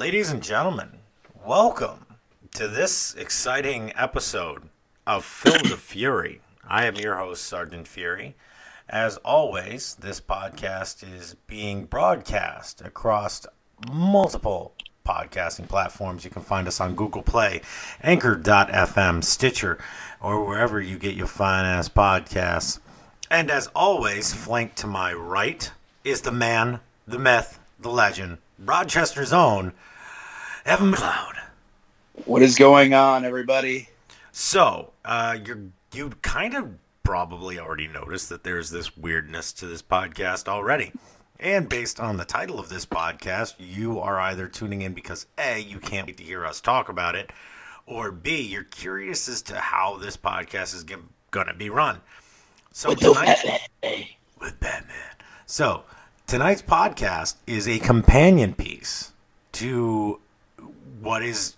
Ladies and gentlemen, welcome to this exciting episode of Films of Fury. I am your host, Sergeant Fury. As always, this podcast is being broadcast across multiple podcasting platforms. You can find us on Google Play, Anchor.fm, Stitcher, or wherever you get your fine ass podcasts. And as always, flanked to my right is the man, the myth, the legend, Rochester's own Evan McCloud. What is going on, everybody? So, uh, you're you kind of probably already noticed that there's this weirdness to this podcast already. And based on the title of this podcast, you are either tuning in because A, you can't wait to hear us talk about it, or B, you're curious as to how this podcast is going to be run. So tonight, with Batman. So tonight's podcast is a companion piece to what is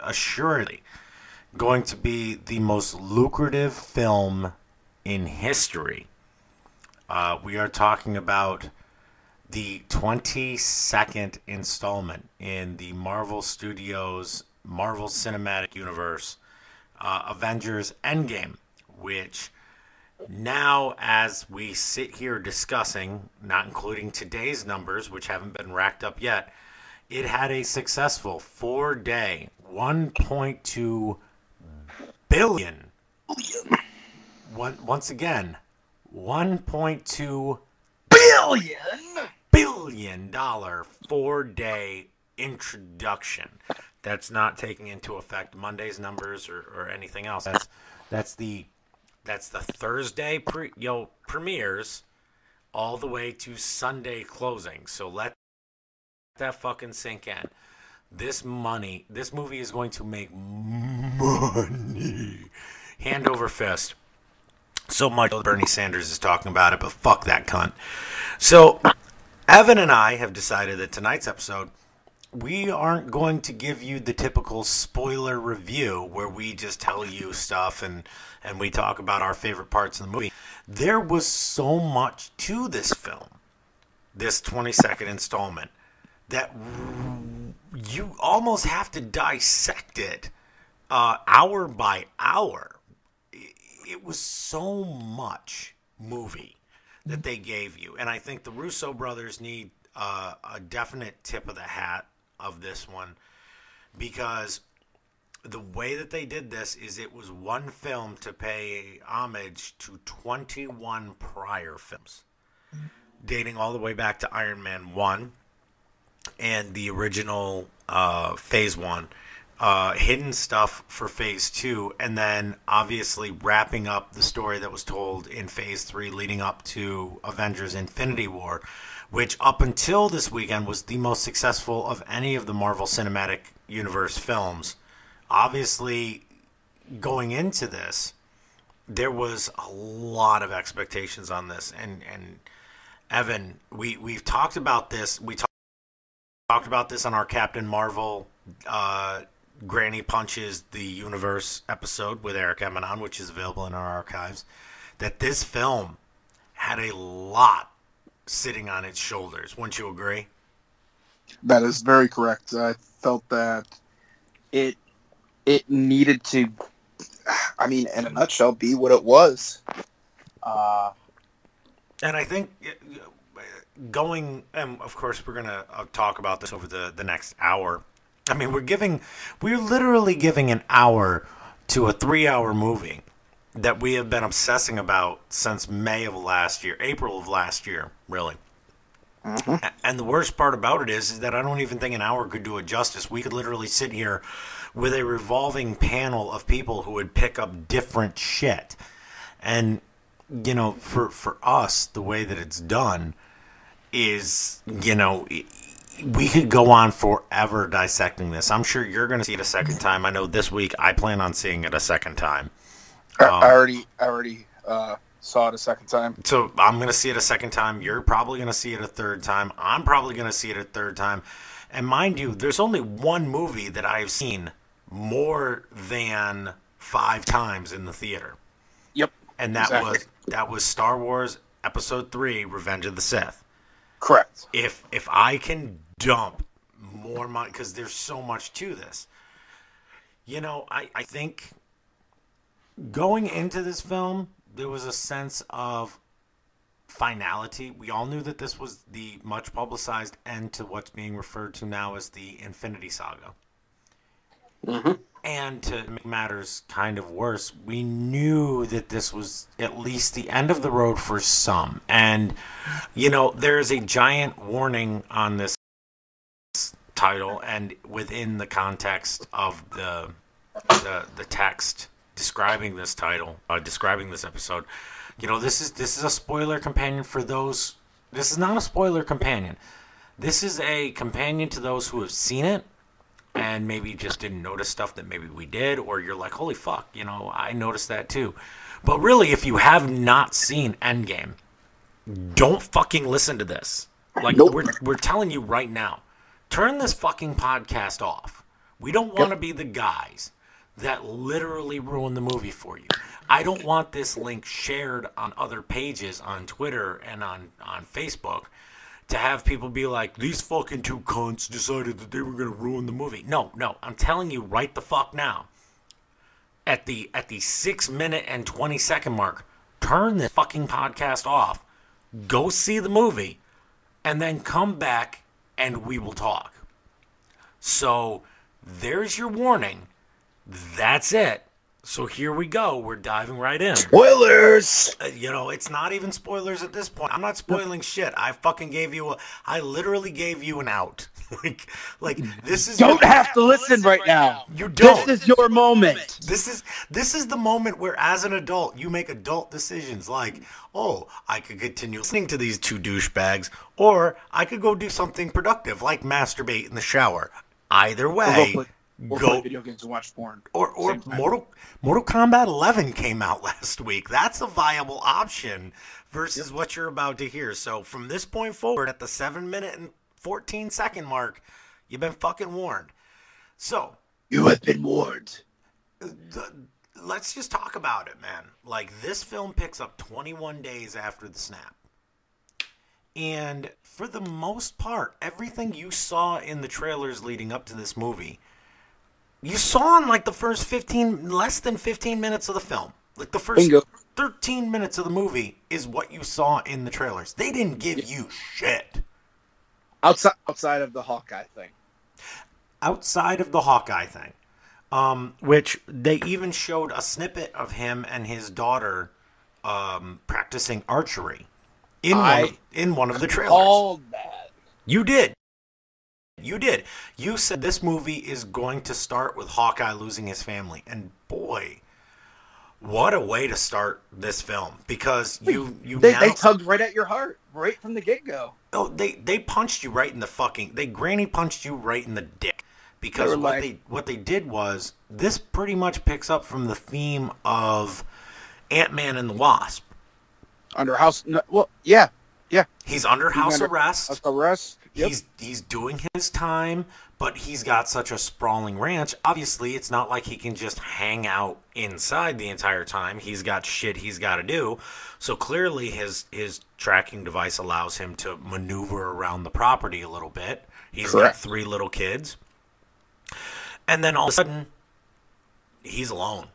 assuredly going to be the most lucrative film in history. Uh, we are talking about the 22nd installment in the Marvel Studios Marvel Cinematic Universe uh, Avengers Endgame, which now, as we sit here discussing, not including today's numbers, which haven't been racked up yet, it had a successful four day, 1.2 billion. Once again, 1.2 Billion! billion dollar four day introduction. That's not taking into effect Monday's numbers or, or anything else. That's that's the that's the Thursday pre yo premieres all the way to Sunday closing. So let that fucking sink in. This money, this movie is going to make money hand over fist. So much Bernie Sanders is talking about it, but fuck that cunt. So Evan and I have decided that tonight's episode we aren't going to give you the typical spoiler review where we just tell you stuff and and we talk about our favorite parts of the movie. There was so much to this film, this 22nd installment, that you almost have to dissect it uh, hour by hour. It was so much movie that they gave you, and I think the Russo brothers need uh, a definite tip of the hat of this one because the way that they did this is it was one film to pay homage to 21 prior films dating all the way back to Iron Man 1 and the original uh, phase 1 uh, hidden stuff for phase 2 and then obviously wrapping up the story that was told in phase 3 leading up to Avengers Infinity War which up until this weekend was the most successful of any of the Marvel Cinematic Universe films. Obviously, going into this, there was a lot of expectations on this, and and Evan, we we've talked about this. We talk, talked about this on our Captain Marvel. Uh, Granny Punches the Universe episode with Eric Emanon, which is available in our archives, that this film had a lot sitting on its shoulders. Wouldn't you agree? That is very correct. I felt that it it needed to, I mean, in a nutshell, be what it was. Uh, and I think going, and of course, we're gonna uh, talk about this over the the next hour. I mean, we're giving, we're literally giving an hour to a three-hour movie that we have been obsessing about since May of last year, April of last year, really. Mm-hmm. And the worst part about it is, is that I don't even think an hour could do it justice. We could literally sit here with a revolving panel of people who would pick up different shit. And you know, for for us, the way that it's done is, you know, we could go on forever dissecting this. I'm sure you're going to see it a second time. I know this week I plan on seeing it a second time. Um, I already, I already uh, saw it a second time. So I'm gonna see it a second time. You're probably gonna see it a third time. I'm probably gonna see it a third time. And mind you, there's only one movie that I've seen more than five times in the theater. Yep. And that exactly. was that was Star Wars Episode Three: Revenge of the Sith. Correct. If if I can dump more money because there's so much to this. You know, I, I think going into this film, there was a sense of finality. We all knew that this was the much publicized end to what's being referred to now as the Infinity Saga. Mm-hmm. And to make matters kind of worse, we knew that this was at least the end of the road for some. And, you know, there's a giant warning on this title and within the context of the the, the text describing this title, uh, describing this episode. You know, this is this is a spoiler companion for those. This is not a spoiler companion. This is a companion to those who have seen it and maybe just didn't notice stuff that maybe we did, or you're like, holy fuck, you know, I noticed that too. But really, if you have not seen Endgame, don't fucking listen to this. Like Nope. we're we're telling you right now, turn this fucking podcast off. We don't want to be the guys that literally ruin the movie for you. I don't want this link shared on other pages on Twitter and on on Facebook to have people be like, these fucking two cunts decided that they were gonna ruin the movie. No, no, I'm telling you right the fuck now. At the at the six minute and twenty second mark, turn this fucking podcast off, go see the movie, and then come back and we will talk. So there's your warning. That's it. So here we go. We're diving right in. Spoilers. Uh, you know, it's not even spoilers at this point. I'm not spoiling shit. I fucking gave you a. I literally gave you an out. like, like this is. Don't your- have to listen right now. You don't. This is your moment. This is this is the moment where, as an adult, you make adult decisions. Like, oh, I could continue listening to these two douchebags, or I could go do something productive, like masturbate in the shower. Either way, go play, or go play video games and watch porn. or or Mortal Mortal Kombat 11 came out last week. That's a viable option versus what you're about to hear. So from this point forward, at the seven minute and 14 second mark, you've been fucking warned. So You have been warned. the, let's just talk about it, man. Like this film picks up 21 days after the snap. And for the most part, everything you saw in the trailers leading up to this movie, you saw in like the first 15 less than 15 minutes of the film. Like the first Bingo. 13 minutes of the movie is what you saw in the trailers. They didn't give you shit. Outside outside of the Hawkeye thing. outside of the Hawkeye thing, um, which they even showed a snippet of him and his daughter um, practicing archery in one, of, in one of the trailers. All that. You did. You did. You said this movie is going to start with Hawkeye losing his family, and boy, what a way to start this film! Because you you They, now they tugged right at your heart right from the get go. Oh, they they punched you right in the fucking. They granny punched you right in the dick because They what like- they what they did was this pretty much picks up from the theme of Ant Man and the Wasp. Under house. Well, yeah. Yeah. He's under house under- arrest. House arrest. Yep. He's he's doing his time, but he's got such a sprawling ranch. Obviously, it's not like he can just hang out inside the entire time. He's got shit he's got to do. So clearly, his his tracking device allows him to maneuver around the property a little bit. He's got three little kids, and then all of a sudden, he's alone.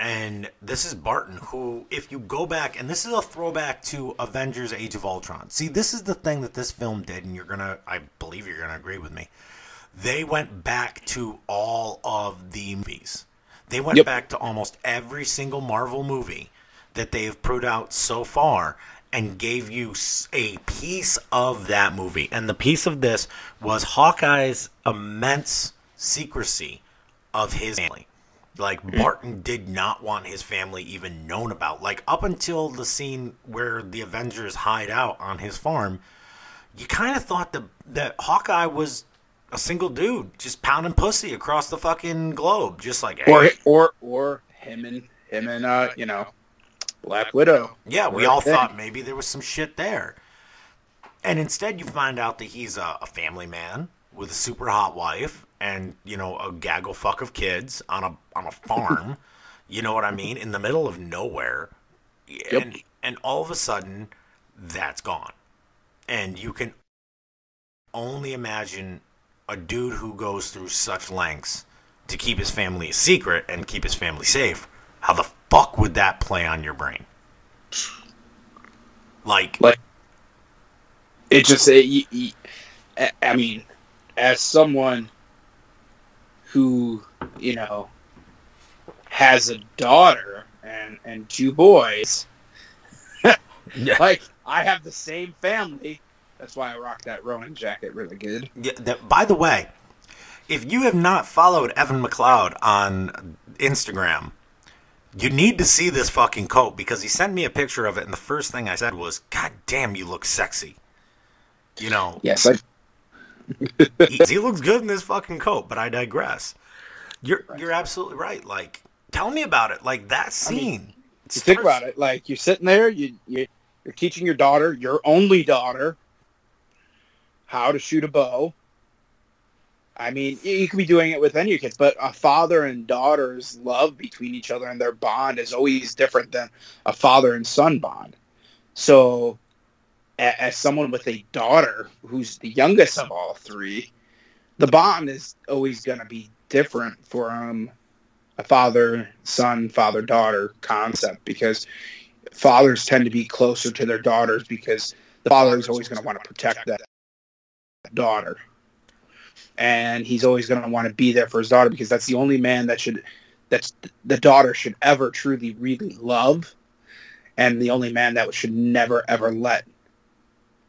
And this is Barton, who, if you go back, and this is a throwback to Avengers Age of Ultron. See, this is the thing that this film did, and you're going to, I believe you're going to agree with me. They went back to all of the movies. They went Yep. back to almost every single Marvel movie that they've put out so far and gave you a piece of that movie. And the piece of this was Hawkeye's immense secrecy of his family. Like Barton did not want his family even known about. Like up until the scene where the Avengers hide out on his farm, you kind of thought that that Hawkeye was a single dude just pounding pussy across the fucking globe, just like hey. Or or or him and him and uh you know Black Widow. Yeah, we all there. thought maybe there was some shit there. And instead, you find out that he's a, a family man with a super hot wife and, you know, a gaggle fuck of kids on a, on a farm. you know what I mean? In the middle of nowhere. And, and all of a sudden, that's gone. And you can only imagine a dude who goes through such lengths to keep his family a secret and keep his family safe. How the fuck would that play on your brain? Like, Like- it just it, you- you- I- I mean, as someone who you know has a daughter and and two boys, yeah, like I have the same family. That's why I rock that Ronin jacket really good. Yeah, that, by the way, if you have not followed Evan McCloud on Instagram, you need to see this fucking coat because he sent me a picture of it, and the first thing I said was, "God damn, you look sexy." You know, Yes, I, he, he looks good in this fucking coat, but I digress. You're you're absolutely right. Like, tell me about it. Like that I mean, scene. think about it. Like you're sitting there, you, you you're teaching your daughter, your only daughter, how to shoot a bow. I mean, you, could be doing it with any of your kids, but a father and daughter's love between each other and their bond is always different than a father and son bond. So, as someone with a daughter who's the youngest of all three, the bond is always going to be different for um, a father son, father daughter concept because fathers tend to be closer to their daughters because the father is always going to want to protect that daughter. And he's always going to want to be there for his daughter because that's the only man that should that's the daughter should ever truly really love and the only man that should never ever let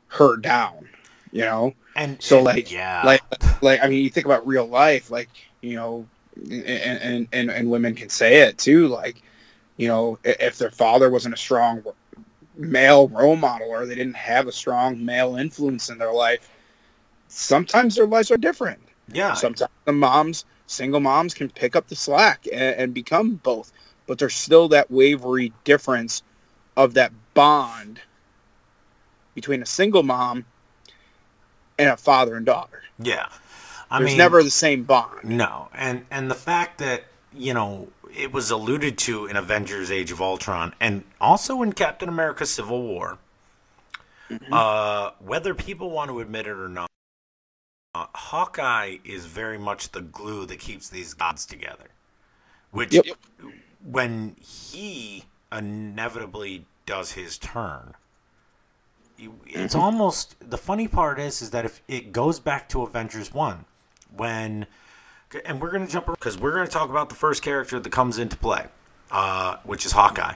her down, you know? and so, and- like- yeah, like like I mean, you think about real life, like you know, and and and, and women can say it too. Like, you know, if their father wasn't a strong male role model or they didn't have a strong male influence in their life, sometimes their lives are different. yeah, Sometimes the moms, single moms, can pick up the slack and, and become both, but there's still that wavery difference of that bond between a single mom and a father and daughter. yeah. I There's mean, never the same bond. No, and and the fact that you know it was alluded to in Avengers: Age of Ultron, and also in Captain America: Civil War. Mhm. Uh, whether people want to admit it or not, uh, Hawkeye is very much the glue that keeps these gods together. Which, Yep. when he inevitably does his turn, it's Mhm. almost the funny part is is that if it goes back to Avengers one, when and we're gonna jump because we're gonna talk about the first character that comes into play, uh, which is Hawkeye.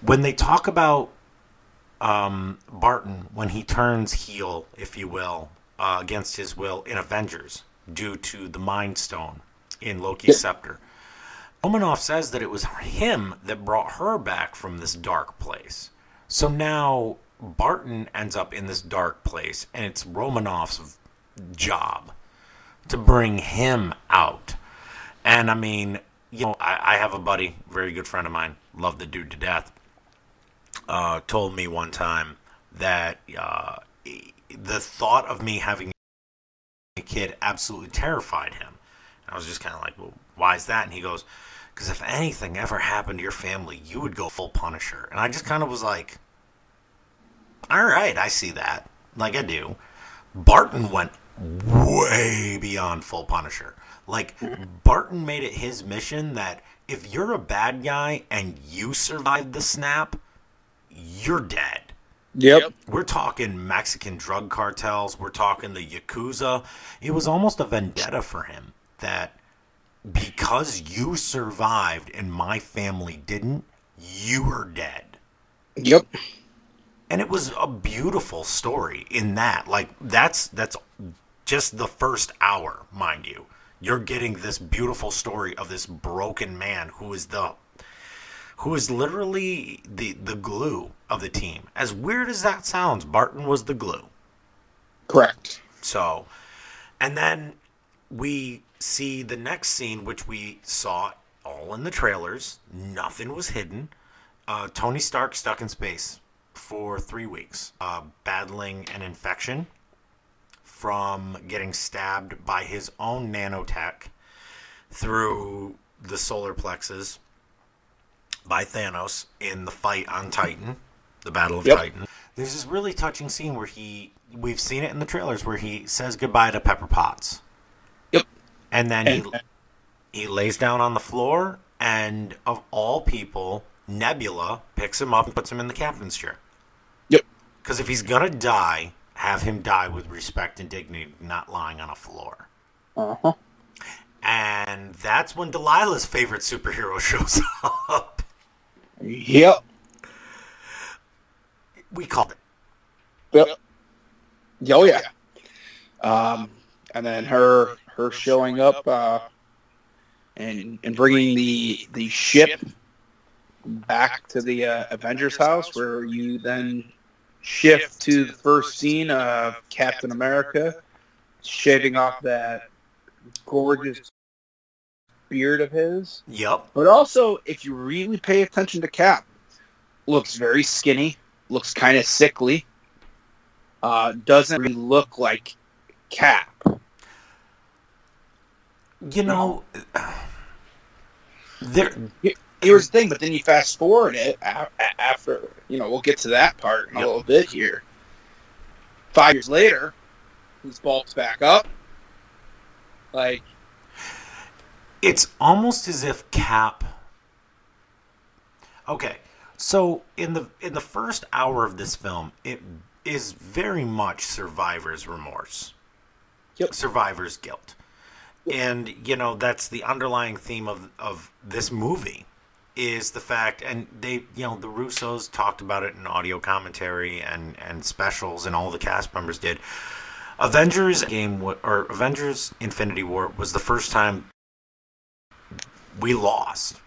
When they talk about um, Barton when he turns heel, if you will, uh, against his will in Avengers due to the Mind Stone in Loki's Yep. scepter. Romanoff says that it was him that brought her back from this dark place. So now Barton ends up in this dark place, and it's Romanoff's job to bring him out. And I mean, you know, I, I have a buddy, very good friend of mine, love the dude to death uh, told me one time that uh, the thought of me having a kid absolutely terrified him. And I was just kind of like, well, why is that? And he goes, because if anything ever happened to your family, you would go full Punisher. And I just kind of was like, all right, I see that. Like I do. Barton went way beyond full Punisher. Like Barton made it his mission that if you're a bad guy and you survive the snap, you're dead. Yep. We're talking Mexican drug cartels. We're talking the Yakuza. It was almost a vendetta for him that because you survived and my family didn't, you were dead. Yep. And it was a beautiful story in that. Like that's that's just the first hour, mind you. You're getting this beautiful story of this broken man who is the who is literally the the glue of the team. As weird as that sounds, Barton was the glue. Correct. So, and then we see the next scene, which we saw all in the trailers. Nothing was hidden. Uh, Tony Stark stuck in space for three weeks, uh, battling an infection from getting stabbed by his own nanotech through the solar plexus by Thanos in the fight on Titan, the Battle of Yep. Titan. There's this really touching scene where he we've seen it in the trailers where he says goodbye to Pepper Potts. Yep. And then And- he he lays down on the floor, and of all people, Nebula picks him up and puts him in the captain's chair. Because if he's gonna die, have him die with respect and dignity, not lying on a floor. Uh-huh. And that's when Delilah's favorite superhero shows up. Yep. We called it. Yep. Oh yeah. Um, and then her her showing up uh, and and bringing the the ship back to the uh, Avengers house, where you then shift to the first scene of Captain America shaving off that gorgeous beard of his. Yep. But also, if you really pay attention to Cap, looks very skinny, looks kind of sickly. Uh, doesn't really look like Cap. You know, there. Here's the thing, but then you fast forward it a- a- after, you know, we'll get to that part in a Yep. little bit here. Five years later, he's bulks back up. Like, It's almost as if Cap. Okay, so in the in the first hour of this film, it is very much survivor's remorse. Yep. Survivor's guilt. And you know, that's the underlying theme of of this movie is the fact and they you know, the Russos talked about it in audio commentary and and specials and all the cast members did. Avengers game or Avengers Infinity War was the first time we lost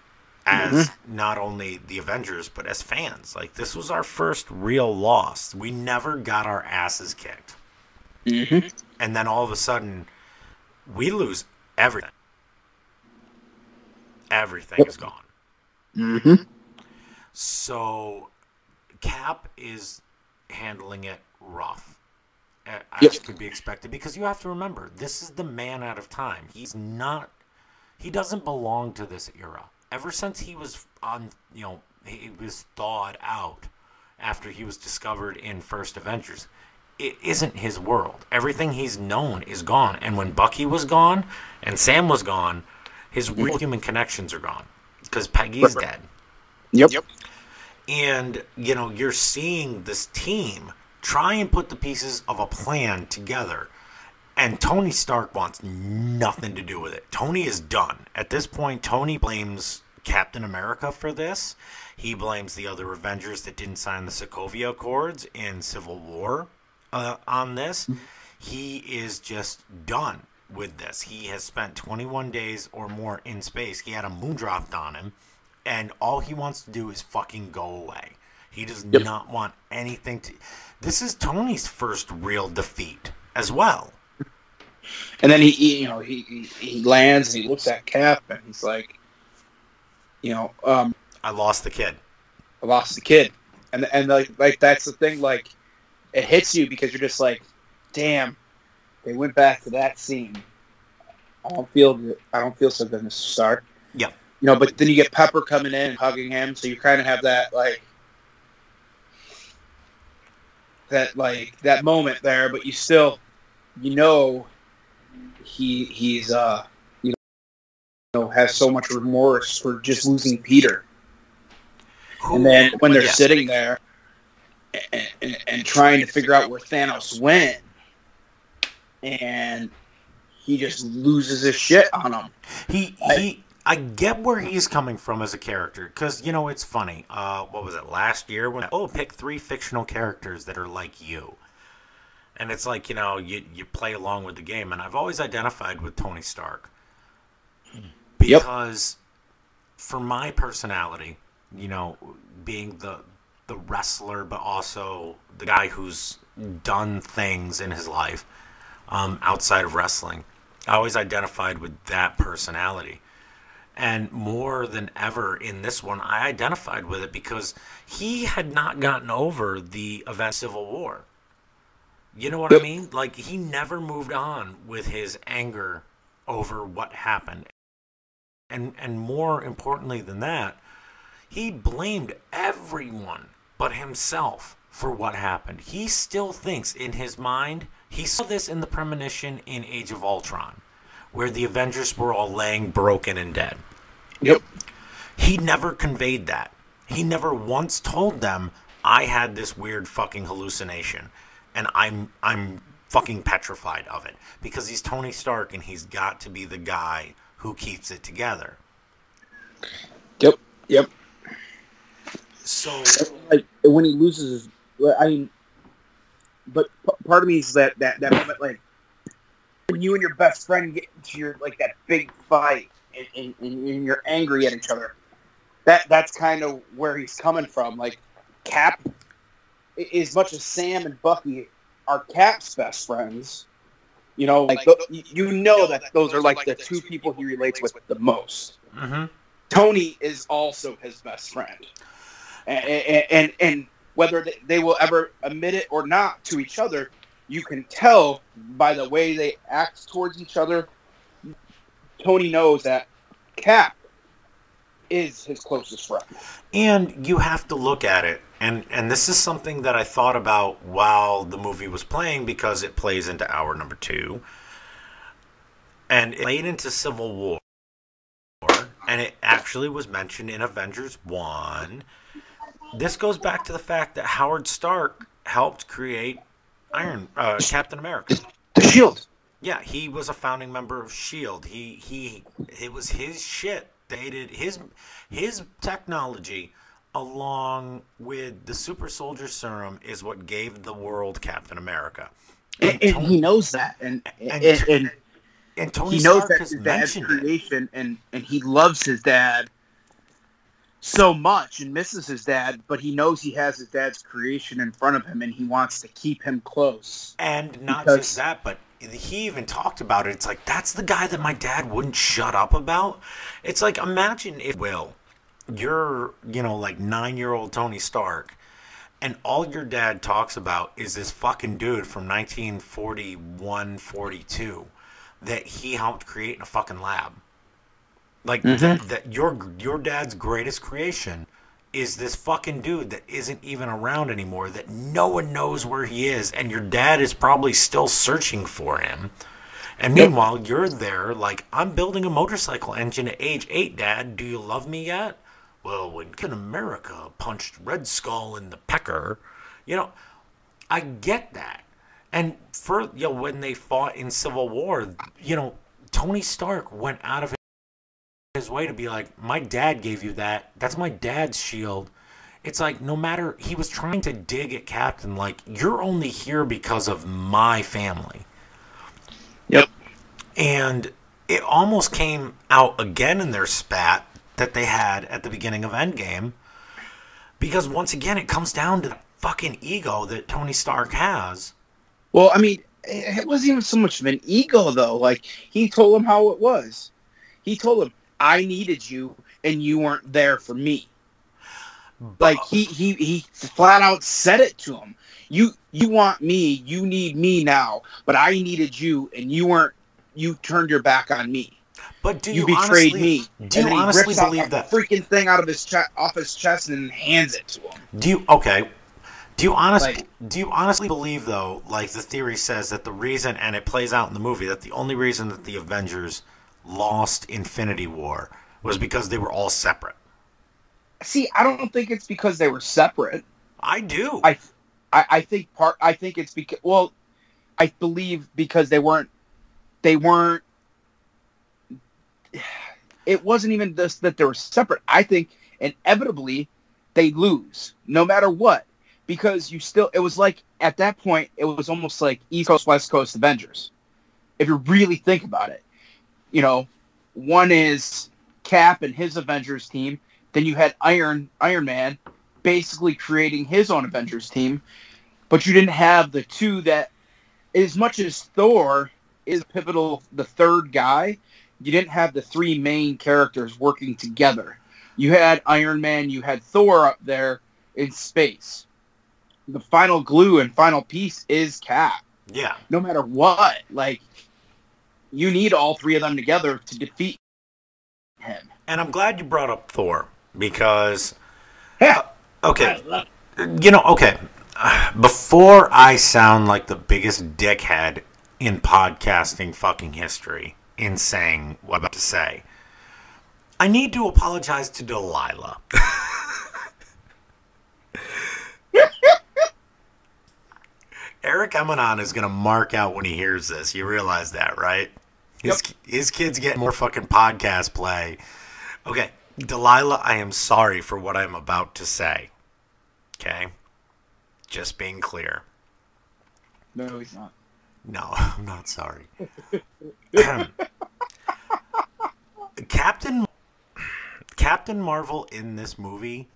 as not only the Avengers but as fans. Like this was our first real loss. We never got our asses kicked. mm-hmm. And then all of a sudden we lose everything. Everything is gone. Mm-hmm. So Cap is handling it rough, a- Yep. as could be expected, because you have to remember this is the man out of time. He's not. He doesn't belong to this era. Ever since he was on, you know, he was thawed out after he was discovered in First Avengers. It isn't his world. Everything he's known is gone. And when Bucky was gone and Sam was gone, his real human connections are gone because Peggy's Right. dead. Yep. Yep. and you know you're seeing this team try and put the pieces of a plan together. And tony stark wants nothing to do with it. Tony is done. At this point tony blames captain america for this. He blames the other avengers that didn't sign the sokovia accords in civil war uh, on this. He is just done with this he has spent 21 days or more in space he had a moon dropped on him and all he wants to do is fucking go away. He does Yep. not want anything to. This is Tony's first real defeat as well. And then he, you know, he, he he lands and he looks at Cap and he's like, you know, um, I lost the kid. I lost the kid, and and like like that's the thing. Like, it hits you because you're just like, damn, they went back to that scene. I don't feel I don't feel so good, Mr. Stark. Yeah. You know, but then you get Pepper coming in and hugging him, so you kind of have that like that like that moment there, but you still, you know, he he's uh you know has so much remorse for just losing Peter. And then when they're Yeah. sitting there and, and, and trying to figure out where Thanos went, and he just loses his shit on them. He he. I get where he's coming from as a character because you know it's funny. Uh, what was it last year when oh pick three fictional characters that are like you, and it's like you know you you play along with the game, and I've always identified with Tony Stark Yep. because for my personality, you know, being the the wrestler, but also the guy who's done things in his life um, outside of wrestling. I always identified with that personality. And more than ever in this one, I identified with it because he had not gotten over the event Civil War. You know what I mean? Like, he never moved on with his anger over what happened. And, and more importantly than that, he blamed everyone but himself for what happened. He still thinks in his mind, he saw this in the premonition in Age of Ultron, where the Avengers were all laying broken and dead. Yep. He never conveyed that. He never once told them, I had this weird fucking hallucination and I'm I'm fucking petrified of it because he's Tony Stark and he's got to be the guy who keeps it together. Yep. Yep. So like when he loses his, I mean, but p- part of me is that that that moment, like when you and your best friend get into your like that big fight and, and, and you're angry at each other. That that's kind of where he's coming from. Like Cap, i- as much as Sam and Bucky are Cap's best friends, you know, like tho- you you know that those are like the two people he relates with the most. mhm. Tony is also his best friend, and and, and, and whether they- will ever admit it or not to each other, you can tell by the way they act towards each other. Tony knows that Cap is his closest friend. And you have to look at it, and and this is something that I thought about while the movie was playing because it plays into hour number two, and it played into Civil War, and it actually was mentioned in Avengers One. This goes back to the fact that Howard Stark helped create Iron uh, Captain America. The Shield. Yeah, he was a founding member of Shield. He he it was his shit. They did his his technology along with the super soldier serum is what gave the world Captain America. And, and Tony, he knows that, and And- and, and and Tony he knows Stark that his dad's mentioned it. creation, and and he loves his dad so much and misses his dad, but he knows he has his dad's creation in front of him, and he wants to keep him close. And not Because- just that, but he even talked about it. It's like that's the guy that my dad wouldn't shut up about. It's like imagine if Will, you're you know like nine year old Tony Stark, and all your dad talks about is this fucking dude from 1941, 42 that he helped create in a fucking lab. Like mm-hmm. that, that your your dad's greatest creation is this fucking dude that isn't even around anymore that no one knows where he is and your dad is probably still searching for him. And meanwhile, you're there like I'm building a motorcycle engine at age 8, dad. Do you love me yet? Well, when Captain America punched Red Skull in the pecker, you know, I get that. And for you know, when they fought in Civil War, you know, Tony Stark went out of his way to be like, my dad gave you that. That's my dad's shield. It's like no matter he was trying to dig at Captain, like you're only here because of my family. Yep. And it almost came out again in their spat that they had at the beginning of Endgame. Because once again, it comes down to the fucking ego that Tony Stark has. Well, I mean, it wasn't even so much of an ego though. Like he told him how it was. He told him, "I needed you, and you weren't there for me." Like he he he flat out said it to him. You you want me, you need me now, but I needed you, and you weren't. You turned your back on me. But do You, you, betrayed honestly, me. Do you honestly believe that? freaking thing out of his chest, off his chest, and hands it to him? Do you okay? Do you honestly Like- do you honestly believe though, like the theory says that the reason and it plays out in the movie that the only reason that the Avengers lost Infinity War was because they were all separate? See, I don't think it's because they were separate. I do. I, I, I think part. I think it's because. Well, I believe because they weren't. They weren't. It wasn't even this that they were separate. I think inevitably they lose no matter what because you still. It was like at that point it was almost like East Coast West Coast Avengers. If you really think about it, you know, one is Cap and his Avengers team. Then you had Iron Iron Man basically creating his own Avengers team, but you didn't have the two that, as much as Thor is pivotal, the third guy, you didn't have the three main characters working together. You had Iron Man, you had Thor up there in space. The final glue and final piece is Cap. yeah. No matter what, like you need all three of them together to defeat him. And I'm glad you brought up Thor because Yeah. Uh, okay, you know, okay. before I sound like the biggest dickhead in podcasting fucking history in saying what I'm about to say, I need to apologize to Delilah. Eric Emanon is gonna mark out when he hears this. You realize that, right? His his kids get more fucking podcast play. Okay, Delilah, I am sorry for what I'm about to say. Okay, just being clear. No, he's not. No, I'm not sorry. Captain Captain Marvel in this movie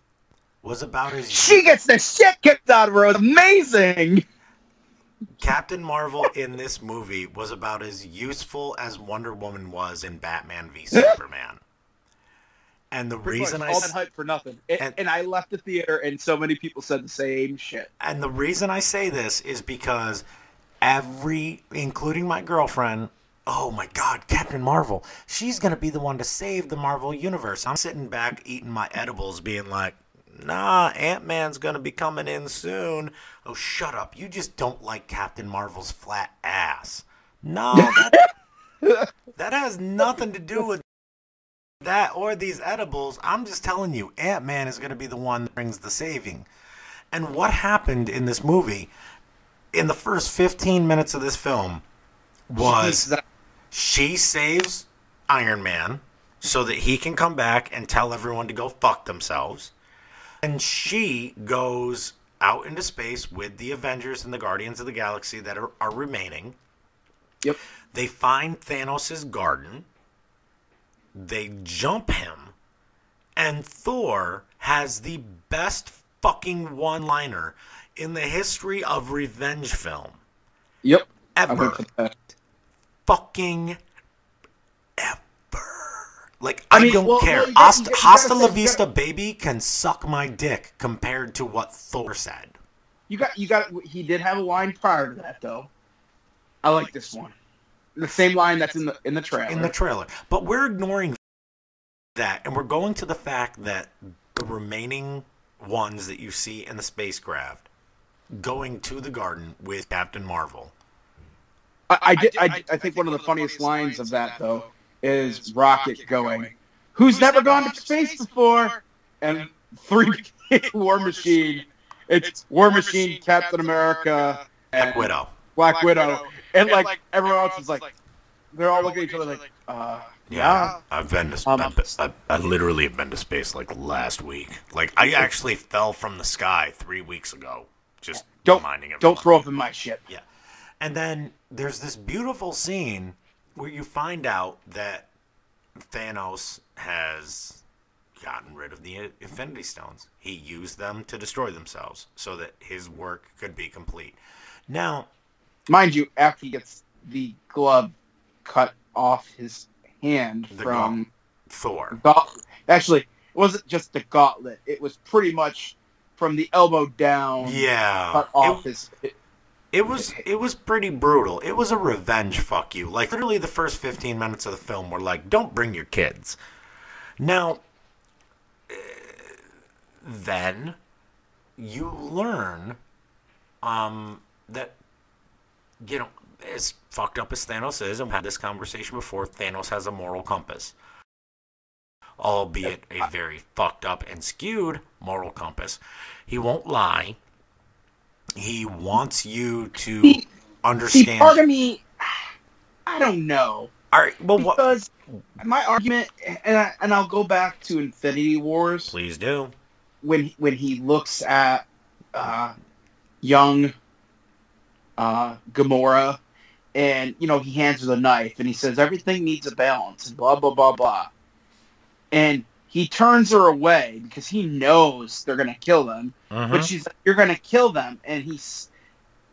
was about as She gets the shit kicked out of her. It's amazing. Captain Marvel in this movie was about as useful as Wonder Woman was in Batman v Superman. And the Pretty reason much I all that hype for nothing. And, and- and I left the theater, and so many people said the same shit. and the reason I say this is because every including my girlfriend, oh my god, Captain Marvel, she's going to be the one to save the Marvel universe. I'm sitting back eating my edibles being like, "Nah, Ant-Man's going to be coming in soon." Oh, shut up. You just don't like Captain Marvel's flat ass. No, that, that has nothing to do with that or these edibles. I'm just telling you, Ant Man is to be the one that brings the saving. And what happened in this movie, in the first 15 minutes of this film, was she saves Iron Man so that he can come back and tell everyone to go fuck themselves. And she goes out into space with the Avengers and the Guardians of the Galaxy that are, are remaining. Yep. They find Thanos' garden. They jump him. And Thor has the best fucking one liner in the history of revenge film Yep. Ever. here for that. Fucking ever. Like, I, I mean, don't well, care. well, you gotta- Hasta, you gotta- Hasta gotta La Vista gotta- Baby can suck my dick compared to what Thor said. You got, you got. He did have a line prior to that, though. I like this one. The same line that's in the in the trailer. in the trailer. But we're ignoring that, and we're going to the fact that the remaining ones that you see in the spacecraft going to the garden with Captain Marvel. I, I did. I, I think one of the funniest lines of that though is Rocket going, "Who's never gone to space before?" And three War Machine. It's War Machine, Captain America, Black and Widow. Black Widow, and like everyone else is like, they're all looking at each other like, uh, yeah. I've been to. Um, I've I, I literally have been to space like last week. Like I actually fell from the sky three weeks ago. Just Don't reminding everyone. don't throw up in my shit. Yeah. And then there's this beautiful scene where you find out that Thanos has gotten rid of the Infinity Stones. He used them to destroy themselves so that his work could be complete. Now, Mind you, after he gets the glove cut off his hand from Thor. Actually, it wasn't just the gauntlet. It was pretty much from the elbow down, Yeah. cut off his. It was it was pretty brutal. It was a revenge fuck you. Like literally the first 15 minutes of the film were like don't bring your kids. Now eh, then you learn um that you know as fucked up as Thanos is and we had this conversation before Thanos has a moral compass. Albeit a very fucked up and skewed moral compass. He won't lie he wants you to See- See, understand. part of me, I don't know All right, well, what? because my argument, and I, and I'll go back to Infinity Wars Please do. when when he looks at uh, young uh, Gamora, and you know he hands her the knife, and he says everything needs a balance, and blah blah blah blah, and he turns her away because he knows they're gonna kill them, Mm-hmm. but she's like, "You're gonna kill them," and he's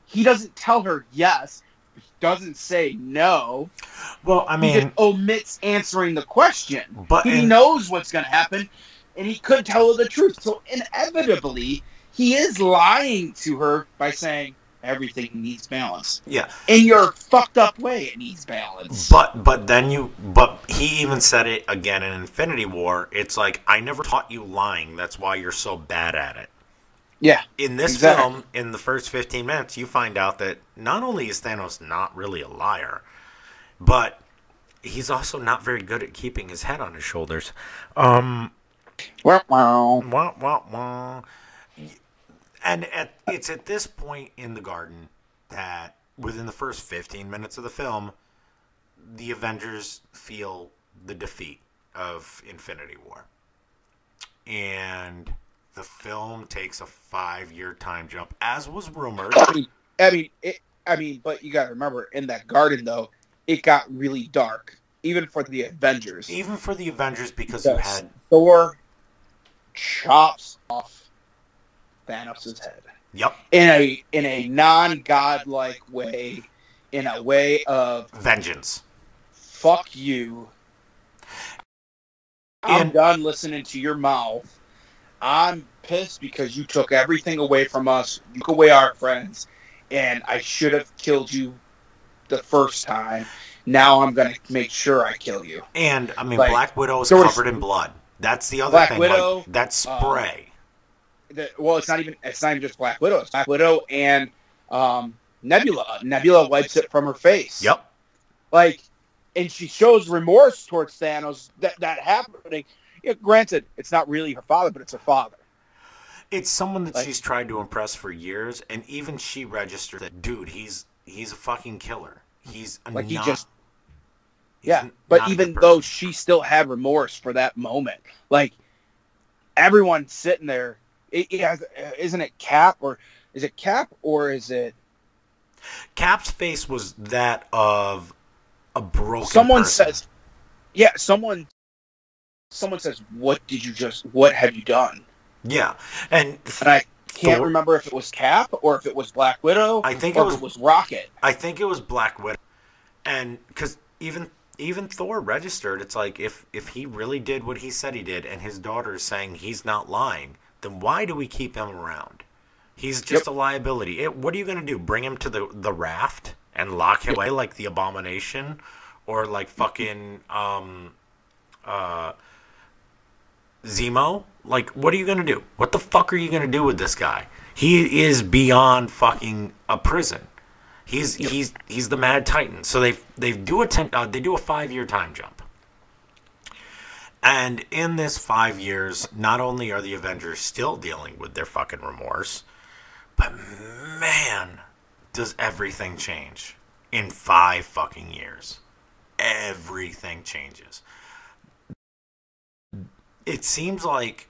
he doesn't tell her yes, he doesn't say no. Well, I He mean, just omits answering the question. but He in- knows what's going to happen, and he could tell her the truth. So inevitably, he is lying to her by saying everything needs balance. yeah, In your fucked up way, it needs balance. but but then you, but he even said it again in Infinity War. It's like I never taught you lying. That's why you're so bad at it. Yeah. In this exactly. film, in the first 15 minutes, you find out that not only is Thanos not really a liar, but he's also not very good at keeping his head on his shoulders. Um, Wow, wow. wah, wah, wah. And at, it's at this point in the garden that within the first 15 minutes of the film, the Avengers feel the defeat of Infinity War. And the film takes a five year time jump, as was rumored. I mean, I mean, it, I mean, but you got to remember, in that garden though, it got really dark, even for the Avengers. Even for the Avengers, because you had. Thor chops off Thanos' head Yep, in a in a non godlike way, in a way of vengeance. fuck you. I'm And- done listening to your mouth. I'm pissed because you took everything away from us. You took away our friends, and I should have killed you the first time. Now I'm gonna make sure I kill you. And, I mean, Like, Black Widow is covered in blood. That's the other Black thing. Widow, like, that spray. The- well, it's not even it's not even just Black Widow. It's Black Widow and um, Nebula. Nebula wipes it from her face. yep. like and she shows remorse towards Thanos that that happening. Yeah, granted, it's not really her father, but it's her father. It's someone that Like- she's tried to impress for years, and even she registered that, dude, he's he's a fucking killer. He's a Like he just yeah. But even though she still had remorse for that moment, like everyone sitting there, it, it has, uh, isn't it Cap or is it Cap or is it Cap's face was that of a broken. someone person. says, yeah, someone, someone says, what did you just, what have you done? yeah, and And I can't Thor- remember if it was Cap or if it was Black Widow. I think or it was- it was Rocket. I think it was Black Widow, and because even even Thor registered, it's like if if he really did what he said he did, and his daughter is saying he's not lying, then why do we keep him around? He's just a liability. It, what are you going to do? Bring him to the the raft and lock him away like the abomination, or like fucking um, uh, Zemo? Like, what are you going to do? What the fuck are you going to do with this guy? He is beyond fucking a prison. He's he's he's the Mad Titan. So they they do a ten, uh, they do a five year time jump. And in this five years, not only are the Avengers still dealing with their fucking remorse, but man, does everything change in five fucking years. Everything changes. It seems like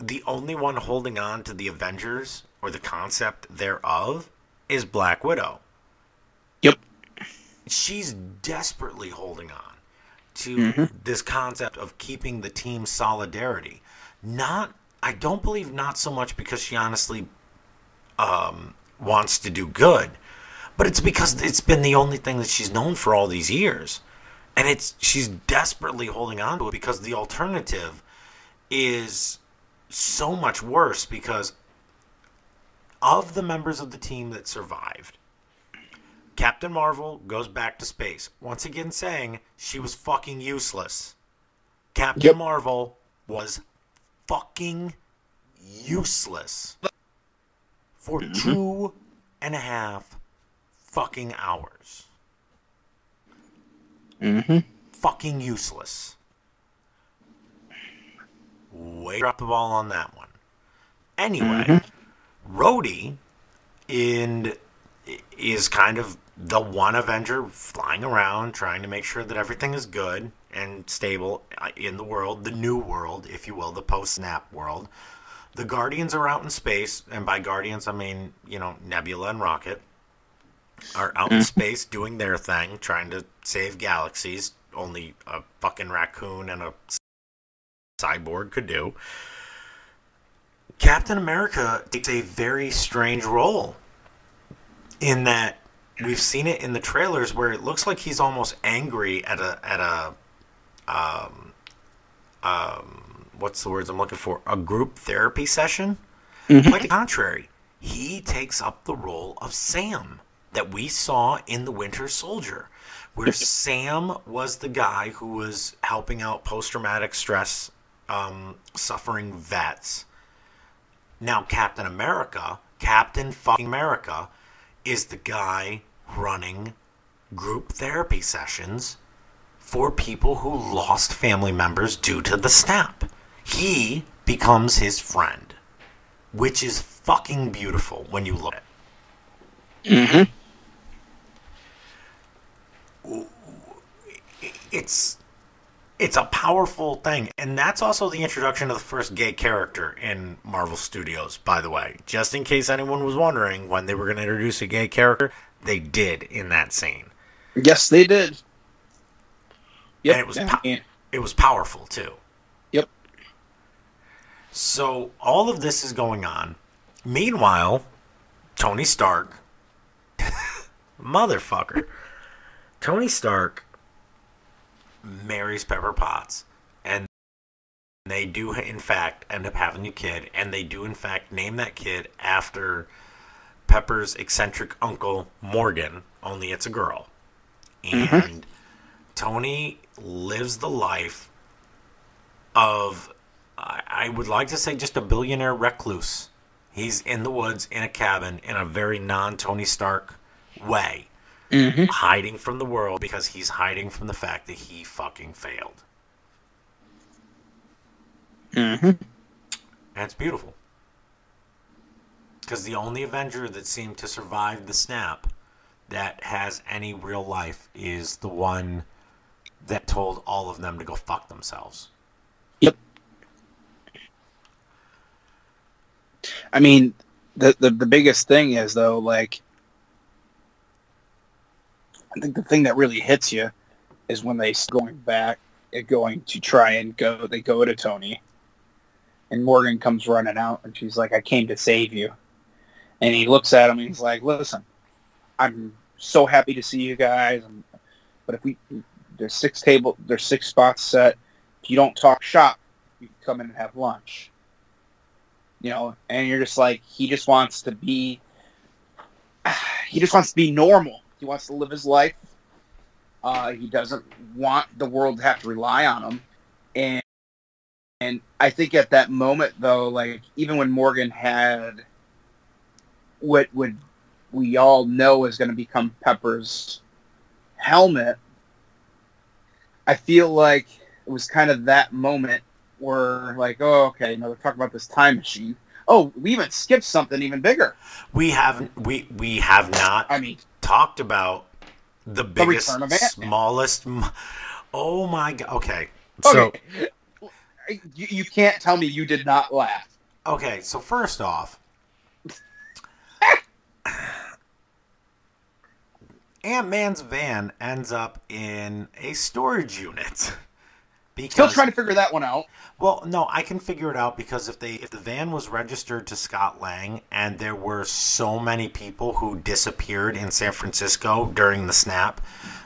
the only one holding on to the Avengers or the concept thereof is Black Widow. Yep. She's desperately holding on to Mhm. this concept of keeping the team solidarity. Not, I don't believe not so much because she honestly um, wants to do good, but it's because it's been the only thing that she's known for all these years, and it's she's desperately holding on to it because the alternative is so much worse because of the members of the team that survived. Captain Marvel goes back to space, once again saying she was fucking useless. Captain Yep. Marvel was fucking useless for two and a half fucking hours. Mm-hmm. Fucking useless. Way drop the ball on that one. Anyway, Rhodey in is kind of the one Avenger flying around trying to make sure that everything is good and stable uh, in the world, the new world, if you will, the post snap world. The Guardians are out in space, and by Guardians I mean, you know, Nebula and Rocket are out in space doing their thing, trying to save galaxies. Only a fucking raccoon and a cyborg could do. Captain America takes a very strange role in that we've seen it in the trailers where it looks like he's almost angry at a at a um um what's the words I'm looking for? A group therapy session. Quite the contrary, he takes up the role of Sam that we saw in the Winter Soldier, where Sam was the guy who was helping out post traumatic stress um, suffering vets. Now, Captain America, Captain fucking America, is the guy running group therapy sessions for people who lost family members due to the snap. He becomes his friend, which is fucking beautiful when you look at it. Mm-hmm. It's it's a powerful thing, and that's also the introduction of the first gay character in Marvel Studios. By the way, just in case anyone was wondering when they were going to introduce a gay character, they did in that scene. Yes, they did. Yep. And it was po- It was powerful too. Yep. So all of this is going on. Meanwhile, Tony Stark, motherfucker, Tony Stark marries Pepper Potts, and they do in fact end up having a kid, and they do in fact name that kid after Pepper's eccentric uncle Morgan. Only it's a girl, and Tony lives the life of I would like to say just a billionaire recluse. He's in the woods in a cabin in a very non Tony Stark way, Mhm. hiding from the world because he's hiding from the fact that he fucking failed. Mhm. And it's beautiful. Because the only Avenger that seemed to survive the snap that has any real life is the one that told all of them to go fuck themselves. Yep. I mean, the, the the biggest thing is though, like, I think the thing that really hits you is when they going back going to try and go. They go to Tony, and Morgan comes running out, and she's like, "I came to save you," and he looks at him and he's like, "Listen, I'm so happy to see you guys, but if we there's six table, there's six spots set. If you don't talk shop, you can come in and have lunch." You know, and you're just like, he just wants to be, he just wants to be normal. He wants to live his life. Uh, he doesn't want the world to have to rely on him. And and I think at that moment though, like even when Morgan had what would we all know is going to become Pepper's helmet, I feel like it was kind of that moment where like, oh, okay, you know, they're talking about this time machine. Oh, we even skipped something even bigger. We haven't we we have not I mean, talked about the biggest of smallest Oh my god. Okay. So okay. you, you can't tell me you did not laugh. Okay, so first off, Ant Man's van ends up in a storage unit. Because, Still trying to figure that one out. well, no, I can figure it out because if they if the van was registered to Scott Lang and there were so many people who disappeared in San Francisco during the snap,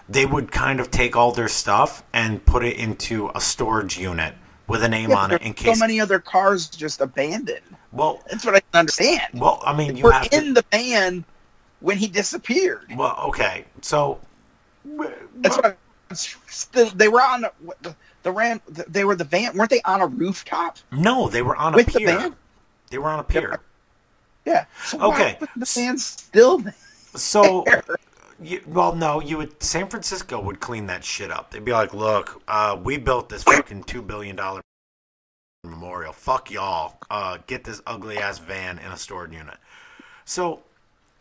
they would kind of take all their stuff and put it into a storage unit with a name Yeah, on it in case. so many other cars just abandoned. well, That's what I can understand. well, I mean, you We're have to. in the van when he disappeared. Well, okay, so That's what I, the, they were on the, the ran. They were the van. Weren't they on a rooftop no, they were on a with the pier. van? They were on a pier. Yeah. So Okay. The van still there? So, you, well, no, you would San Francisco would clean that shit up. They'd be like, "Look, uh, we built this fucking two billion dollar memorial. Fuck y'all. Uh, get this ugly ass van in a storage unit." So,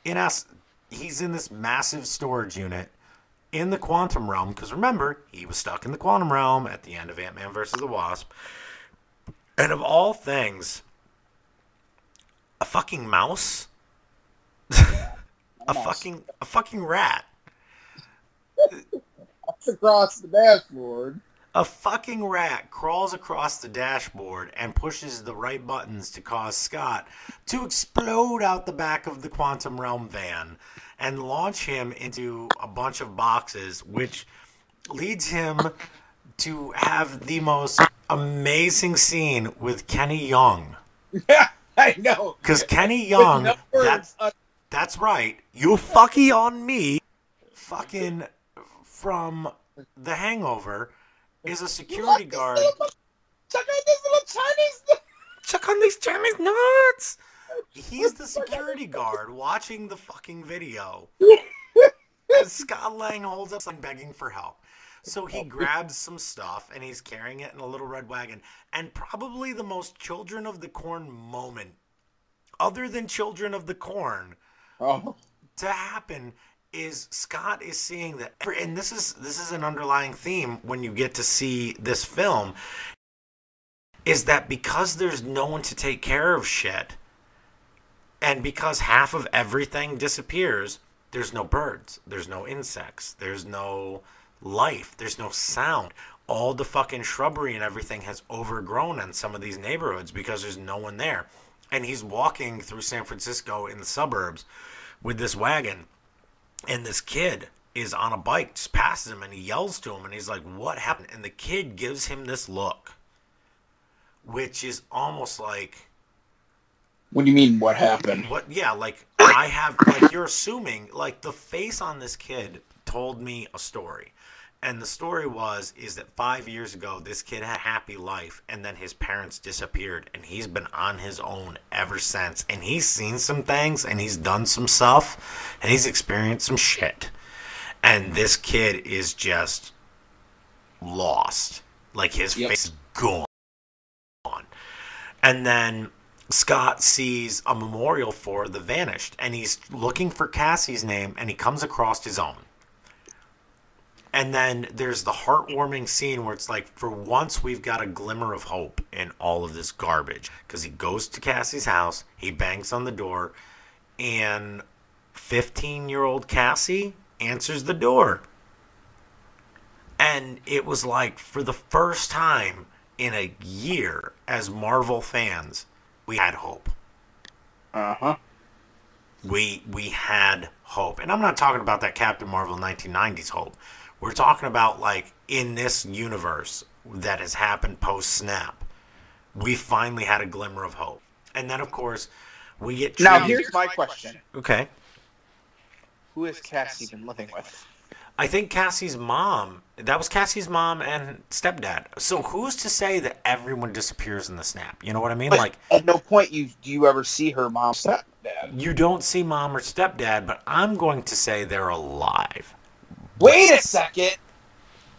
in us, he's in this massive storage unit in the quantum realm because remember he was stuck in the quantum realm at the end of ant-man versus the wasp. And of all things a fucking mouse? A fucking a fucking rat. Across the dashboard. A fucking rat crawls across the dashboard and pushes the right buttons to cause Scott to explode out the back of the quantum realm van and launch him into a bunch of boxes, which leads him to have the most amazing scene with Ken Jeong. Yeah, I know. Because Ken Jeong, no that, words, uh, that's right, you fucky on me, fucking from The Hangover, is a security look, guard. little- Check out this little Chinese. suck on these Chinese nuts. He's the security guard watching the fucking video. As Scott Lang holds up something begging for help. So he grabs some stuff and he's carrying it in a little red wagon. And probably the most Children of the Corn moment, other than Children of the Corn, Oh, to happen is Scott is seeing that and this is this is an underlying theme when you get to see this film is that because there's no one to take care of shit and because half of everything disappears there's no birds there's no insects there's no life there's no sound. All the fucking shrubbery and everything has overgrown in some of these neighborhoods because there's no one there. And he's walking through San Francisco in the suburbs with this wagon and this kid is on a bike just passes him and he yells to him and he's like what happened and the kid gives him this look which is almost like what do you mean? What happened? what yeah like i have like you're assuming like the face on this kid told me a story and the story was is that five years ago this kid had a happy life and then his parents disappeared and he's been on his own ever since and he's seen some things and he's done some stuff and he's experienced some shit and this kid is just lost like his Yep. face is gone and then Scott sees a memorial for the vanished, and he's looking for Cassie's name, and he comes across his own. And then there's the heartwarming scene where it's like, for once, we've got a glimmer of hope in all of this garbage. Because he goes to Cassie's house, he bangs on the door, and 15 year old Cassie answers the door. And it was like, for the first time in a year, as Marvel fans, we had hope. Uh huh. We we had hope, and I'm not talking about that Captain Marvel 1990s hope. We're talking about like in this universe that has happened post snap. We finally had a glimmer of hope, and then of course we get Now treated- here's my question: okay. Who has Cassie been living with? I think Cassie's mom. That was Cassie's mom and stepdad. So who's to say that everyone disappears in the snap? You know what I mean? But Like at no point you do you ever see her mom stepdad. you don't see mom or stepdad, but I'm going to say they're alive. Wait a second.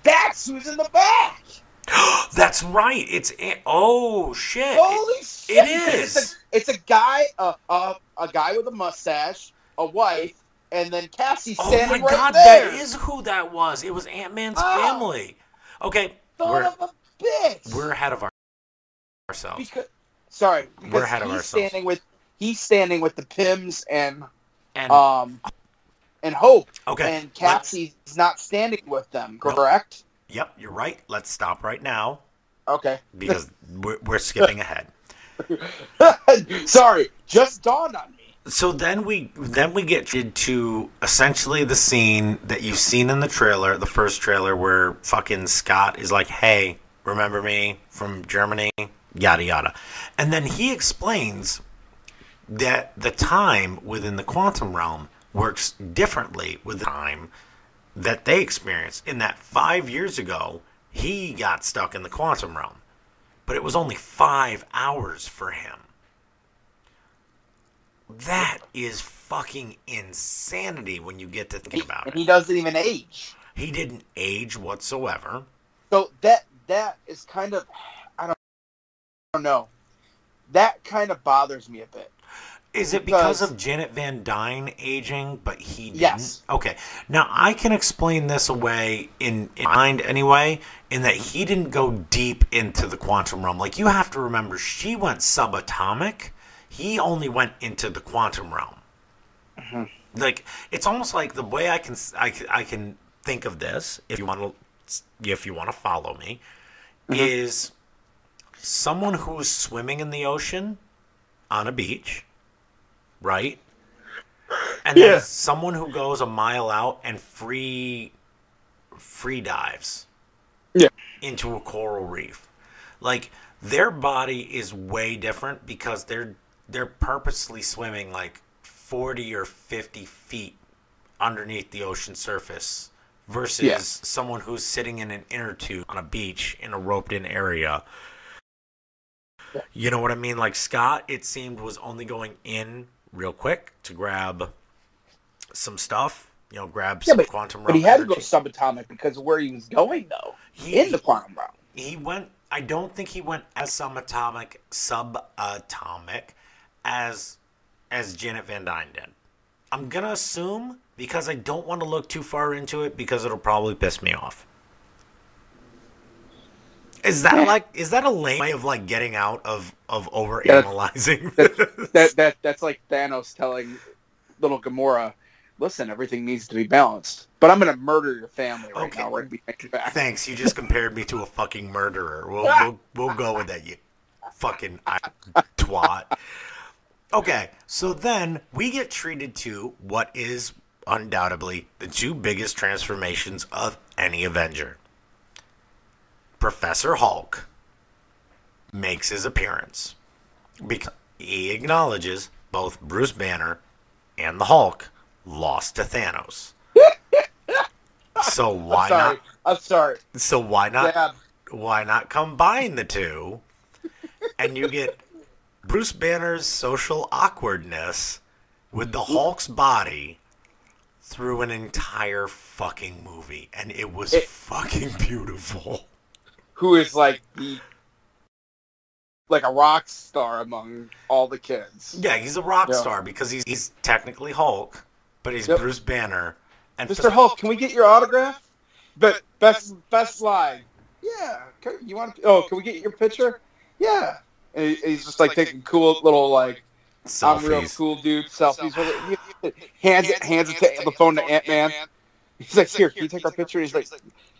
That's who's in the back. That's right. It's a- oh shit. Holy shit! it is. It's a, it's a guy, uh, uh, a guy with a mustache, a wife, and then Cassie standing right there. oh my right god, there. that is who that was. It was Ant Man's Oh. family. Okay, Son of a bitch. we're ahead of our, ourselves. because sorry, because We're ahead of he's ourselves. standing with he's standing with the Pyms and And um and Hope, okay, and Cassie's not standing with them. Correct? yep, you're right. Let's stop right now Okay. because we're, we're skipping ahead. sorry, just dawned on me. So then we then we get to essentially the scene that you've seen in the trailer, the first trailer where fucking Scott is like, "Hey, remember me from Germany?" yada yada. And then he explains that the time within the quantum realm works differently with the time that they experience in that 5 years ago he got stuck in the quantum realm. But it was only 5 hours for him. That is fucking insanity when you get to thinking about and it. he doesn't even age. He didn't age whatsoever. So that that is kind of I don't, I don't know. That kind of bothers me a bit. Is it because Because- of Janet Van Dyne aging, but he didn't? Yes. Okay. Now I can explain this away in, in mind anyway, in that he didn't go deep into the quantum realm. Like you have to remember, she went subatomic. He only went into the quantum realm. Mm-hmm. Like it's almost like the way I can I, can- I can think of this, if you want to, if you want to follow me, mm-hmm. is someone who's swimming in the ocean on a beach, right? And Yeah. then someone who goes a mile out and free free dives Yeah. into a coral reef. Like their body is way different because they're they're purposely swimming like 40 or 50 feet underneath the ocean surface versus Yeah. someone who's sitting in an inner tube on a beach in a roped in area You know what I mean? Like Scott, it seemed was only going in real quick to grab some stuff. You know, grab Yeah, some but, quantum but he had to go subatomic because of where he was going, though. He- in the quantum realm. he went i don't think he went as subatomic subatomic as as janet van dyne did i'm gonna assume because i don't want to look too far into it because it'll probably piss me off is that like is that a lame way of like getting out of of over Yeah, analyzing That that that's like Thanos telling little Gamora, "Listen, everything needs to be balanced, but I'm going to murder your family right Okay. now. We're to be back." thanks you just compared me to a fucking murderer we'll we'll, we'll go with that you fucking I- twat Okay, so then we get treated to what is undoubtedly the two biggest transformations of any Avenger. Professor Hulk makes his appearance because he acknowledges both Bruce Banner and the Hulk lost to Thanos. So why I'm not? I'm sorry. So why not? Dab. why not combine the two and you get Bruce Banner's social awkwardness with the Hulk's body through an entire fucking movie and it was It- fucking beautiful. Who is like the like a rock star among all the kids? Yeah, he's a rock Yeah. star because he's he's technically Hulk, but he's Yep. Bruce Banner and Mr. Hulk, can we get your autograph? But best best line. Yeah. Can, you want? Oh, can we get your picture? Yeah. And he's just like taking cool little like I'm real selfies. cool dude selfies with it. He- Hands it, hands it to the phone to Ant Man. He's like, here, can you take our picture? He's like,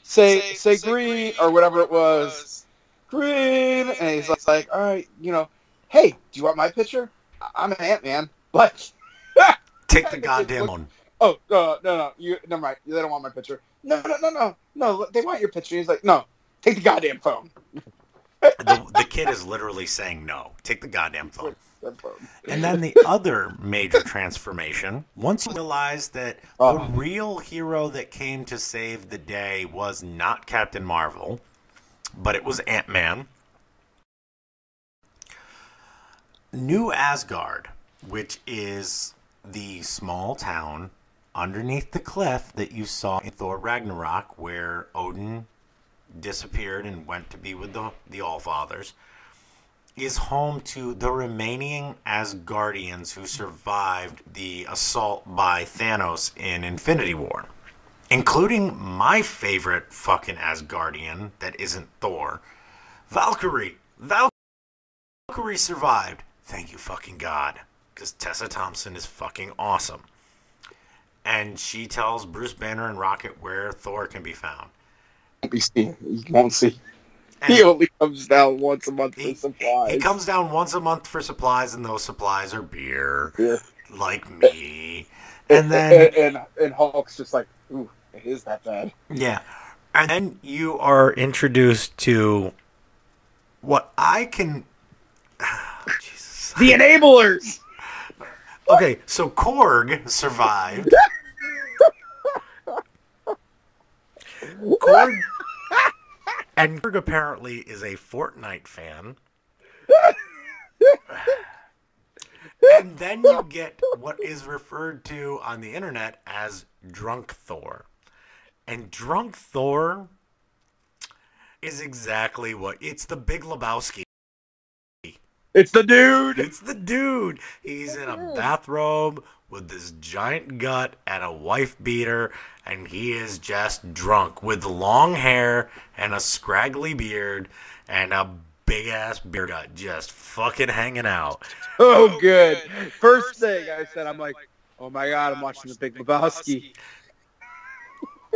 say say green or whatever it was, green. And he's like, all right, you know, hey, do you want my picture? I- I'm an Ant Man. Like, Take the goddamn one. oh uh, no no you never mind. They don't want my picture. No no no no no. They want your picture. He's like, no, take the goddamn phone. The, the kid is literally saying no. Take the goddamn phone. And then the other major transformation, once you realize that the Oh. real hero that came to save the day was not Captain Marvel, but it was Ant Man. New Asgard, which is the small town underneath the cliff that you saw in Thor Ragnarok, where Odin disappeared and went to be with the, the Allfathers is home to the remaining Asgardians who survived the assault by Thanos in Infinity War, including my favorite fucking Asgardian that isn't Thor, Valkyrie. Valkyrie survived. Thank you, fucking God. Because Tessa Thompson is fucking awesome. And she tells Bruce Banner and Rocket where Thor can be found. Be seen. You won't see. He only comes down once a month for He- supplies. He comes down once a month for supplies, and those supplies are beer, Yeah. like me. And then, and, and and Hulk's just like, ooh, it is that bad. yeah. And then you are introduced to what I can. Oh, Jesus. The enablers. Okay, so Korg survived. Korg. And Korg apparently is a Fortnite fan. And then you get what is referred to on the internet as Drunk Thor. And Drunk Thor is exactly what it's the Big Lebowski. It's the dude. It's the dude. He's in a bathrobe with this giant gut and a wife beater, and he is just drunk with long hair and a scraggly beard and a big ass beer gut just fucking hanging out. Oh, oh, good. First thing I said, I'm like, oh my god, I'm watching the Big Lebowski.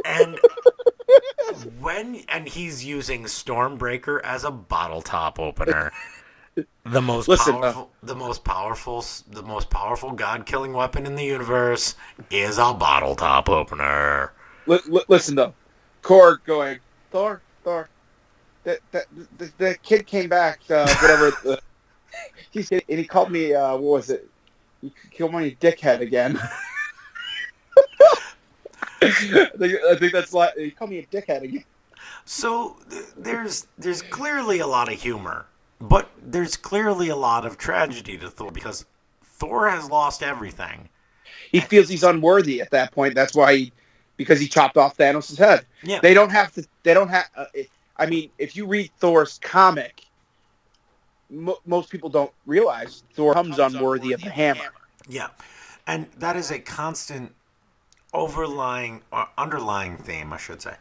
And when and he's using Stormbreaker as a bottle top opener. The most Listen, uh, powerful, the most powerful, the most powerful god-killing weapon in the universe is a bottle top opener. Li- li- listen though, Korg going, Thor, Thor. That that the, the kid came back. Uh, whatever. uh, he said, and he called me. Uh, what was it? He called me dickhead again. I, think, I think that's like he called me a dickhead again. So th- there's there's clearly a lot of humor But there's clearly a lot of tragedy to Thor because Thor has lost everything. He feels he's unworthy at that point. That's why, he, because he chopped off Thanos' head. Yeah. They don't have to. They don't have. Uh, I mean, if you read Thor's comic, mo- most people don't realize Thor comes unworthy of the hammer. Yeah. And that is a constant overlying or underlying theme, I should say,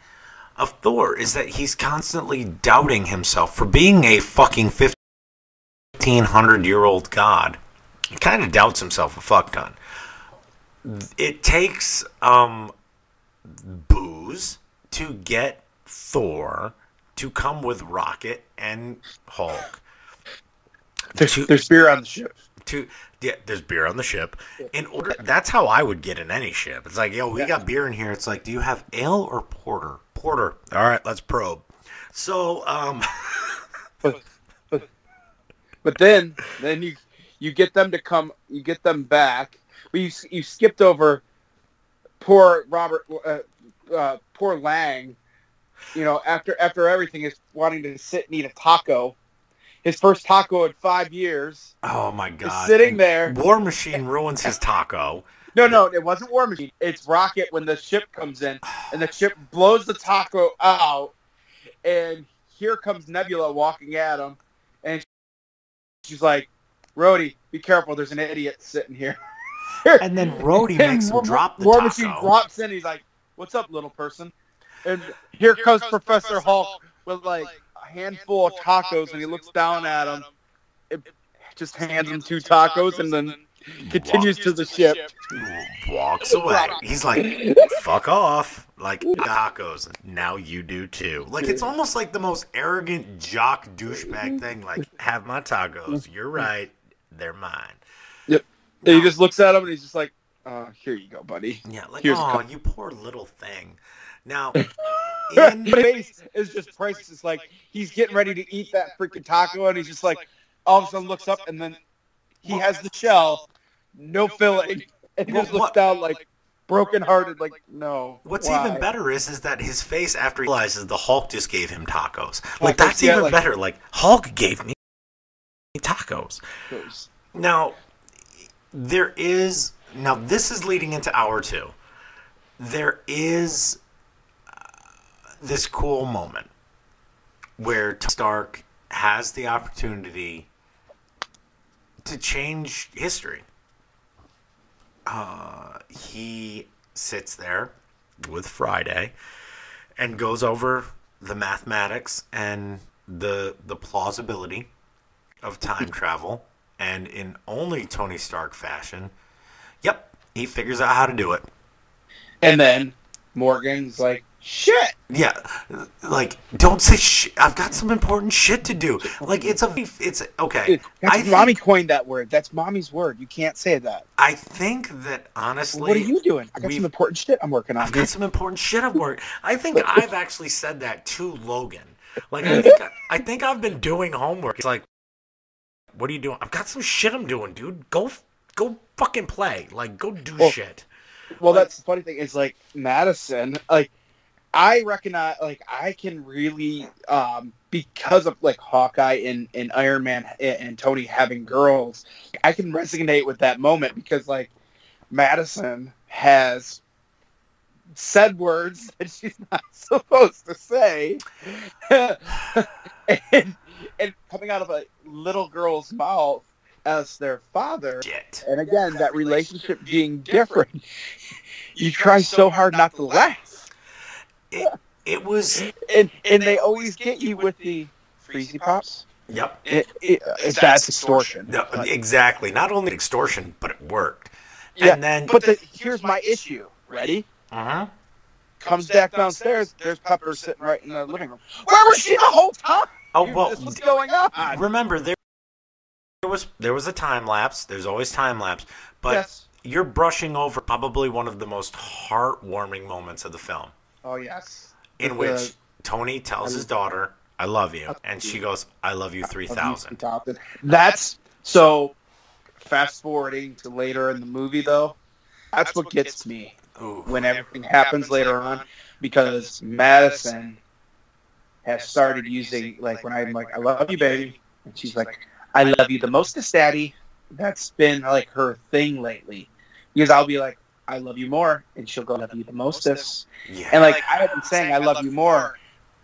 of Thor is that he's constantly doubting himself for being a fucking 1500 year old god. He kind of doubts himself a fuck ton. It takes um, booze to get Thor to come with Rocket and Hulk There's, To- there's beer on the ship. to yeah, there's beer on the ship. In order, that's how I would get in any ship. It's like, yo, we got beer in here. It's like, do you have ale or porter? Porter. All right, let's probe. So, um, But then, then you you get them to come. You get them back. But you you skipped over poor Robert, uh, uh, poor Lang. You know, after after everything is wanting to sit and eat a taco. His first taco in five years. oh my god, sitting there. War Machine ruins his taco. No, no, it wasn't War Machine. It's Rocket when the ship comes in and the ship blows the taco out, and here comes Nebula walking at him, and she's like, "Rhodey, be careful. There's an idiot sitting here." And then Rhodey makes him War- drop the War taco. Machine drops in. He's like, "What's up, little person?" And here, comes, Professor Hulk with like a handful of tacos, and he looks down at him, just hands him two tacos, and then continues to the ship. Walks away. He's like, fuck off. Like, tacos. Now you do too. Like, it's almost like the most arrogant jock douchebag thing. Like, have my tacos. You're right. They're mine. And he just looks at him, and he's just like, uh, "Here you go, buddy." Yeah, like, Here's oh, you poor little thing. Now, His in, face is just priceless. Like he's getting ready to eat that freaking taco, and he's just like, all of a sudden looks up, and then he has the shell, no filling, and he just looks what- down like brokenhearted, like, no. what's why? even better is is that his face after he realizes the Hulk just gave him tacos. Like, Tacos, that's yeah, even like- better. Like, Hulk gave me tacos. Goes, Now, there is now this is leading into hour two. There is uh, this cool moment where Tony Stark has the opportunity to change history. Uh, he sits there with Friday and goes over the mathematics and the the plausibility of time travel, and in only Tony Stark fashion, yep, he figures out how to do it. And then Morgan's like, shit. Yeah, like don't say shit. I've got some important shit to do. Like it's a, it's okay. That's I mommy think, coined that word. That's mommy's word. You can't say that. I think that honestly, what are you doing? I got some important shit I'm working on. I've got some important shit at work. I think I've actually said that to Logan. Like I think I think I've been doing homework. It's like, what are you doing? I've got some shit I'm doing, dude. Go go fucking play. Like go do Well, shit. Well, that's the funny thing is like Madison, like I recognize, like I can really, um, because of like Hawkeye and, and Iron Man and, and Tony having girls, I can resonate with that moment because like Madison has said words that she's not supposed to say, and and coming out of a little girl's mouth as their father. Shit. And again, that relationship being different, you try so hard not to laugh. It it was And and they always get you with the freezy pops. yep. It, it, it, that's extortion. No, exactly. Not only extortion, but it worked. Yeah, And then But the, here's my issue. Ready? uh-huh. Comes back downstairs. There's Pepper sitting right in the living room. Where was she the whole time? Oh well, was going on. remember there there was there was a time lapse. There's always time lapse, but yes. you're brushing over probably one of the most heartwarming moments of the film, Oh yes. in The- which Tony tells his daughter, "I love you," and she goes, "I love you three thousand. That's so. Fast forwarding to later in the movie, though, that's what gets me Ooh, when everything happens later on, because Madison has started using like when I'm like, "I love you, baby," And she's like, I love you the mostest, Daddy. That's been like her thing lately. Because I'll be like, I love you more, and she'll go, love you the mostest. Yeah. And like I have been saying, I love you more.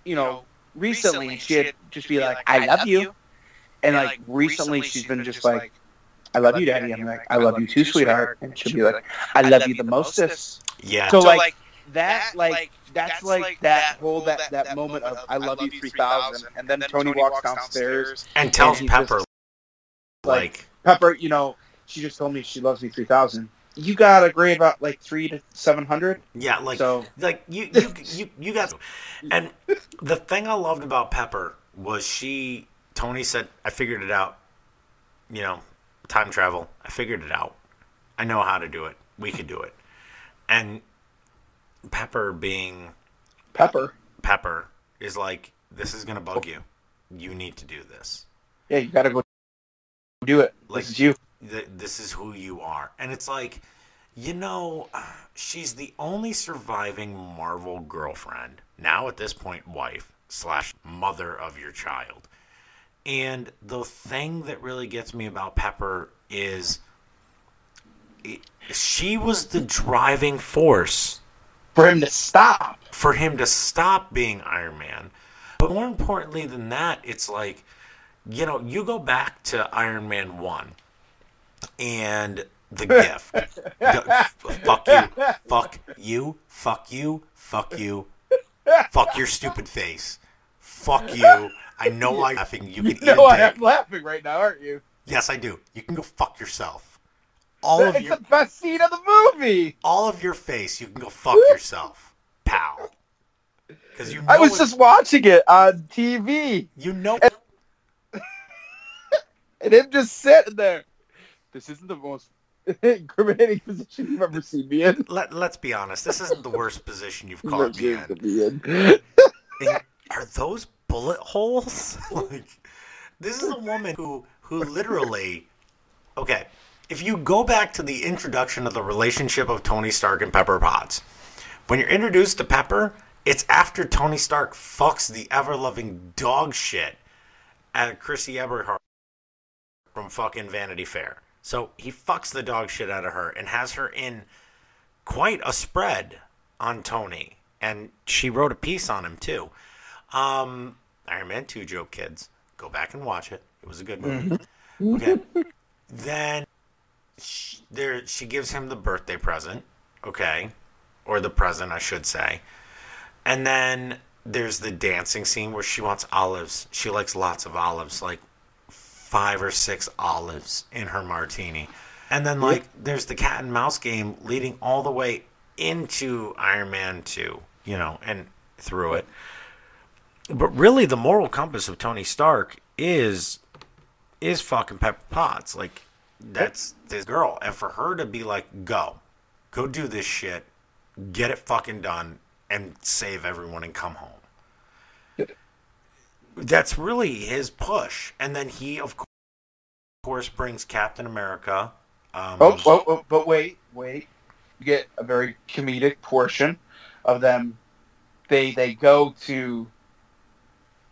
You know, recently and she'd just be like, I love you. And like recently she's been just like, I love you, Daddy. I'm like, I love you too, sweetheart. And she'll be like, I love you the mostest. yeah. So like that, like that's like that whole that that moment of I love you three thousand, and then Tony walks downstairs. and tells he Pepper, just, like, Pepper, you know, she just told me she loves me three thousand. You got a grade about like three to seven hundred. yeah, like, So like you, you, you, you got. And the thing I loved about Pepper was she. Tony said, "I figured it out. You know, time travel. I figured it out. I know how to do it. We could do it." And Pepper being Pepper, Pepper is like, "This is gonna bug you. You need to do this. yeah, you got to go do it. Like- this is you. Th- this is who you are." And it's like, you know, she's the only surviving Marvel girlfriend now. At this point, wife slash mother of your child. And the thing that really gets me about Pepper is it, she was the driving force For him to stop. for him to stop being Iron Man. But more importantly than that, it's like, you know, you go back to Iron Man 1 and the gift. fuck you. Fuck you. Fuck you. Fuck you. Fuck your stupid face. Fuck you. I know I'm laughing. You can You eat know I am laughing right now, aren't you? Yes, I do. You can go fuck yourself. All of It's your the best scene of the movie. all of your face, you can go fuck yourself, pal. Because you know I was just watching it on TV, you know and him just sitting there. This isn't the most incriminating position you've ever seen me in. let, let's be honest, this isn't the worst position you've caught me in. be in. Are those bullet holes? like, this is a woman who, who literally, okay, if you go back to the introduction of the relationship of Tony Stark and Pepper Potts, when you're introduced to Pepper, it's after Tony Stark fucks the ever loving dog shit at Chrissy Everhart from fucking Vanity Fair. So he fucks the dog shit out of her and has her in quite a spread on Tony. And she wrote a piece on him too. Um, Iron Man 2 joke, kids. Go back and watch it. It was a good movie. Okay. then she, there, she gives him the birthday present. Okay. Or the present, I should say. And then there's the dancing scene where she wants olives. She likes lots of olives, like five or six olives in her martini. And then, like, there's the cat and mouse game leading all the way into Iron Man 2, you know, and through it. But really, the moral compass of Tony Stark is is fucking Pepper Potts. Like, that's this girl. And for her to be like, go, go do this shit, get it fucking done, and save everyone and come home. That's really his push. And then he, of course, course brings Captain America. Um, Oh, oh, oh, but wait, wait. You get a very comedic portion of them. They they go to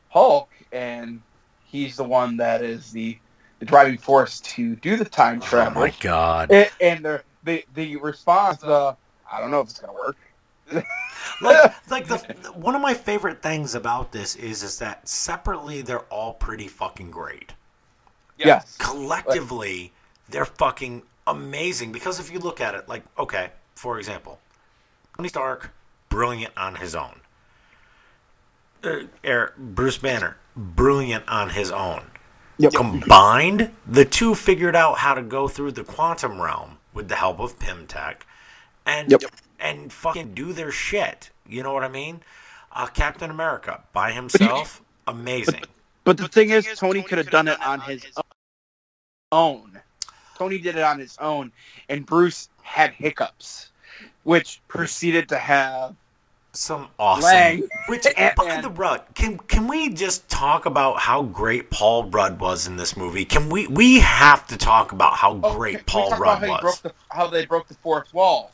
Hulk, and he's the one that is the, the driving force to do the time oh travel. my god! and and the, the the response, uh, I don't know if it's gonna work. like, like the one of my favorite things about this is is that separately they're all pretty fucking great. Yes. Collectively, they're fucking amazing because if you look at it, like okay, for example, Tony Stark, brilliant on his own. Uh, er, Bruce Banner, brilliant on his own. Yep. Combined, the two figured out how to go through the quantum realm with the help of Pymtech, and Yep. And fucking do their shit. You know what I mean? Uh, Captain America by himself, amazing. But the thing is, Tony could have done it on his own. Tony did it on his own, and Bruce had hiccups, which proceeded to have Some awesome. Lang. Which Ant-Man. by the Rudd, can can we just talk about how great Paul Rudd was in this movie? Can we we have to talk about how Oh, great can Paul Rudd how, was broke the, how they broke the fourth wall.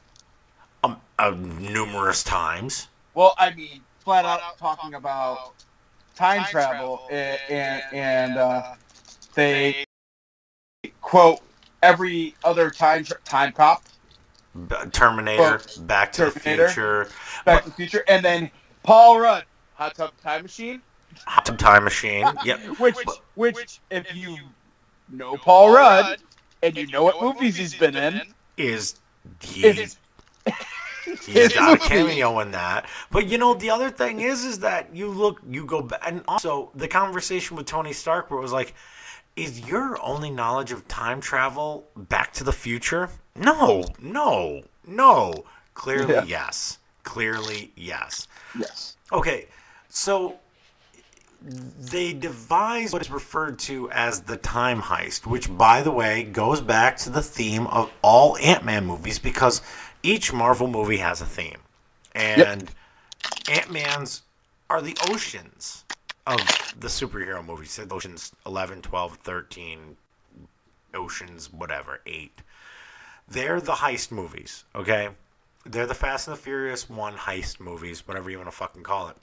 Um, uh, numerous times. Well, I mean, flat out talking about time travel and and, and uh, they quote every other time Timecop Terminator, Well, Back to the Future, Back to the Future, and then Paul Rudd, Hot Tub Time Machine, Hot Tub Time Machine. Yep. which which if you know Paul Rudd and you know what movies he's been in, Is he? it's He's got a cameo in that. But you know, the other thing is, is that you look, you go back, and also the conversation with Tony Stark, where it was like, "Is your only knowledge of time travel Back to the Future?" No, no, no. Clearly, Yeah. yes. Clearly, yes. yes, Okay, so they devised what is referred to as the time heist, which, by the way, goes back to the theme of all Ant Man movies because each Marvel movie has a theme. And Ant Man's are the oceans of the superhero movies. Oceans 11, 12, 13, Oceans, whatever, 8. They're the heist movies, okay? They're the Fast and the Furious 1 heist movies, whatever you want to fucking call it.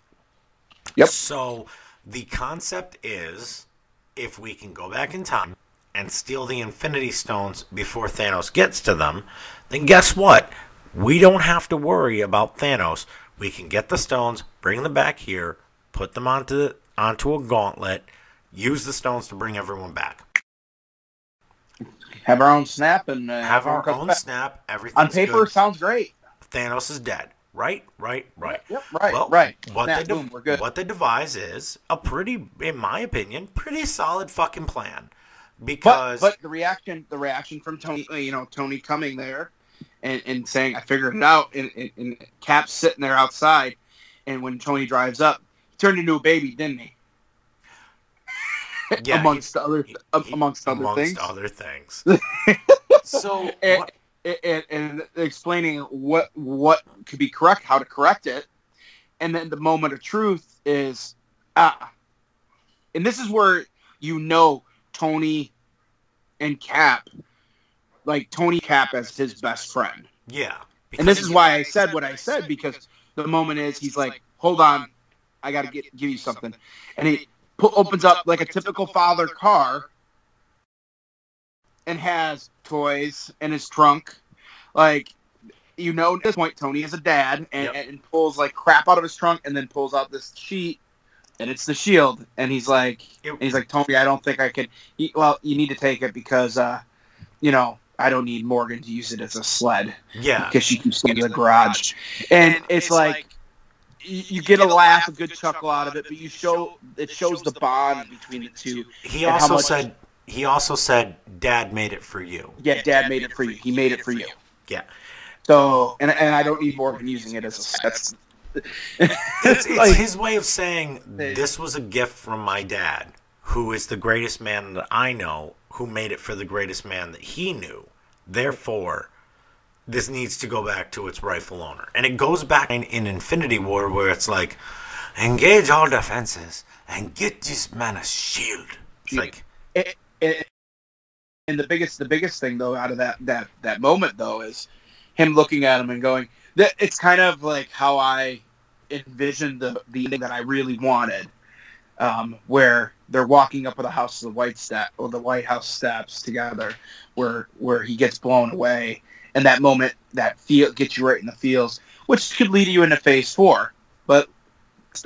Yep. So the concept is if we can go back in time and steal the Infinity Stones before Thanos gets to them, then guess what? We don't have to worry about Thanos. We can get the stones, bring them back here, put them onto onto a gauntlet, use the stones to bring everyone back. have our own snap and uh, Have our own back. snap. Everything on paper. Sounds great. Thanos is dead. Right, right, right. Yep, right, Well, right. What Snap, they de- boom, we're good. what they devise is a pretty, in my opinion, pretty solid fucking plan. Because but the reaction the reaction from Tony uh, you know Tony coming there and, and saying I figured it out and, and, and Cap's sitting there outside and when Tony drives up he turned into a baby didn't he? Yeah, amongst other he- um, he- amongst other amongst things. other things. so and, and, and explaining what what could be correct how to correct it and then the moment of truth is ah and this is where you know Tony and Cap like Tony Cap as his best friend yeah, and this is why I said what I said because the moment is he's like, "Hold on, I got to get give you something," and he pu- opens up like a typical father car and has toys in his trunk, like. You know, at this point, Tony is a dad, and, Yep. and pulls like crap out of his trunk, and then pulls out this sheet, and it's the shield. And he's like, and he's like, Tony, I don't think I can. He, well, you need to take it because, uh, you know, I don't need Morgan to use it as a sled yeah, because she keeps going to the garage. And it's like you, you get a laugh, a good chuckle out of it, but you show it shows the bond between the two. he also said he also said Dad made it for you. Yeah, Dad made it for you. He made it for you. Yeah, So, and and I don't need Morgan using it as a that's. it's, it's like- his way of saying this was a gift from my dad, who is the greatest man that I know, who made it for the greatest man that he knew. Therefore, this needs to go back to its rightful owner. And it goes back in, in Infinity War where it's like, engage all defenses and get this man a shield. It's like, it, it, and the biggest the biggest thing though out of that that that moment though is him looking at him and going that it's kind of like how I envisioned the the ending that I really wanted um, where they're walking up to the house of the white step or the White House steps together where where he gets blown away and that moment that feel gets you right in the feels which could lead you into phase four but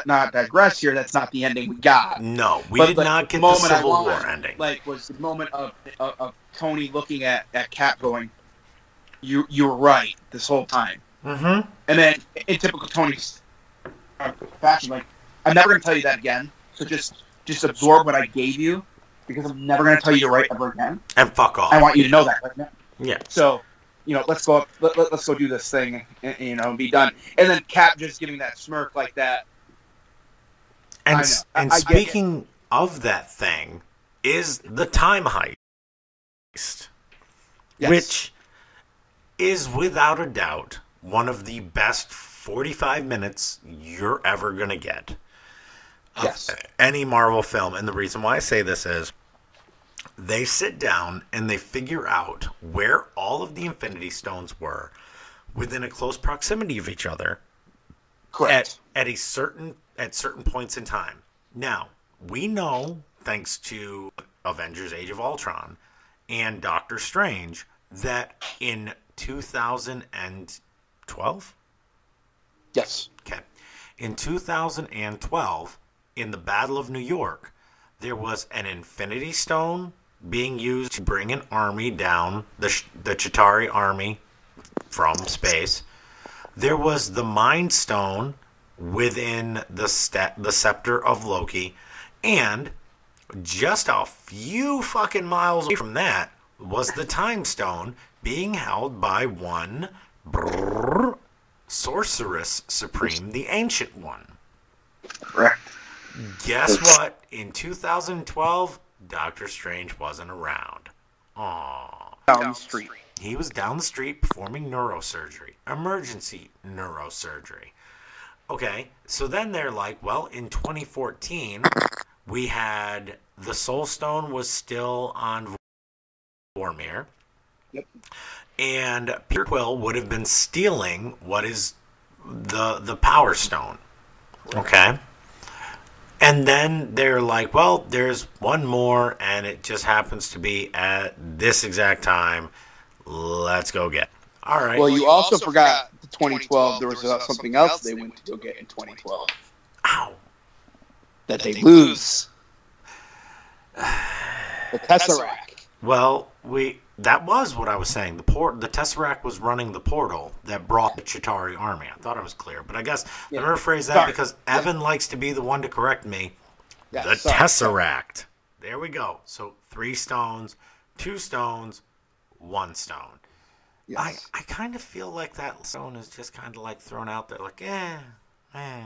not digress here that's not the ending we got no, we But did the not get the moment I Civil wanted, War ending. like was the moment of, of, of Tony looking at, at Cap going, "You you were right this whole time," mm-hmm. and then in typical Tony's fashion, like, "I'm never going to tell you that again. So just just absorb what I gave you, because I'm never going to tell you to write ever again. And fuck off. I want you to know that right now. yeah. So." You know, let's go up. Let, let, us go do this thing, and, you know, and be done. And then Cap just giving that smirk like that. And, I s- I- and I get speaking of that thing, is the time heist, Yes. which is without a doubt one of the best 45 minutes you're ever going to get. Yes. Any Marvel film. And the reason why I say this is they sit down and they figure out where all of the Infinity Stones were within a close proximity of each other correct. at at a certain at certain points in time. Now we know, thanks to Avengers Age of Ultron and Doctor Strange that in 2012 Yes. Okay. In 2012, in the Battle of New York, there was an Infinity Stone being used to bring an army down the the Chitauri army from space. There was the Mind Stone within the the scepter of Loki, and just a few fucking miles away from that was the Time Stone being held by one brrr, Sorceress Supreme, the Ancient One. Correct. Guess what? In 2012, Doctor Strange wasn't around. Aww. Down the street. He was down the street performing neurosurgery, emergency neurosurgery. Okay, so then they're like, well, in 2014, we had the Soul Stone was still on Vormir. Yep. And Peter Quill would have been stealing what is the the Power Stone. Okay. And then they're like, well, there's one more, and it just happens to be at this exact time. Let's go get. it." All right. Well, you also forgot the 2012. There was uh, something else they went to go get in 2012 Ow. that they lose. The Tesseract. Well, we that was what I was saying. The port, the Tesseract was running the portal that brought the Chitauri army. I thought I was clear, but I guess Yeah. I'm gonna rephrase that Sorry. because Evan likes to be the one to correct me. Yeah, the sorry. Tesseract. There we go. So three stones, two stones, one stone. I, Yes. I kind of feel like that stone is just kind of like thrown out there, like, eh, eh,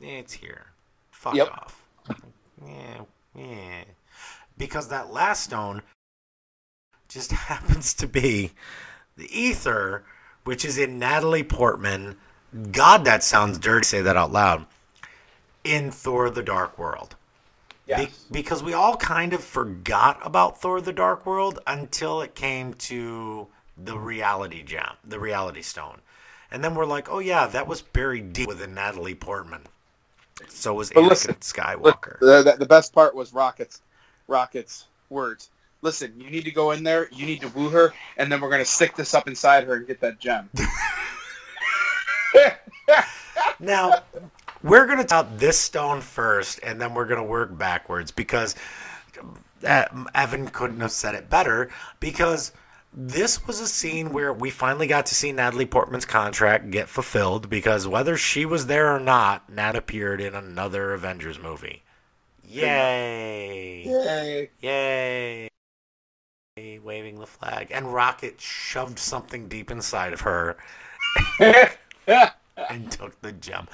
it's here. Fuck Yep. off. Yeah, yeah. Because that last stone just happens to be the Aether, which is in Natalie Portman. God, that sounds dirty say that out loud. In Thor the Dark World. Be- Yes. because we all kind of forgot about Thor the Dark World until it came to the reality gem, the reality stone. And then we're like, oh yeah, that was buried deep within Natalie Portman. So was But Anakin listen, Skywalker. The, the, the best part was Rocket's Rocket's words. Listen, you need to go in there. You need to woo her, and then we're gonna stick this up inside her and get that gem. Now, we're going to talk this stone first, and then we're going to work backwards because uh, Evan couldn't have said it better. Because this was a scene where we finally got to see Natalie Portman's contract get fulfilled. Because whether she was there or not, Nat appeared in another Avengers movie. Yay! Yay! Yay! Waving the flag. And Rocket shoved something deep inside of her and took the gem.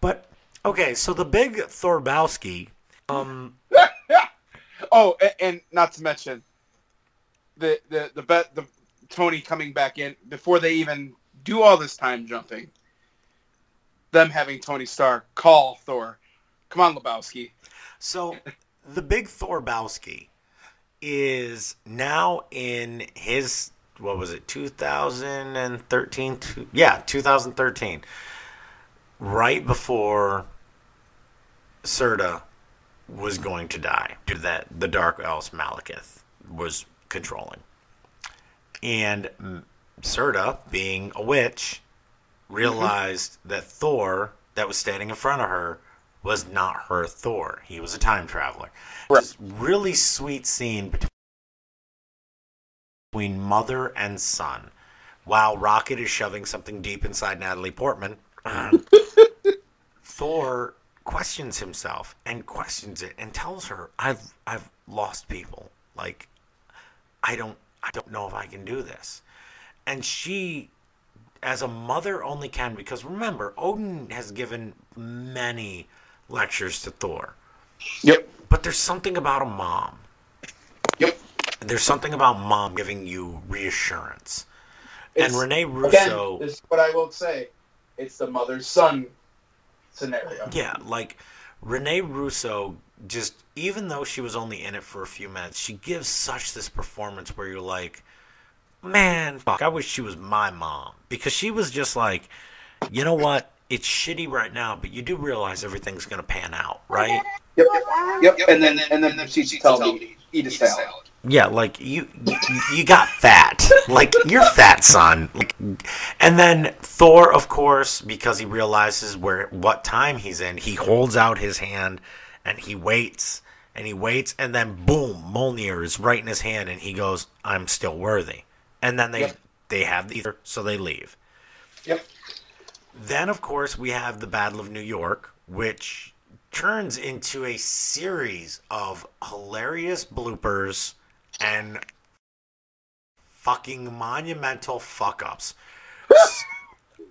But okay, so the big Thorbowski, um, oh, a- and not to mention the the the bet the Tony coming back in before they even do all this time jumping. Them having Tony Stark call Thor, "Come on, Lebowski." so the big Thorbowski is now in his what was it 2013 Two- yeah 2013 right before Serta was going to die that the dark elves Malekith was controlling. And Serta being a witch realized that Thor that was standing in front of her was not her Thor. He was a time traveler. Right. Just really sweet scene between mother and son while Rocket is shoving something deep inside Natalie Portman Thor questions himself and questions it and tells her I've I've lost people. Like I don't I don't know if I can do this. And she as a mother only can because remember Odin has given many lectures to Thor Yep. but there's something about a mom Yep. there's something about mom giving you reassurance and It's- Renee Again, this is what I will say. It's the mother son scenario. Yeah, like Renee Russo just even though she was only in it for a few minutes, she gives such this performance where you're like, Man, fuck, I wish she was my mom. Because she was just like, you know what? It's shitty right now, but you do realize everything's gonna pan out, right? Yep. Yep. And then and then proceeds to tell me eat a salad. Yeah, like you, you, you got fat. Like you're fat, son. Like, and then Thor, of course, because he realizes where what time he's in, he holds out his hand and he waits and he waits, and then boom, Mjolnir is right in his hand, and he goes, "I'm still worthy." And then they Yep. they have the Aether, so they leave. Yep. Then, of course, we have the Battle of New York, which turns into a series of hilarious bloopers and fucking monumental fuck ups.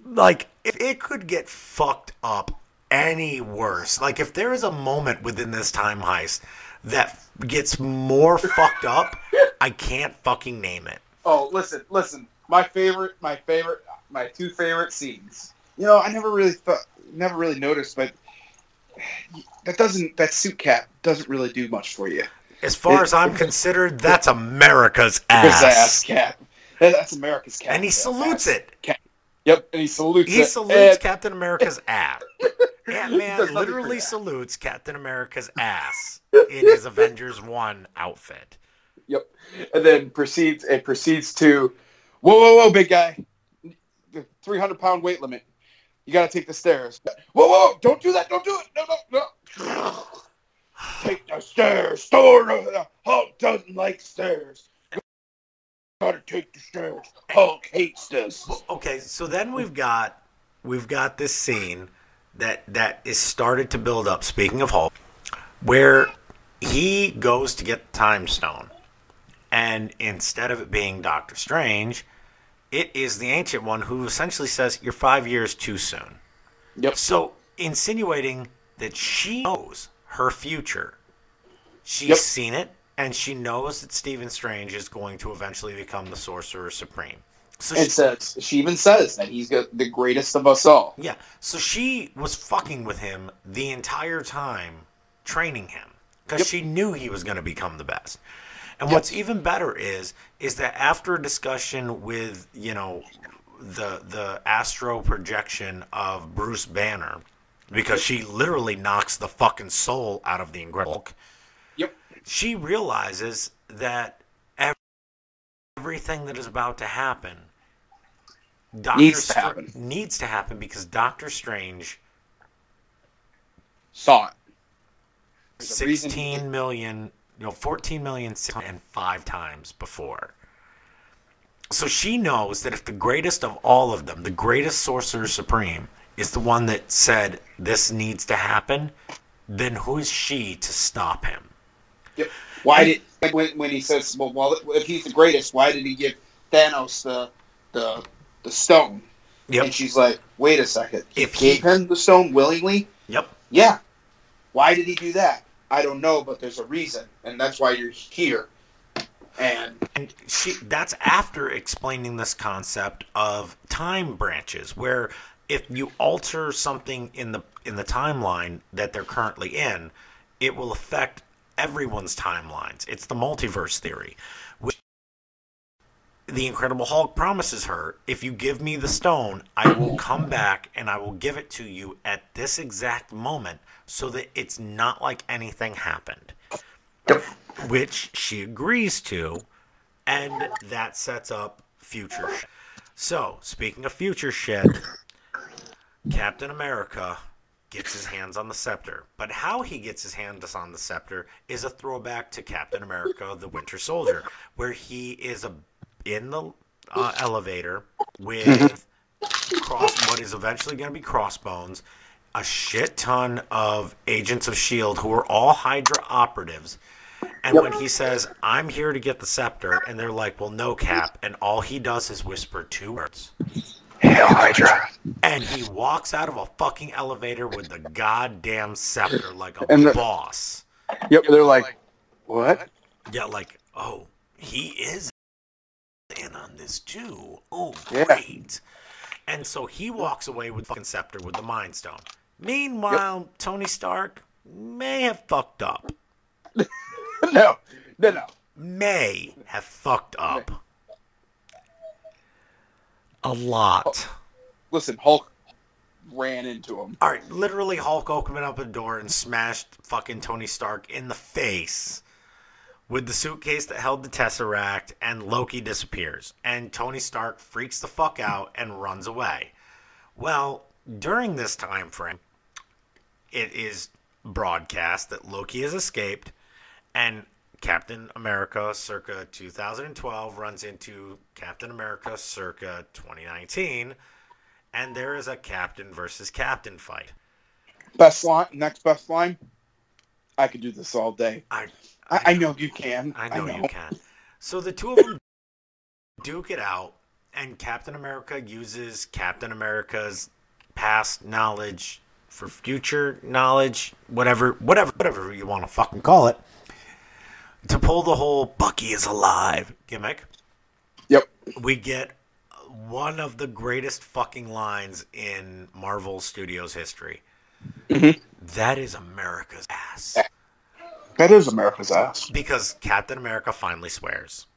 like, if it could get fucked up any worse, like, if there is a moment within this time heist that gets more fucked up, I can't fucking name it. Oh, listen, listen. My favorite, my favorite, my two favorite scenes. You know, I never really thought, never really noticed, but that doesn't, that suit cap doesn't really do much for you. As far It- as I'm concerned, that's America's ass. ass cap. That's America's cap. And he salutes it. Yep, and he salutes He it. salutes And- Captain America's ass. Ant Man does nothing for literally salutes Captain America's ass in his Avengers 1 outfit. Yep. And then proceeds it proceeds to whoa whoa whoa big guy. The three hundred pound weight limit. You gotta take the stairs. Whoa, whoa, don't do that, don't do it. No, no, no. Take the stairs. Thor the Hulk doesn't like stairs. Gotta take the stairs. Hulk hates this. Okay, so then we've got we've got this scene that that is started to build up. Speaking of Hulk, where he goes to get the time stone, and instead of it being Doctor Strange, it is the Ancient One who essentially says, "You're five years too soon." Yep. So insinuating that she knows her future, she's Yep. seen it, and she knows that Stephen Strange is going to eventually become the Sorcerer Supreme. So And she- says she even says that he's the greatest of us all. Yeah. So she was fucking with him the entire time, training him because Yep. she knew he was going to become the best. And what's even better is is that after a discussion with you know the the astro projection of Bruce Banner, because she literally knocks the fucking soul out of the Incredible Hulk, Yep. she realizes that ev- everything that is about to happen Doctor Needs to happen. needs to happen because Doctor Strange Saw it. There's a reason he sixteen million, no, fourteen million and five times before. So she knows that if the greatest of all of them, the greatest sorcerer supreme, is the one that said this needs to happen, then who is she to stop him? Yep. Why did like when, when he says, well, well, if he's the greatest, why did he give Thanos the the the stone? Yep. And she's like, wait a second. If he- gave him the stone willingly? Yep. Yeah. Why did he do that? I don't know, but there's a reason, and that's why you're here. And And she that's after explaining this concept of time branches where if you alter something in the in the timeline that they're currently in, it will affect everyone's timelines. It's the multiverse theory. The Incredible Hulk promises her, if you give me the stone, I will come back and I will give it to you at this exact moment so that it's not like anything happened which she agrees to, and that sets up future. Shit. So, speaking of future shit, Captain America gets his hands on the scepter. But how he gets his hands on the scepter is a throwback to Captain America: The Winter Soldier, where he is a in the uh, elevator with cross what is eventually going to be Crossbones, a shit ton of agents of Shield who are all Hydra operatives. And when he says, "I'm here to get the scepter," and they're like, "Well, no, Cap," and all he does is whisper two words, Hail Hydra. and he walks out of a fucking elevator with the goddamn scepter like a And the- boss. Yep, they're like, what? Yeah, like, oh, he is in on this too. Oh, Yeah. great. And so he walks away with the fucking scepter with the Mind Stone. Meanwhile, Tony Stark may have fucked up. no, no, no. May have fucked up. A lot. Oh, listen, Hulk ran into him. All right, literally, Hulk opened up a door and smashed fucking Tony Stark in the face with the suitcase that held the Tesseract, and Loki disappears. And Tony Stark freaks the fuck out and runs away. Well, during this time frame, it is broadcast that Loki has escaped, and Captain America circa 2012 runs into Captain America circa 2019, and there is a captain versus captain fight. Best line, next best line. I could do this all day. I I, I know you can. I know, you can. So the two of them duke it out, and Captain America uses Captain America's past knowledge for future knowledge, whatever, whatever, whatever you want to fucking call it, to pull the whole Bucky is alive gimmick. Yep. We get one of the greatest fucking lines in Marvel Studios history. Mhm. That is America's ass. That is America's ass. Because Captain America finally swears.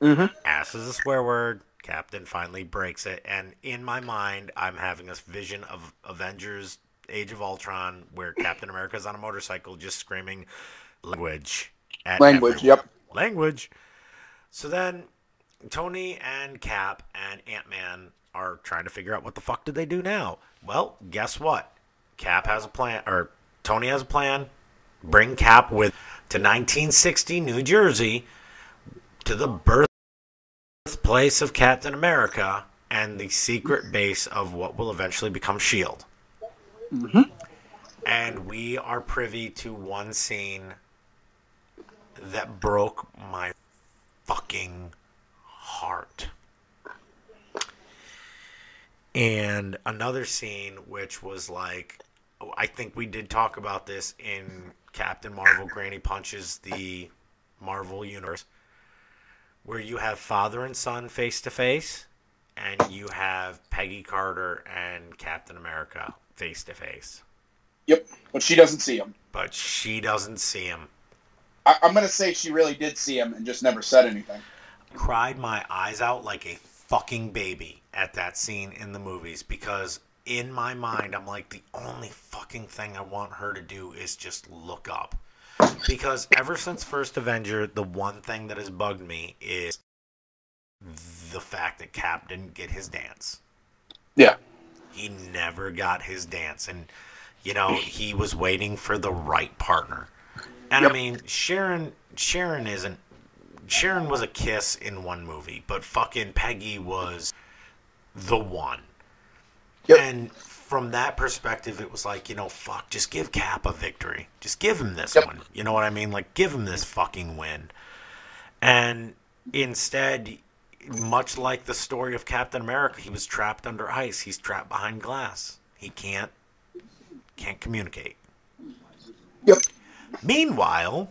Mm-hmm. Ass is a swear word. Captain finally breaks it. And in my mind, I'm having this vision of Avengers Age of Ultron where Captain America's on a motorcycle just screaming language. At Language. everyone. Yep. Language. So then Tony and Cap and Ant Man are trying to figure out what the fuck did they do now. Well, guess what? Cap has a plan, or Tony has a plan. Bring Cap with to 1960 New Jersey to the birthplace of Captain America and the secret base of what will eventually become Shield. Mhm. And we are privy to one scene that broke my fucking heart. And another scene which was like I think we did talk about this in Captain Marvel Granny Punches the Marvel Universe where you have father and son face to face and you have Peggy Carter and Captain America face to face. Yep. But she doesn't see him. But she doesn't see him. I, I'm gonna say she really did see him and just never said anything. cried my eyes out like a fucking baby at that scene in the movies because in my mind I'm like the only fucking thing I want her to do is just look up. Because ever since First Avenger, the one thing that has bugged me is the fact that Cap didn't get his dance. Yeah. He never got his dance and you know, he was waiting for the right partner. And I mean, Sharon Sharon isn't Sharon was a kiss in one movie, but fucking Peggy was the one. Yep. And from that perspective, it was like, you know, fuck, just give Cap a victory. Just give him this Yep. one. You know what I mean? Like, give him this fucking win. And instead, much like the story of Captain America, he was trapped under ice. He's trapped behind glass. He can't can't communicate. Yep. Meanwhile,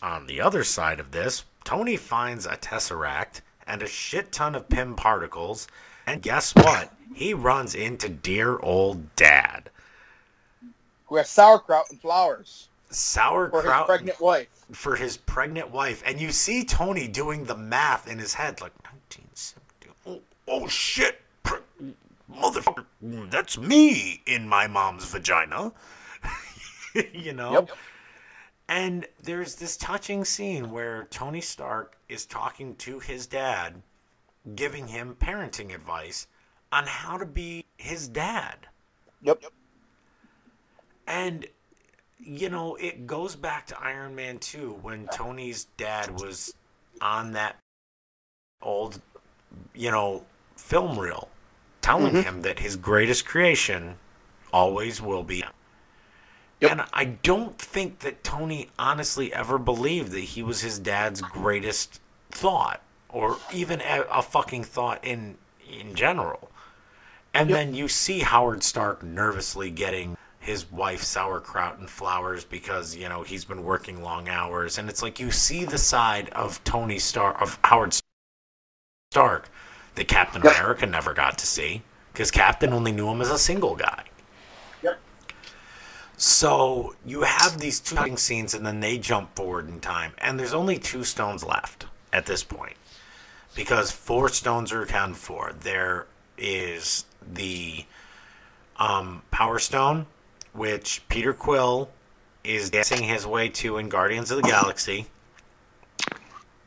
on the other side of this, Tony finds a tesseract and a shit ton of Pym particles, and guess what? He runs into dear old dad. Who has sauerkraut and flowers Sauerkraut. for his pregnant wife. for his pregnant wife, and you see Tony doing the math in his head, like 1970. Oh, oh shit, motherfucker, that's me in my mom's vagina. you know. Yep. And there's this touching scene where Tony Stark is talking to his dad, giving him parenting advice on how to be his dad. Yep. And you know, it goes back to Iron Man 2 when Tony's dad was on that old, you know, film reel telling Mhm. him that his greatest creation always will be. Yep. And I don't think that Tony honestly ever believed that he was his dad's greatest thought or even a, a fucking thought in in general. And Yep. then you see Howard Stark nervously getting his wife sauerkraut and flowers because you know he's been working long hours and it's like you see the side of Tony Stark of Howard Stark that Captain Yep. America never got to see because Captain only knew him as a single guy. Yep. So you have these two scenes, and then they jump forward in time, and there's only two stones left at this point because four stones are accounted for. There is the um, Power Stone, which Peter Quill is dancing his way to in Guardians of the Galaxy.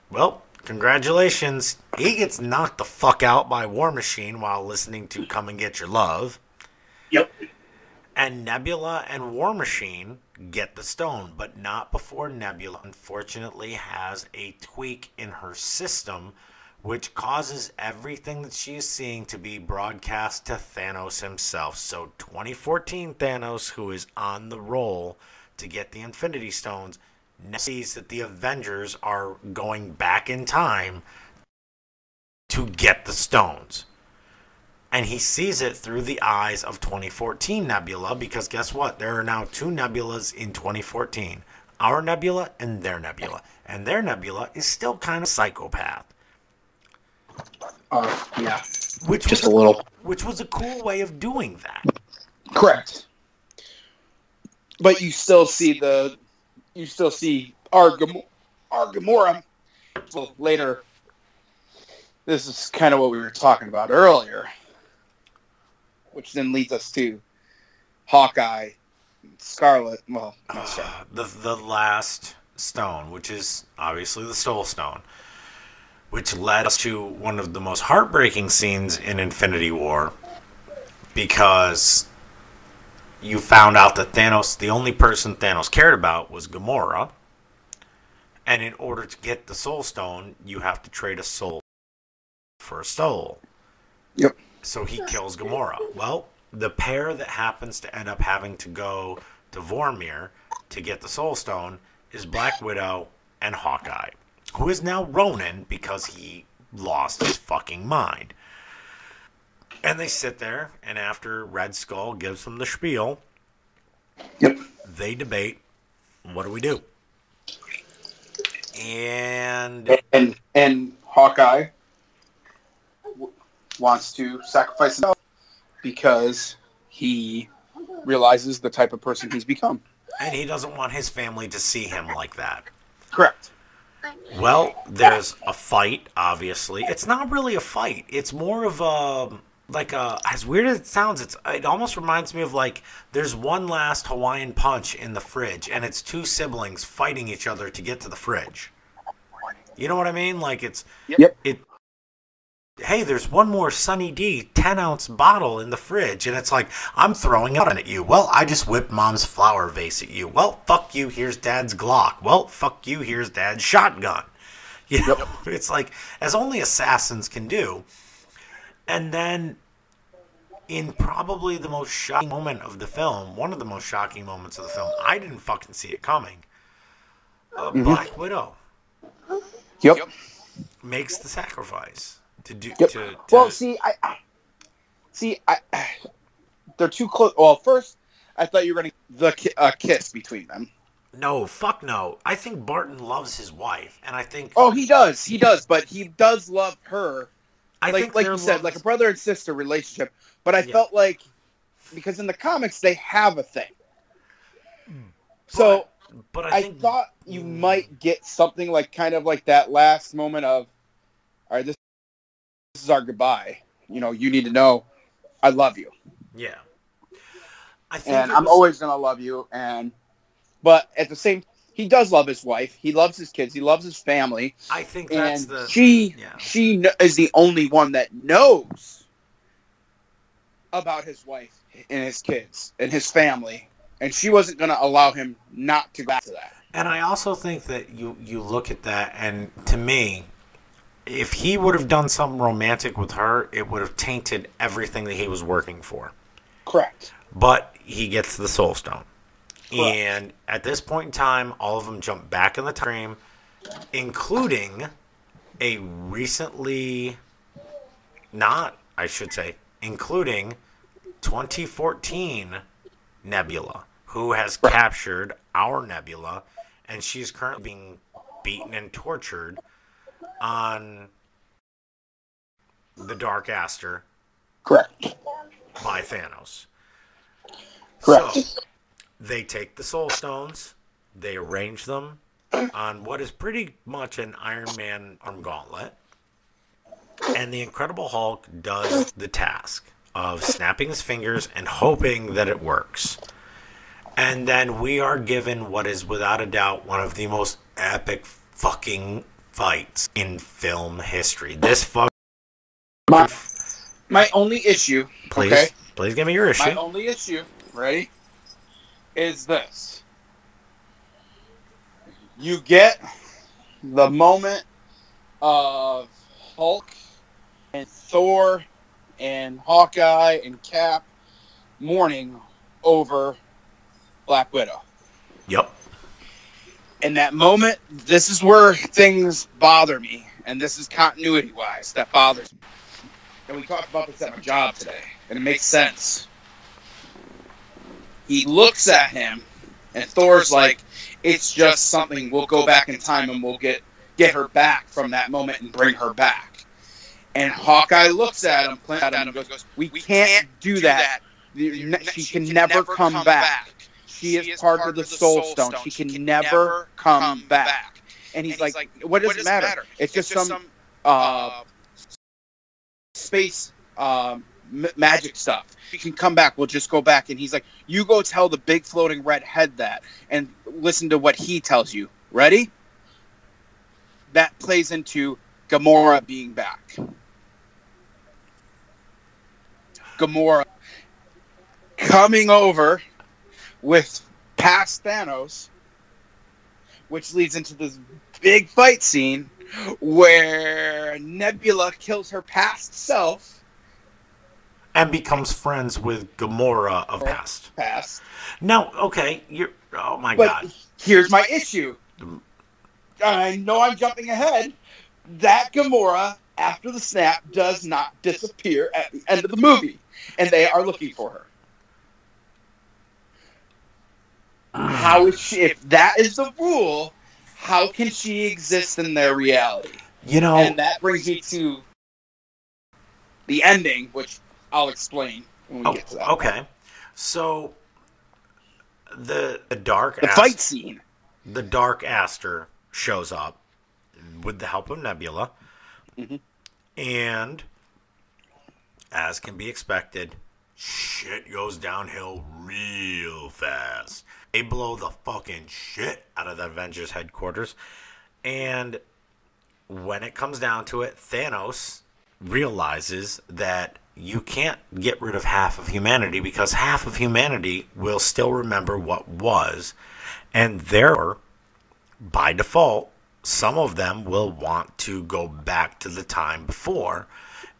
Well, congratulations. He gets knocked the fuck out by War Machine while listening to Come and Get Your Love. Yep. And Nebula and War Machine get the stone, but not before Nebula unfortunately has a tweak in her system, which causes everything that she is seeing to be broadcast to Thanos himself. So 2014 Thanos, who is on the roll to get the Infinity Stones, sees that the Avengers are going back in time to get the stones and he sees it through the eyes of 2014 Nebula because guess what? There are now two nebulas in 2014 our nebula and their nebula. And their nebula is still kind of psychopath. Uh, yeah. Which Just a was, little. which was a cool way of doing that. Correct. But you still see the, you still see our, Gam- Gamora. Well, later, this is kind of what we were talking about earlier, which then leads us to Hawkeye, Scarlet. Well, not Scarlet. The the last stone, which is obviously the Soul Stone, which led us to one of the most heartbreaking scenes in Infinity War, because you found out that Thanos, the only person Thanos cared about, was Gamora, and in order to get the Soul Stone, you have to trade a soul for a soul. Yep. So he kills Gamora. Well, the pair that happens to end up having to go to Vormir to get the Soul Stone is Black Widow and Hawkeye, who is now Ronin because he lost his fucking mind. And they sit there, and after Red Skull gives them the spiel, Yep. they debate what do we do? And And and Hawkeye w- wants to sacrifice himself because he realizes the type of person he's become. and he doesn't want his family to see him like that. Correct. Well, there's a fight, obviously. It's not really a fight. It's more of a like a as weird as it sounds, it's it almost reminds me of like there's one last Hawaiian punch in the fridge and it's two siblings fighting each other to get to the fridge. You know what I mean? Like it's Yep. it Hey, there's one more Sunny D 10 ounce bottle in the fridge, and it's like, I'm throwing it at you. Well, I just whipped mom's flower vase at you. Well, fuck you, here's dad's Glock. Well, fuck you, here's dad's shotgun. You know, it's like, as only assassins can do. And then, in probably the most shocking moment of the film, one of the most shocking moments of the film, I didn't fucking see it coming. Uh, Black Widow Yep. makes the sacrifice to do Yep. to, to Well, see, I, I see, I, they're too close. Well, first, I thought you were going to the ki- uh, kiss between them. No, fuck no. I think Barton loves his wife, and I think Oh, he does, he does, but he does love her, I like think like you said, love like a brother and sister relationship. But I Yeah. felt like because in the comics they have a thing, so. But I, I think thought you might get something like kind of like that last moment of, all right, this, this is our goodbye. You know, you need to know I love you, yeah. I think and it I'm always gonna love you. And but at the same, he does love his wife. He loves his kids. He loves his family. I think that's And the she, yeah. she is the only one that knows about his wife and his kids and his family. And she wasn't gonna allow him not to go back to that. And I also think that you you look at that, and to me, if he would have done something romantic with her, it would have tainted everything that he was working for. Correct. But he gets the Soul Stone. Correct. And at this point in time, all of them jump back in the time, including a recently, not, I should say, including 2014 Nebula, who has captured our Nebula, and she's currently being beaten and tortured on the Dark Aster Correct. by Thanos. Correct. So, they take the Soul Stones, they arrange them on what is pretty much an Iron Man arm gauntlet, and the Incredible Hulk does the task of snapping his fingers and hoping that it works. And then we are given what is without a doubt one of the most epic fucking fights in film history. This fuck. My, my only issue, Please, okay? please give me your issue. My only issue, ready, is this. You get the moment of Hulk and Thor and Hawkeye and Cap mourning over Black Widow. Yep. In that moment, this is where things bother me, and this is continuity wise that bothers me. And we talked about this at my job today, and it makes sense. He looks at him, and Thor's like, "It's just something. We'll go back in time, and we'll get get her back from that moment and bring her back." And Hawkeye looks at him, Clint at him, and goes, "We can't do that. She can never come back." She is part of the Soul Stone. She can never come back. And he's like, "What does it matter? It's just some uh, space um, m- magic stuff. She can come back. We'll just go back." And he's like, "You go tell the big floating red head that, and listen to what he tells you. Ready?" That plays into Gamora being back. Gamora coming over with past Thanos, which leads into this big fight scene where Nebula kills her past self. And becomes friends with Gamora of past. Past. Now, okay, you're. Oh my But god. here's my issue. I know I'm jumping ahead. That Gamora, after the snap, does not disappear at the end of the movie, and they are looking for her. How is she? If that is the rule, how can she exist in their reality? You know, And that brings me to the ending, which I'll explain when we oh, get to that. okay. So the the dark The fight scene. the dark Aster shows up with the help of Nebula, Mhm. and as can be expected, shit goes downhill real fast. They blow the fucking shit out of the Avengers headquarters, and when it comes down to it, Thanos realizes that you can't get rid of half of humanity because half of humanity will still remember what was, and therefore, by default, some of them will want to go back to the time before.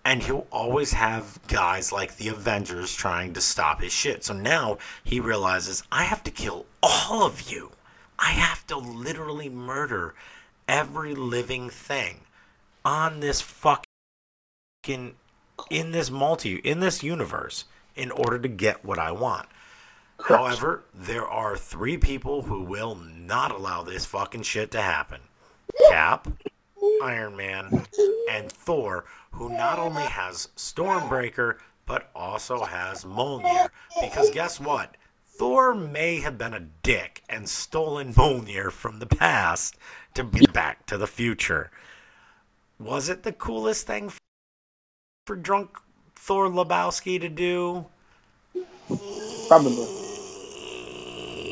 And he'll always have guys like the Avengers trying to stop his shit. So now he realizes I have to kill all of you. I have to literally murder every living thing on this fucking in this multi in this universe in order to get what I want. However, there are three people who will not allow this fucking shit to happen. Cap, Iron Man, and Thor, who not only has Stormbreaker but also has Mjolnir. Because guess what? Thor may have been a dick and stolen Mjolnir from the past to bring back to the future. Was it the coolest thing for drunk Thor Lebowski to do? Probably.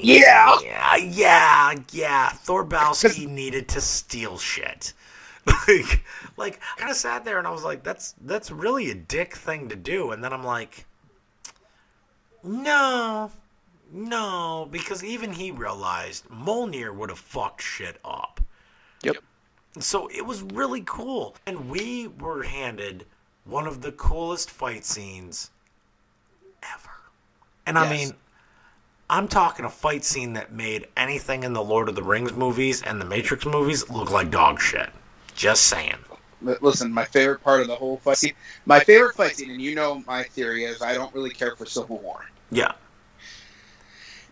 Yeah. Yeah, yeah, yeah. Thorbowski needed to steal shit. Like, like I kind of sat there and I was like, "That's that's really a dick thing to do." And then I'm like, "No, no," because even he realized Mjolnir would have fucked shit up. Yep. So it was really cool, and we were handed one of the coolest fight scenes ever. And I mean, I'm talking a fight scene that made anything in the Lord of the Rings movies and the Matrix movies look like dog shit. Just saying. Listen, my favorite part of the whole fight scene, my favorite fight scene, and you know my theory is I don't really care for Civil War. Yeah.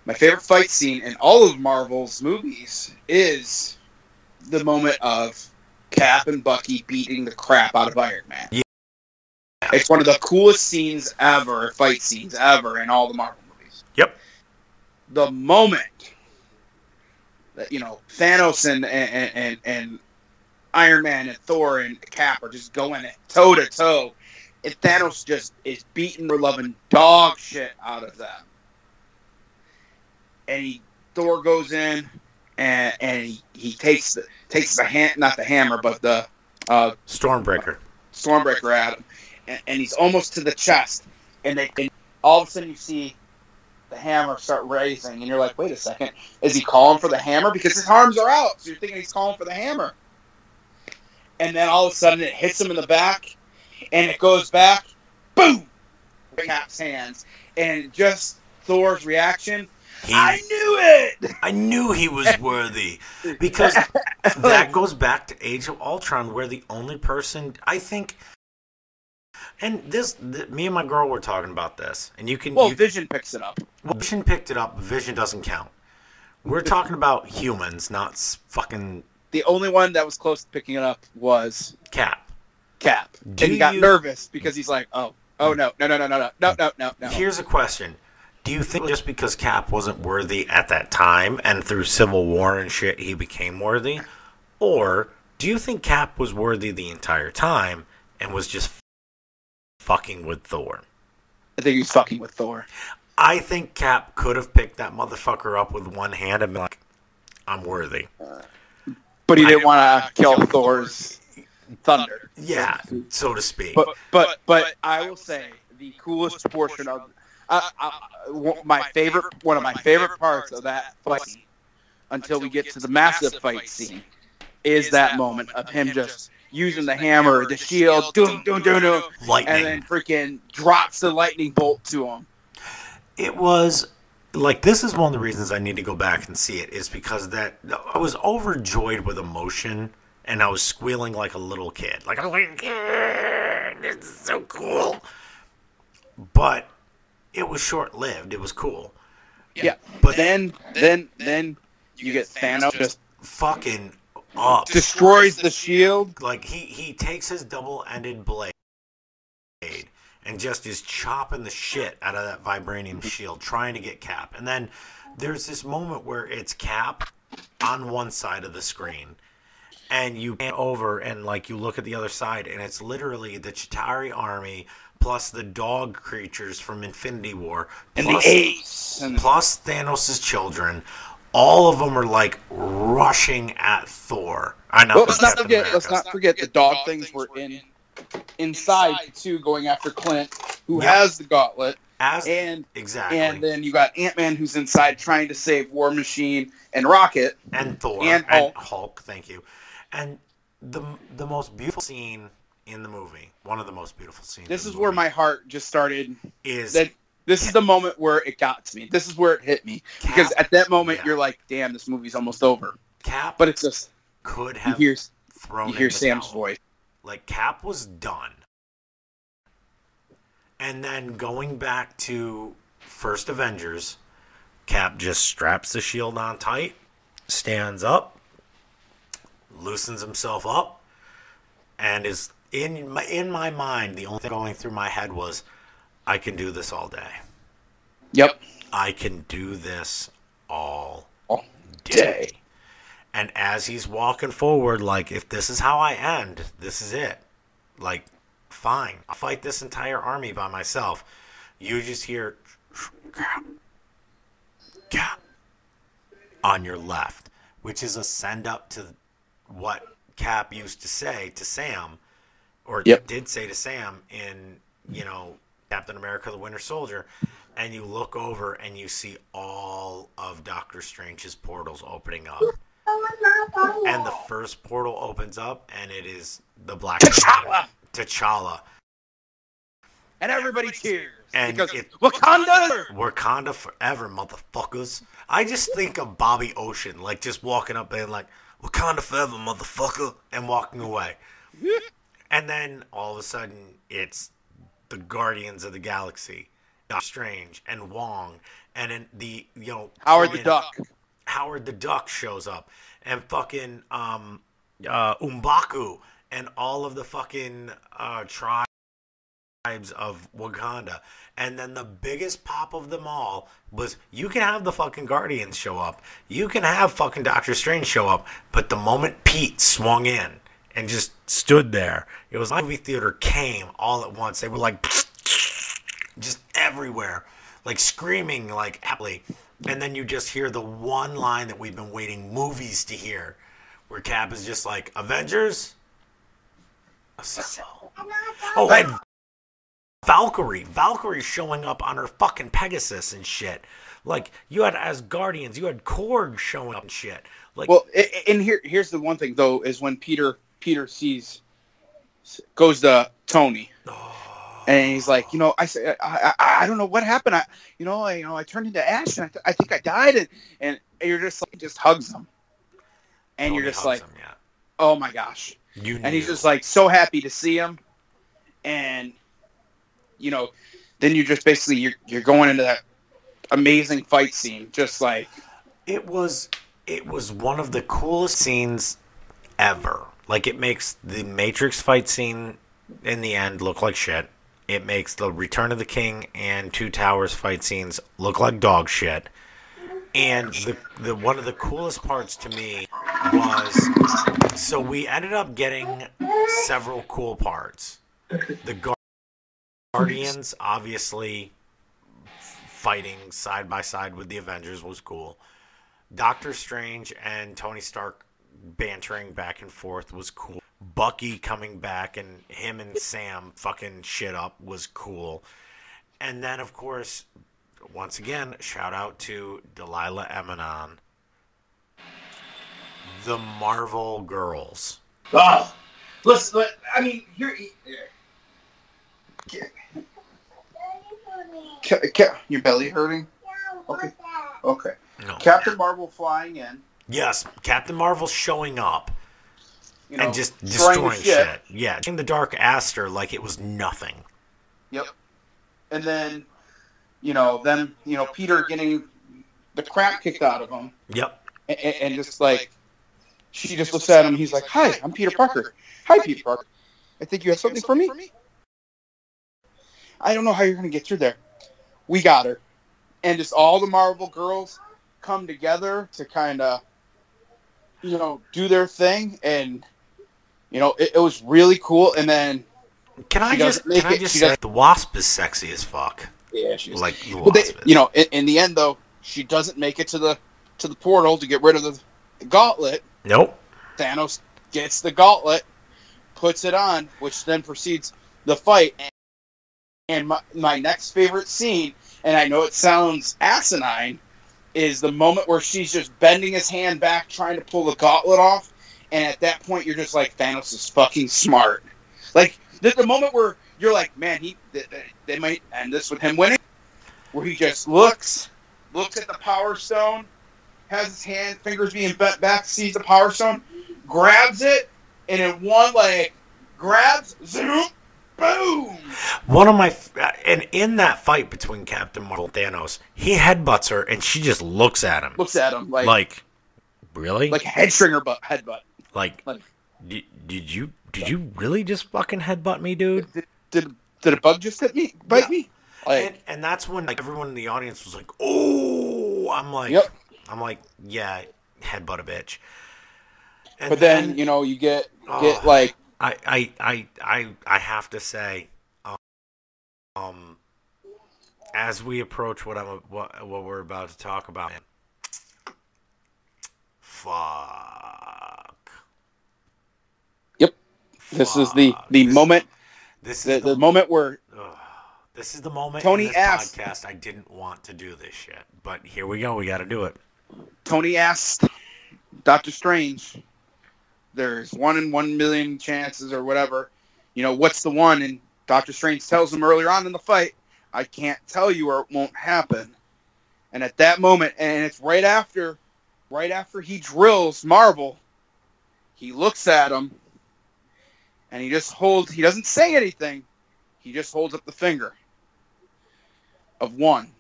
My favorite fight scene in all of Marvel's movies is the moment of Cap and Bucky beating the crap out of Iron Man. Yeah. It's one of the coolest scenes ever, fight scenes ever in all the Marvel movies. Yep. The moment that you know Thanos and and and, and Iron Man and Thor and Cap are just going toe to toe, and Thanos just is beating the loving dog shit out of them. And he, Thor goes in and and he, he takes the takes the hand not the hammer but the uh, Stormbreaker. Stormbreaker at him, and, and he's almost to the chest, and they and all of a sudden you see the hammer start raising, and you're like, wait a second, is he calling for the hammer? Because his arms are out, so you're thinking he's calling for the hammer. And then all of a sudden it hits him in the back, and it goes back, boom, Cap's hands, and just Thor's reaction. He, I knew it. I knew he was worthy because that goes back to Age of Ultron, where the only person I think, and this, th- me and my girl were talking about this, and you can, Well, you, Vision picks it up. Vision picked it up. Vision doesn't count. We're talking about humans, not fucking The only one that was close to picking it up was Cap. Cap, Do and he got you- nervous because he's like, "Oh, oh no, no, no, no, no, no, no, no, no, no." Here's a question. Do you think just because Cap wasn't worthy at that time and through Civil War and shit he became worthy? Or do you think Cap was worthy the entire time and was just fucking with Thor? I think he's fucking with Thor. I think Cap could have picked that motherfucker up with one hand and been like, I'm worthy. Uh, But he didn't want to kill Thor's thunder. Yeah, so to speak. But but but I will say the coolest portion of uh, uh, my favorite one of my favorite parts of that fight until we get to the massive fight scene is that moment of him just using the hammer, the shield, doom doom doom doom, Lightning. and then freaking drops the lightning bolt to him. it was like this is one of the reasons I need to go back and see it is because that I was overjoyed with emotion and I was squealing like a little kid. Like I was like, this is so cool. But it was short lived. It was cool. Yeah, But but then then then you get Thanos just Fucking up. destroys the shield. like he he takes his double-ended blade and just is chopping the shit out of that vibranium mm-hmm. shield trying to get cap and then there's this moment where it's cap on one side of the screen and you pan over and like you look at the other side and it's literally the Chitauri army plus the dog creatures from Infinity War And plus, the ace. And plus Thanos' children all of them are like rushing at Thor. I know. Well, let's not Captain forget. Let's not forget the dog things were in inside too, going after Clint, who Yep. has the gauntlet, As and exactly, and then you got Ant Man who's inside trying to save War Machine and Rocket. and Thor and and, Hulk. Hulk. Thank you. And the the most beautiful scene in the movie, one of the most beautiful scenes. This is where my heart just started. is That this is the moment where it got to me. This is where it hit me because at that moment Yeah. you're like, "Damn, this movie's almost over." Cap, But it's just could you have hear thrown. you hear Sam's towel. voice. Like Cap was done. And then going back to first Avengers, Cap just straps the shield on tight, stands up, loosens himself up, and is in my, in my mind the only thing going through my head was I can do this all day. Yep. I can do this all day. day. And as he's walking forward, like, if this is how I end, this is it. Like, fine. I'll fight this entire army by myself. You just hear on your left, which is a send up to what Cap used to say to Sam, or Yep. did say to Sam in, you know, Captain America the Winter Soldier. And you look over and you see all of Doctor Strange's portals opening up and the first portal opens up, and it is the Black T'Challa! T'Challa, And everybody cheers And because it- Wakanda. Wakanda forever, motherfuckers. I just think of Bobby Ocean, like just walking up and like Wakanda forever, motherfucker, and walking away. And then all of a sudden, it's the Guardians of the Galaxy, Doctor Strange, and Wong, and then the you know Howard the Duck. Howard the Duck shows up, and fucking um, uh, M'Baku, and all of the fucking uh, tribes of Wakanda. And then the biggest pop of them all was you can have the fucking Guardians show up, you can have fucking Doctor Strange show up, but the moment Pete swung in and just stood there, it was like movie theater came all at once. They were like just everywhere, like screaming like happily. And then you just hear the one line that we've been waiting movies to hear, where Cap is just like, "Avengers, assemble." Oh, and Valkyrie, Valkyrie showing up on her fucking Pegasus and shit. Like you had Asgardians, you had Korg showing up and shit. Like, Well, and here here's the one thing though is when Peter Peter sees goes to Tony oh, and he's like, you know, I say I, I, I don't know what happened. I you know I you know I turned into ash and I, th- I think I died and and you're just like just hugs him and you're just like, him, yeah. oh my gosh. you and he's just like so happy to see him and you know then you just basically you're, you're going into that amazing fight scene just like it was it was one of the coolest scenes ever. Like it makes the Matrix fight scene in the end look like shit. It makes the Return of the King and Two Towers fight scenes look like dog shit. And the the one of the coolest parts to me was so we ended up getting several cool parts. The Guar- Guardians obviously fighting side by side with the Avengers was cool. Doctor Strange and Tony Stark bantering back and forth was cool. Bucky coming back and him and Sam fucking shit up was cool. And then, of course, once again, shout out to Delilah Eminon. The Marvel Girls. oh listen i mean here your belly hurting Okay. okay No. captain marvel flying in Yes, Captain Marvel showing up you know and just destroying destroying shit. Yeah, in the Dark Aster like it was nothing. Yep. And then, you know, then you know Peter getting the crap kicked out of him, Yep. and, and just like she just looks at him. He's like, "Hi, I'm Peter Parker. Hi, Peter Parker. I think you have something for me. I don't know how you're gonna get through there. We got her." And just all the Marvel girls come together to kind of, you know, do their thing, and you know, it, it was really cool. And then, Can I just can I it- just she say the Wasp is sexy as fuck. yeah, she's Like the But they, you know, in, in the end, though, she doesn't make it to the to the portal to get rid of the, the gauntlet. Nope. Thanos gets the gauntlet, puts it on, which then proceeds the fight. And, and my, my next favorite scene, and I know it sounds asinine, is the moment where she's just bending his hand back, trying to pull the gauntlet off. And at that point, you're just like, Thanos is fucking smart. Like the, the moment where you're like, man, he they, they might end this with him winning, where he just looks, looks at the Power Stone, has his hand fingers being bent back, sees the Power Stone, grabs it, and in one like grabs, zoom, boom. One of my uh, and in that fight between Captain Marvel and Thanos, he headbutts her and she just looks at him Looks at him like like, like, really? a head stringer butt headbutt. Like, like- did, did you did you really just fucking headbutt me, dude? Did, did did a bug just hit me? Bite Yeah. me? Like And, and that's when like everyone in the audience was like, "Oh!" I'm like, Yep. I'm like, yeah, headbutt a bitch. And but then, you know you get get Oh. like I, I, I, I, I have to say, um, um, as we approach what I'm what what we're about to talk about, fuck. This is the the This- moment This the, is the moment where Ugh. this is the moment Tony in asked- podcast I didn't want to do this shit, but here we go. We got to do it. Tony asked Doctor Strange, there's one in one million chances or whatever. You know, what's the one? And Doctor Strange tells him earlier on in the fight, I can't tell you or it won't happen. And at that moment, and it's right after, right after he drills Marvel, he looks at him and he just holds, he doesn't say anything. He just holds up the finger of one.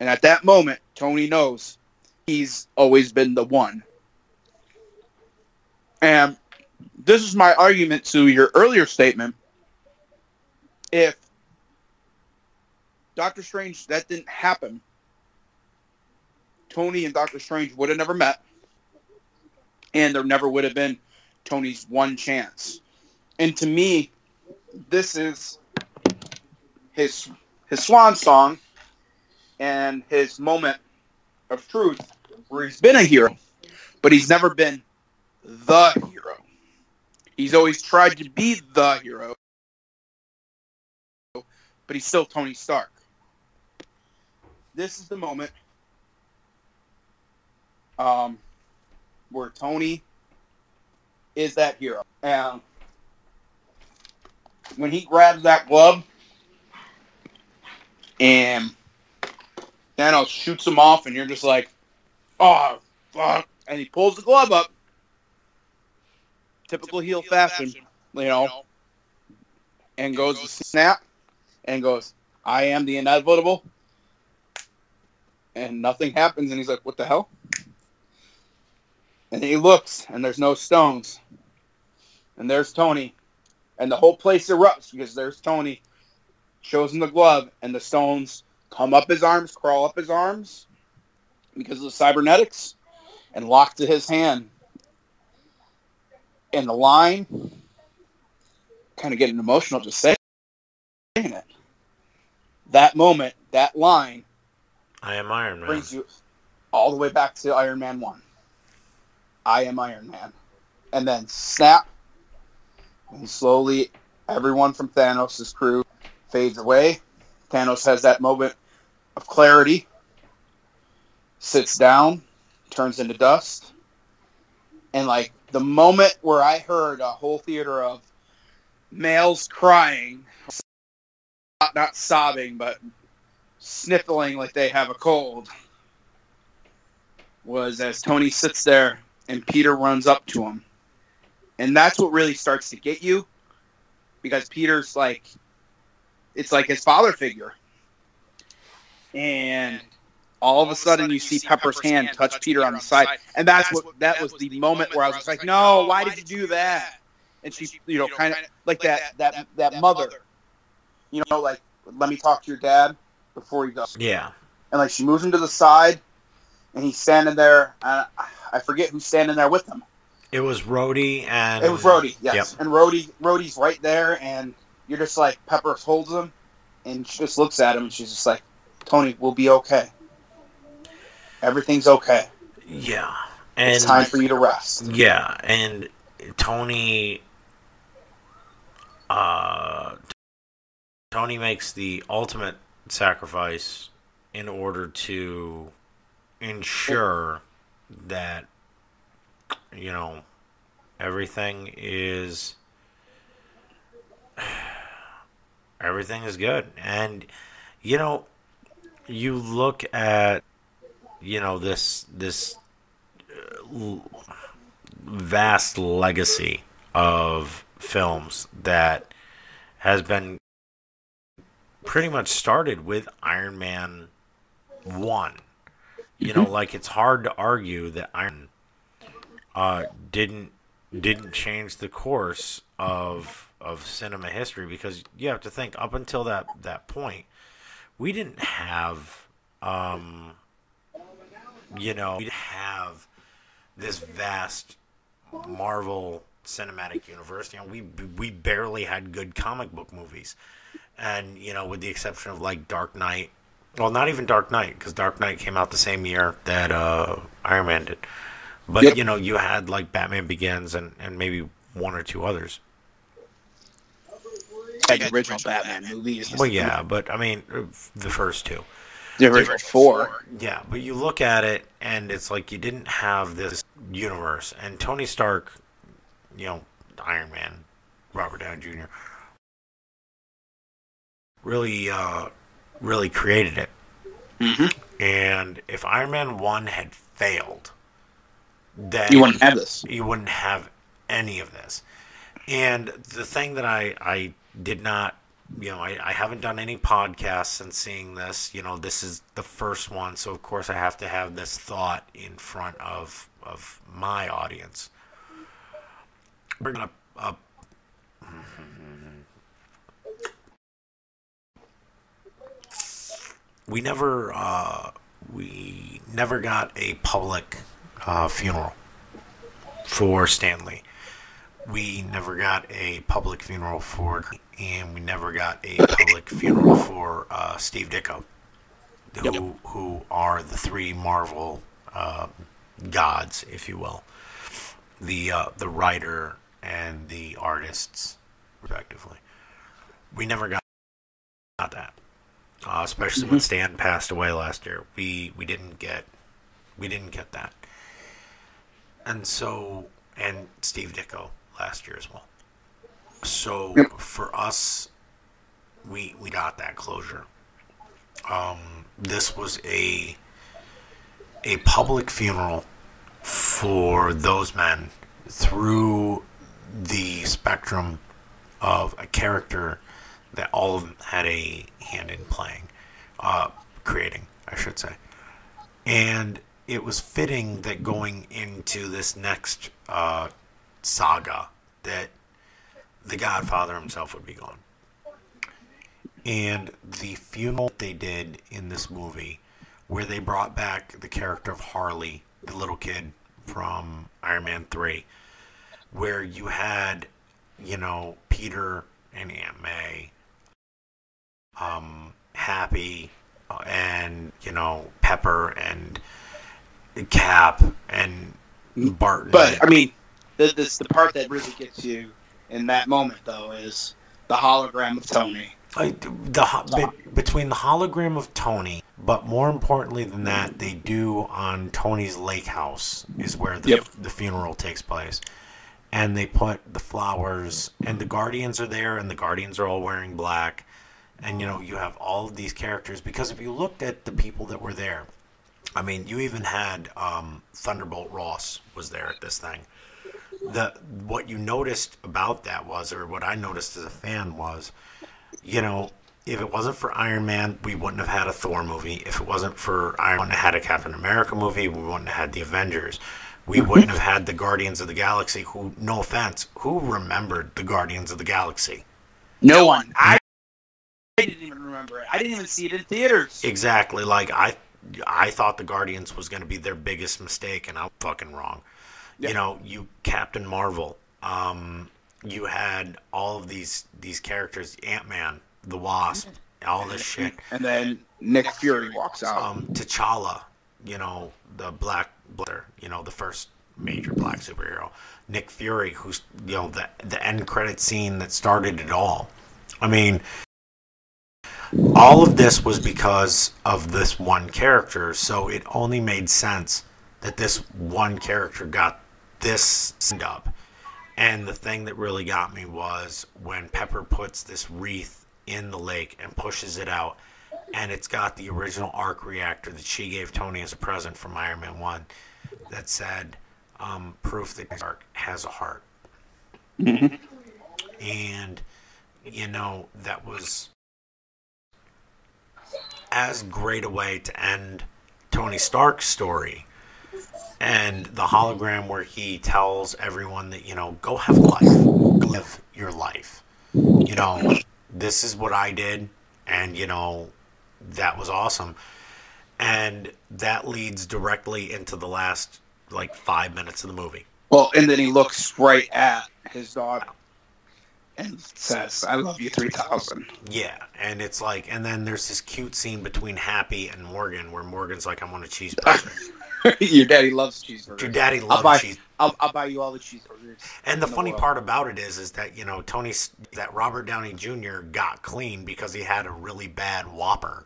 And at that moment, Tony knows he's always been the one. And this is my argument to your earlier statement. If Doctor Strange, that didn't happen, Tony and Doctor Strange would have never met, and there never would have been Tony's one chance. And to me, this is his his swan song and his moment of truth where he's been a hero, but he's never been the hero. He's always tried to be the hero, but he's still Tony Stark. This is the moment um, where Tony is that hero. And when he grabs that glove and Thanos shoots him off, and you're just like, oh, fuck. And he pulls the glove up. Typical heel fashion, you know, and goes to snap and goes, I am the inevitable. And nothing happens, and he's like, what the hell? And he looks, and there's no stones. And there's Tony. And the whole place erupts because there's Tony. Shows him the glove, and the stones come up his arms, crawl up his arms because of the cybernetics, and lock to his hand. And the line, kind of getting emotional just saying it. That moment, that line, I am Iron Man. brings you all the way back to Iron Man 1. I am Iron Man. And then snap, and slowly everyone from Thanos' crew fades away. Thanos has that moment of clarity, sits down, turns into dust. And like the moment where I heard a whole theater of males crying, not, not sobbing, but sniffling like they have a cold, was as Tony sits there and Peter runs up to him. And that's what really starts to get you because Peter's like, it's like his father figure. And all of a sudden you see Pepper's hand touch Peter on the side. And that's what, that was the moment where I was like, no, why did you do that? And she, you know, kind of like that, that, that mother, you know, like, let me talk to your dad before he goes. Yeah. And like she moves him to the side and he's standing there. And I forget who's standing there with him. It was Rhodey and It was Rhodey, yes. Yep. And Rhodey, Rhodey's right there, and you're just like Pepper holds him, and she just looks at him, and she's just like, "Tony, we'll be okay. Everything's okay. Yeah. And It's time for you to rest." Yeah, and Tony uh Tony makes the ultimate sacrifice in order to ensure that you know everything is everything is good and you know you look at you know this this uh, vast legacy of films that has been pretty much started with Iron Man 1. You know, like it's hard to argue that Iron uh, didn't didn't change the course of of cinema history because you have to think up until that that point we didn't have um you know we didn't have this vast Marvel cinematic universe. You know, we we barely had good comic book movies, and you know, with the exception of like Dark Knight. Well, not even Dark Knight because Dark Knight came out the same year that uh, Iron Man did. But Yep. you know, you had like Batman Begins and and maybe one or two others. Like the original Batman movies. Well, yeah, but I mean, uh, the first two. The original four. Yeah, but you look at it and it's like you didn't have this universe. And Tony Stark, you know, Iron Man, Robert Downey Jr. really, uh, really created it. Mm-hmm. And if Iron Man one had failed, then You wouldn't have this. you wouldn't have any of this. And the thing that I, I did not, you know, I, I haven't done any podcasts since seeing this. You know, this is the first one, so of course I have to have this thought in front of of my audience. We're gonna. Uh, we never uh, we never got a public uh, funeral for Stan Lee. We never got a public funeral for, and we never got a public funeral for uh, Steve Ditko. who Yep. who are the three Marvel uh, gods, if you will, the uh, the writer and the artists, respectively. We never got, got that, uh, especially when Stan passed away last year. We we didn't get we didn't get that, and so and Steve Ditko last year as well. So Yep. for us, we we got that closure. Um, this was a a public funeral for those men through the spectrum of a character that all of them had a hand in playing, uh, creating, I should say. And it was fitting that going into this next uh, saga that the Godfather himself would be gone. And the funeral they did in this movie, where they brought back the character of Harley, the little kid from Iron Man 3, where you had, you know, Peter and Aunt May, um, Happy, uh, and, you know, Pepper and Cap and Barton. But I mean, the, this the part that really gets you in that moment though is the hologram of Tony. Like the be- between the hologram of Tony, but more importantly than that, they do on Tony's lake house is where the Yep. the funeral takes place, and they put the flowers, and the guardians are there, and the guardians are all wearing black, and you know you have all of these characters because if you looked at the people that were there, I mean you even had um, Thunderbolt Ross was there at this thing. The what you noticed about that was, or what I noticed as a fan was you know, if it wasn't for Iron Man, we wouldn't have had a Thor movie. If it wasn't for Iron, man had a Captain America movie. We wouldn't have had the Avengers. We wouldn't have had the Guardians of the Galaxy. Who, no offense, who remembered the Guardians of the Galaxy? No one. I, I didn't even remember it. I didn't even see it in theaters. Exactly. Like I, I thought the Guardians was going to be their biggest mistake, and I'm fucking wrong. Yeah. You know, you Captain Marvel. Um, you had all of these these characters, Ant Man, the Wasp, all this shit. And then Nick Fury walks out. um, T'Challa, you know, the Black you know, the first major black superhero. Nick Fury, who's you know the the end credit scene that started it all. I mean, all of this was because of this one character, so it only made sense that this one character got this up. And the thing that really got me was when Pepper puts this wreath in the lake and pushes it out, and it's got the original arc reactor that she gave Tony as a present from Iron Man 1 that said, um, proof that arc has a heart. And, you know, that was as great a way to end Tony Stark's story and the hologram where he tells everyone that you know go have a life. Live your life. You know this is what i did and you know that was awesome. And that leads directly into the last like five minutes of the movie. Well, and then he looks right at his daughter and says, "I love you 3000. yeah and it's like and then there's this cute scene between happy and morgan where morgan's like i want a cheeseburger Your daddy loves cheeseburgers. your daddy I'll loves buy, cheese I'll, I'll buy you all the cheeseburgers. And the in funny world. part about it is, is that you know Tony, that Robert Downey Jr. got clean because he had a really bad Whopper.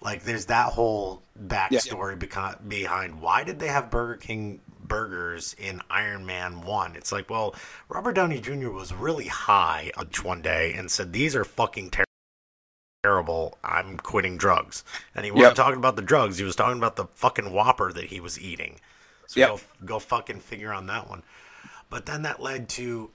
Like, there's that whole backstory beca- behind why did they have Burger King burgers in Iron Man One? It's like, well, Robert Downey Jr. was really high one day and said, "These are fucking ter- terrible. I'm quitting drugs." And he wasn't Yep. talking about the drugs; he was talking about the fucking Whopper that he was eating. So Yep. go go fucking figure on that one. But then that led to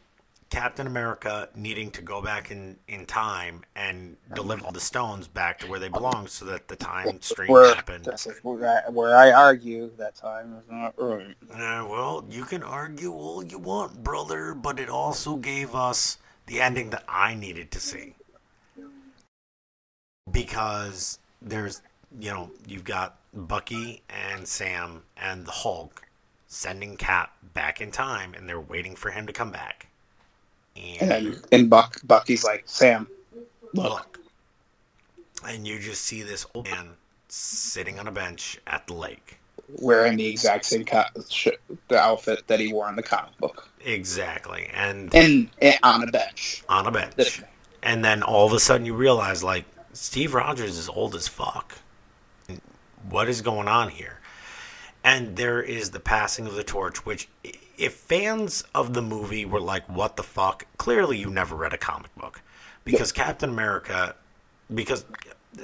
Captain America needing to go back in, in time and deliver the stones back to where they belong so that the time stream Where, happened. that's where, I, where I argue that time is not right. Uh, well, you can argue all you want, brother, but it also gave us the ending that I needed to see. Because there's, you know, you've got Bucky and Sam and the Hulk sending Cap back in time, and they're waiting for him to come back. And and Buck Bucky's like, Sam, look, look. And you just see this old man sitting on a bench at the lake. wearing the exact same co- sh- the outfit that he wore in the comic book, Exactly. And and, and on a bench. on a bench. This- And then all of a sudden you realize, like, Steve Rogers is old as fuck. What is going on here? And there is the passing of the torch, which, if fans of the movie were like, what the fuck? Clearly you never read a comic book. Because Captain America, because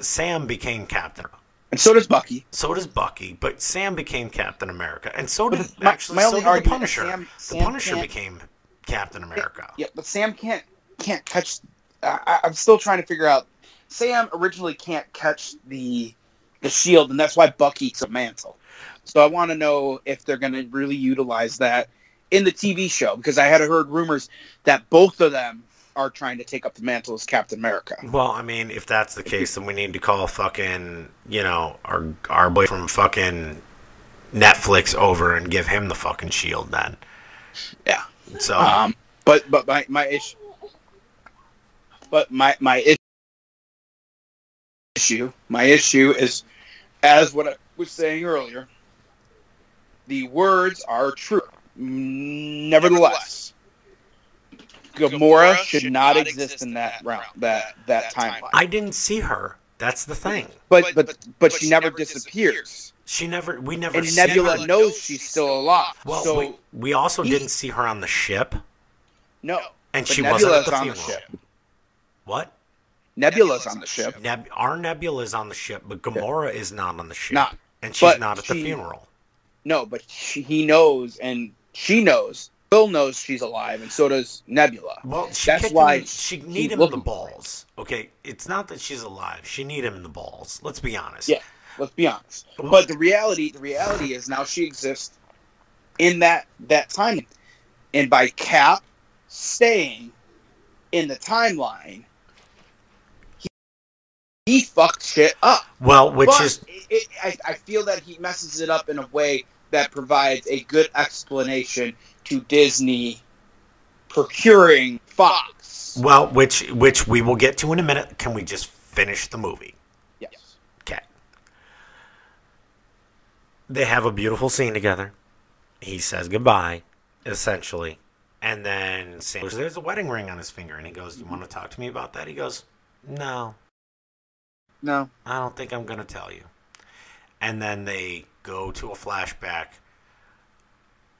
Sam became Captain. And so does Bucky. So does Bucky, but Sam became Captain America. And so did, my- actually, my so only did the Punisher. Sam- the Sam Punisher became Captain America. Yeah, but Sam can't can't catch. I, I- I'm still trying to figure out. Sam originally can't catch the the shield, and that's why Bucky took mantle. So I want to know if they're going to really utilize that in the TV show because I had heard rumors that both of them are trying to take up the mantle as Captain America. Well, I mean, if that's the case, then we need to call fucking, you know, our our boy from fucking Netflix over and give him the fucking shield then. Yeah. So Um, but but my my issue, but my my is- issue, my issue is, as what I was saying earlier, the words are true. Nevertheless, Gamora should not exist in that round, that that timeline. I didn't see her. That's the thing. But but but she never disappears, She never. We never. and see Nebula her. knows she's still alive. Well, so we, we also he- didn't see her on the ship, no, and but she wasn't at the on the funeral. ship. What? Nebula's on the ship. Neb- our Nebula is on the ship, but Gamora is not on the ship, Not. and she's not at the funeral. No, but she, he knows, and she knows. Bill knows she's alive, and so does Nebula. Well, she That's why him, she need him in the balls. Okay, it's not that she's alive. She need him in the balls. Let's be honest. Yeah. Let's be honest. But the reality, the reality is now she exists in that that time, and by Cap staying in the timeline, he, he fucked shit up. Well, which But is it, it, I, I feel that he messes it up in a way that provides a good explanation to Disney procuring Fox. well, which which we will get to in a minute. Can we just finish the movie? Yes. Okay. They have a beautiful scene together. He says goodbye, essentially. And then Sam There's a wedding ring on his finger. And he goes, You want to talk to me about that? He goes, No, No. I don't think I'm going to tell you. And then they go to a flashback,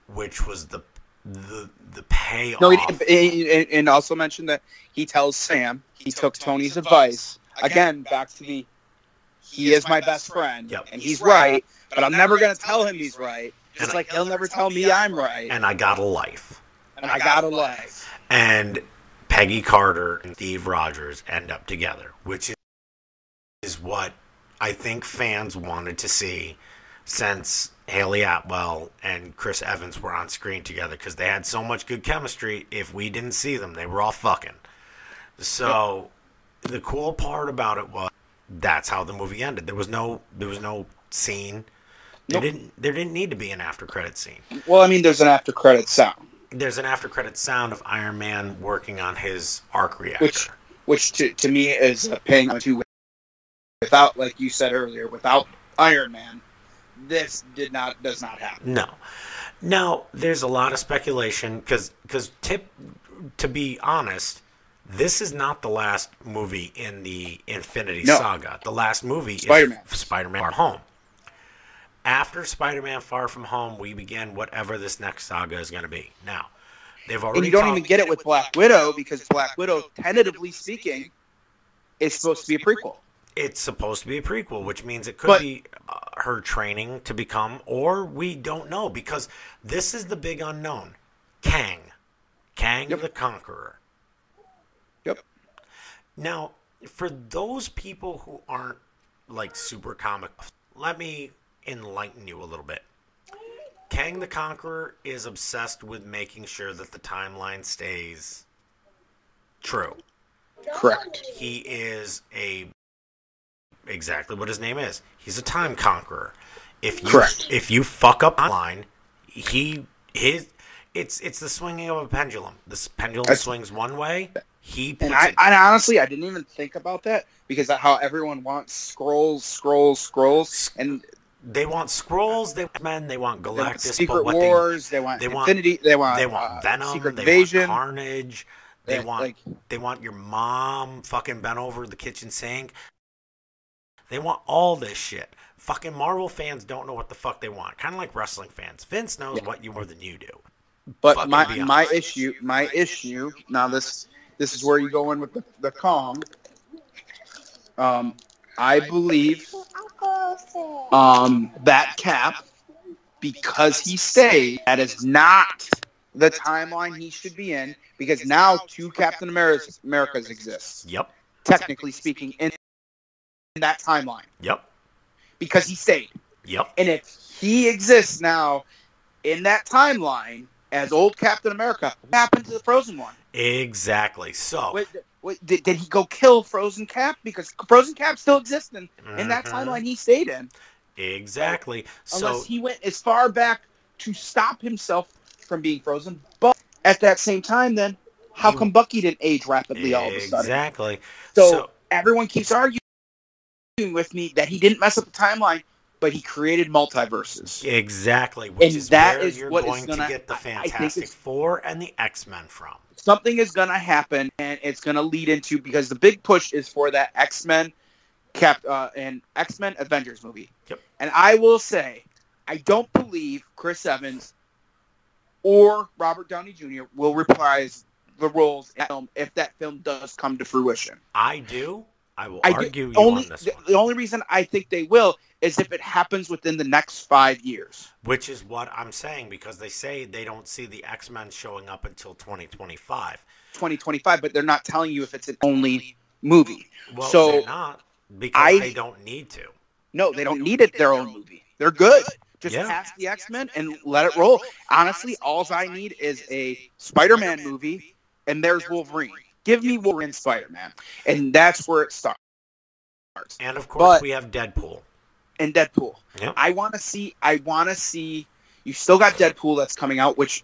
which was the the the payoff. No, he, and- and also mentioned that he tells Sam he took Tony's advice. Again, back to the he is my best friend, Yep. and he's right, but I'm never going to tell him he's right. Just And- like he'll never tell me I'm right, and I got a life. and I got a life. and Peggy Carter and Steve Rogers end up together, which is, is what I think fans wanted to see since Hayley Atwell and Chris Evans were on screen together because they had so much good chemistry. If we didn't see them, they were all fucking. So the cool part about it was that's how the movie ended. There was no there was no scene. There Nope. didn't there didn't need to be an after credit scene Well, I mean, there's an after credit sound, there's an after credit sound of Iron Man working on his arc reactor. which which to, to me is a paying to without, like you said earlier, without Iron Man, this did not does not happen. no. Now, there's a lot of speculation because because tip to be honest, this is not the last movie in the Infinity No. Saga. The last movie Spider-Man. is Spider-Man Far Home. After Spider-Man Far From Home, we begin whatever this next saga is going to be. Now, they've already And you don't even get it with Black Widow because Black Widow, tentatively speaking, is supposed to be a prequel. It's supposed to be a prequel, which means it could But- be uh, her training to become, or we don't know because this is the big unknown. Kang, Kang Yep. the Conqueror. Yep. Now, for those people who aren't like super comic, let me enlighten you a little bit. Kang the Conqueror is obsessed with making sure that the timeline stays true. Correct. He is a exactly what his name is. He's a time conqueror. If you Correct. if you fuck up line, he his it's it's the swinging of a pendulum. This pendulum That's- swings one way, He And I, and honestly, I didn't even think about that because how everyone wants scrolls, scrolls, scrolls, and they want scrolls, they want men, they want Galactus. they want Secret what they Wars, they, want they want- Infinity, they want they want uh, Venom, Secret they Invasion. want Carnage, they They- want like they want your mom fucking bent over the kitchen sink. They want all this shit. Fucking Marvel fans don't know what the fuck they want. Kind of like wrestling fans. Vince knows Yeah. what you more than you do. But Fucking my my issue, my issue. Now this this is where you go in with the the Kong. Um, I believe um that Cap because he stayed. That is not the timeline he should be in because now two Captain Americas, Americas exist, Yep. technically speaking, in, in that timeline Yep. because he stayed. Yep. And if he exists now in that timeline as old Captain America, what happened to the Frozen one? Exactly. So Wait, wait, did, did he go kill Frozen Cap? Because Frozen Cap still exists in, in that Mhm. timeline he stayed in. Exactly. Unless So he went as far back to stop himself from being frozen. But at that same time, then, how come Bucky didn't age rapidly all of a sudden? exactly. So, So- everyone keeps arguing with me that he didn't mess up the timeline, but he created multiverses. Exactly, which And is that where is you're what is going gonna- to get the I- I think Fantastic Four and the X Men from. something is going to happen and it's going to lead into because the big push is for that x-men cap uh, and x-men avengers movie Yep. and i will say i don't believe chris evans or robert downey jr will reprise the roles that film if that film does come to fruition I do. I will I do- argue you only on this the, the only reason i think they will is if it happens within the next five years which is what I'm saying because they say they don't see the X Men showing up until 2025. 2025 but they're not telling you if it's an only movie Well, So, they're not because I- they don't need to. No, they don't need it their own movie. They're good. Just Yeah. cast the X Men and let it roll. Honestly, all I need is a Spider Man movie, and there's Wolverine. Give me Wolverine Spider Man, and that's where it starts. And of course, But- we have Deadpool. And Deadpool. Yep. I want to see. I want to see. You still got Deadpool that's coming out, which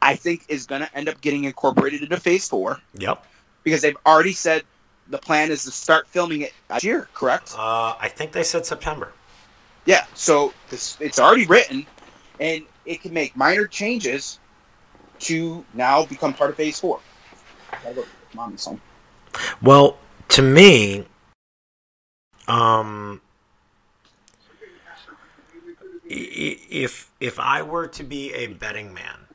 I think is going to end up getting incorporated into Phase Four Yep. because they've already said the plan is to start filming it this year. Correct? Uh, I think they said September. Yeah, so this, it's already written, and it can make minor changes to now become part of Phase Four. Well, to me, um, if if I were to be a betting man,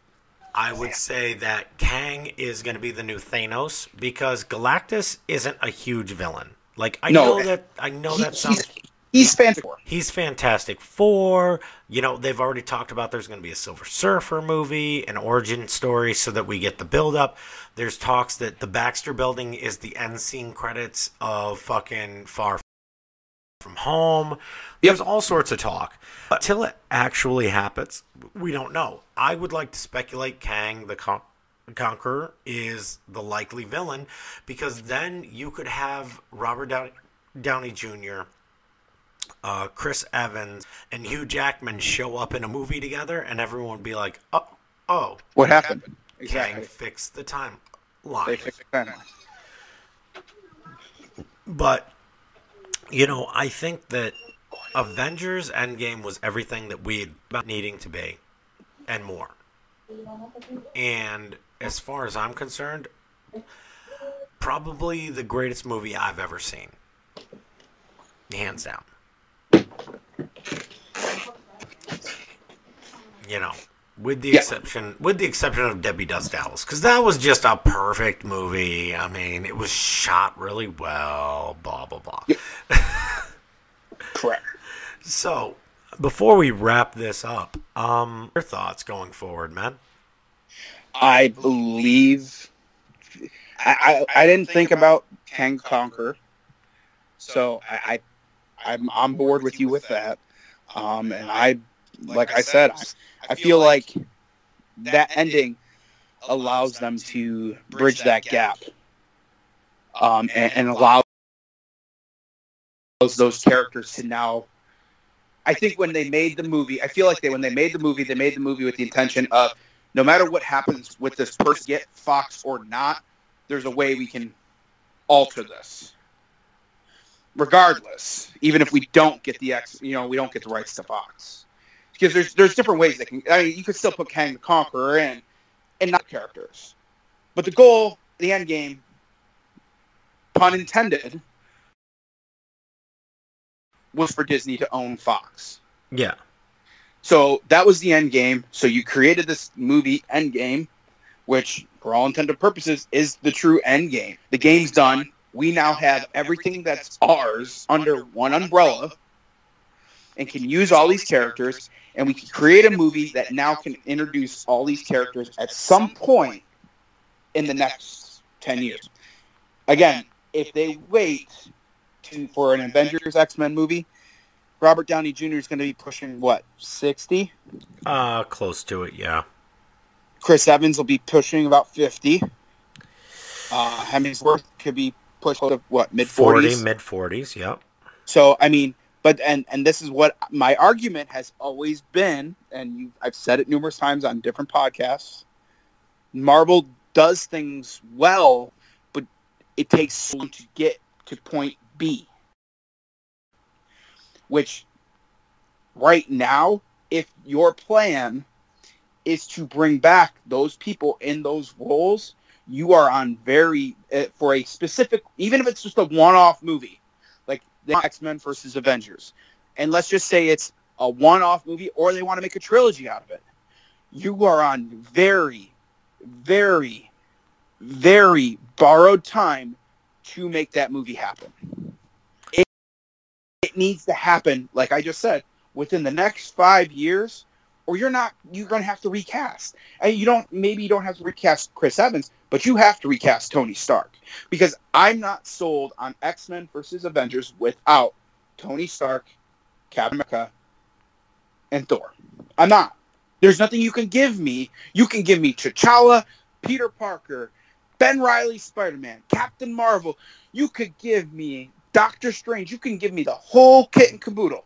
I would say that Kang is going to be the new Thanos because Galactus isn't a huge villain. Like I No, know that I know that sounds he's, Fantastic Four. He's Fantastic Four. You know, they've already talked about there's going to be a Silver Surfer movie, an origin story, so that we get the build up. There's talks that the Baxter Building is the end scene credits of fucking Far From Home. There's all sorts of talk. But till it actually happens, we don't know. I would like to speculate Kang the Con- Conqueror is the likely villain because then you could have Robert Downey, Downey Jr uh, Chris Evans and Hugh Jackman show up in a movie together, and everyone would be like, "Oh, oh, What happened? Kang Exactly. fixed the time They fixed the timeline. But you know, I think that Avengers Endgame was everything that we had about needing to be, and more. And as far as I'm concerned, probably the greatest movie I've ever seen, hands down. You know, with the Yeah. exception with the exception of Debbie Does Dallas, because that was just a perfect movie. I mean, it was shot really well. Blah blah blah. Correct. So, before we wrap this up, um, your thoughts going forward, man? I believe. I, I, I didn't think about Kang Conquer, so I, I I'm on board with you with that. Um, and I, like I said, I, I feel like that ending allows them to bridge that gap, um, and, and allows those characters to now. I think when they made the movie, I feel like they when they made the movie, they made the movie with the intention of no matter what happens with this person, get Fox or not, there's a way we can alter this. Regardless, even if we don't get the X, you know, we don't get the rights to Fox, because there's there's different ways that can. I mean, you could still put Kang the Conqueror in, and not characters, but the goal, the end game, pun intended, was for Disney to own Fox. Yeah. So that was the end game. So you created this movie end game, which for all intended purposes is the true end game. The game's done. We now have everything that's ours under one umbrella and can use all these characters and we can create a movie that now can introduce all these characters at some point in the next 10 years. Again, if they wait to for an Avengers X-Men movie, Robert Downey Jr. is going to be pushing what, 60? Uh, close to it, yeah. Chris Evans will be pushing about 50. Uh, Hemsworth could be pushed to what, mid 40, 40s? mid 40s, yep. So I mean, but and and this is what my argument has always been, and you, I've said it numerous times on different podcasts. Marvel does things well, but it takes so long to get to point B. Which, right now, if your plan is to bring back those people in those roles, you are on very uh, for a specific, even if it's just a one-off movie, like the X Men versus Avengers, and let's just say it's a one-off movie, or they want to make a trilogy out of it. You are on very, very, very borrowed time to make that movie happen. It, it needs to happen, like I just said, within the next five years, or you're not. You're going to have to recast. And you don't. Maybe you don't have to recast Chris Evans, but you have to recast Tony Stark because I'm not sold on X Men versus Avengers without Tony Stark, Captain America, and Thor. I'm not. There's nothing you can give me. You can give me T'Challa, Peter Parker, Ben Reilly, Spider Man, Captain Marvel. You could give me Doctor Strange. You can give me the whole kit and caboodle.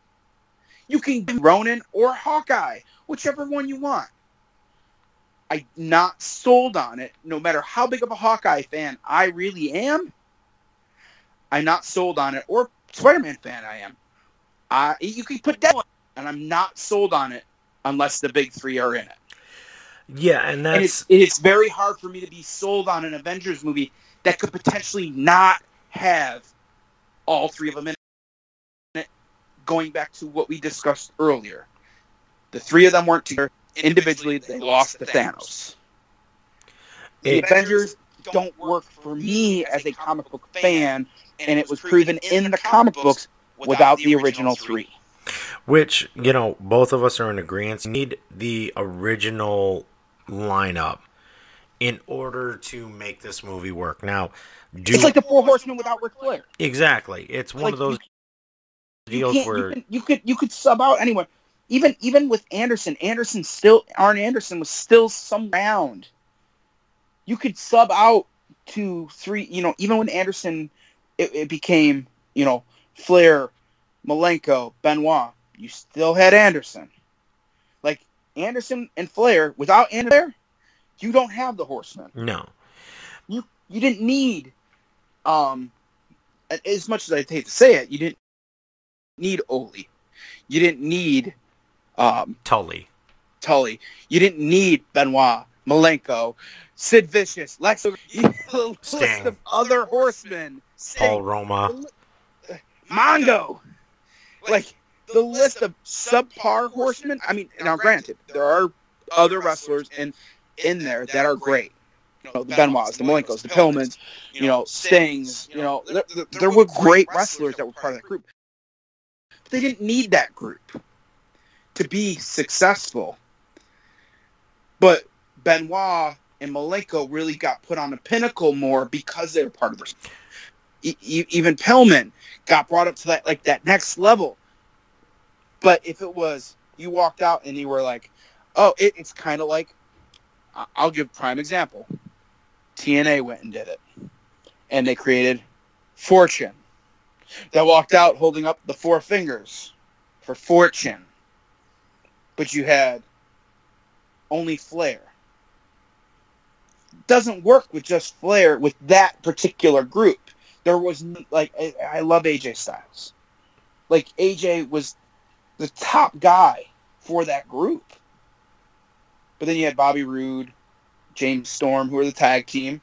You can give me Ronan or Hawkeye, whichever one you want. I'm not sold on it, no matter how big of a Hawkeye fan I really am. I'm not sold on it, or Spider-Man fan I am. Uh, you can put that one, and I'm not sold on it unless the big three are in it. Yeah, and And that's it's, it's very hard for me to be sold on an Avengers movie that could potentially not have all three of them in it. Going back to what we discussed earlier, the three of them weren't together individually. They lost to Thanos. The Avengers don't work for me as a comic book fan, and it was proven in the comic books without the original three. which you know both of us are in agreement. You need the original lineup in order to make this movie work. Now, do It's like the Four Horsemen without Ric Flair. exactly. It's one Like, of those deals you where can- you could you could sub out anyone. Even even with Anderson, Anderson still Arn Anderson was still some round. You could sub out to three. You know, even when Anderson, it, it became you know Flair, Malenko, Benoit. You still had Anderson. Like Anderson and Flair. Without Anderson, you don't have the Horsemen no. you you didn't need um as much as I hate to say it, you didn't need Ole. You didn't need um Tully. Tully. You didn't need Benoit, Malenko, Sid Vicious, Lex the list of other horsemen. Paul Sting, Roma. Mongo. Like the list of subpar horsemen. I mean, now granted, there are other wrestlers in in there that are great. You know, the Benoits, the Malenkos, the Pillmans, you know, Stings. You know, there, there- there were great wrestlers that were part of that group, they didn't need that group to be successful. But Benoit and Malenko really got put on the pinnacle more because they were part of this. Even Pillman got brought up to that like that next level. But if it was you walked out and you were like, oh, it, it's kind of like I'll give prime example. TNA went and did it, and they created Fortune. That walked out holding up the four fingers for Fortune, but you had only Flair. doesn't work with just Flair with that particular group. There was like I, love AJ Styles. Like AJ was the top guy for that group. But then you had Bobby Roode, James Storm, who were the tag team,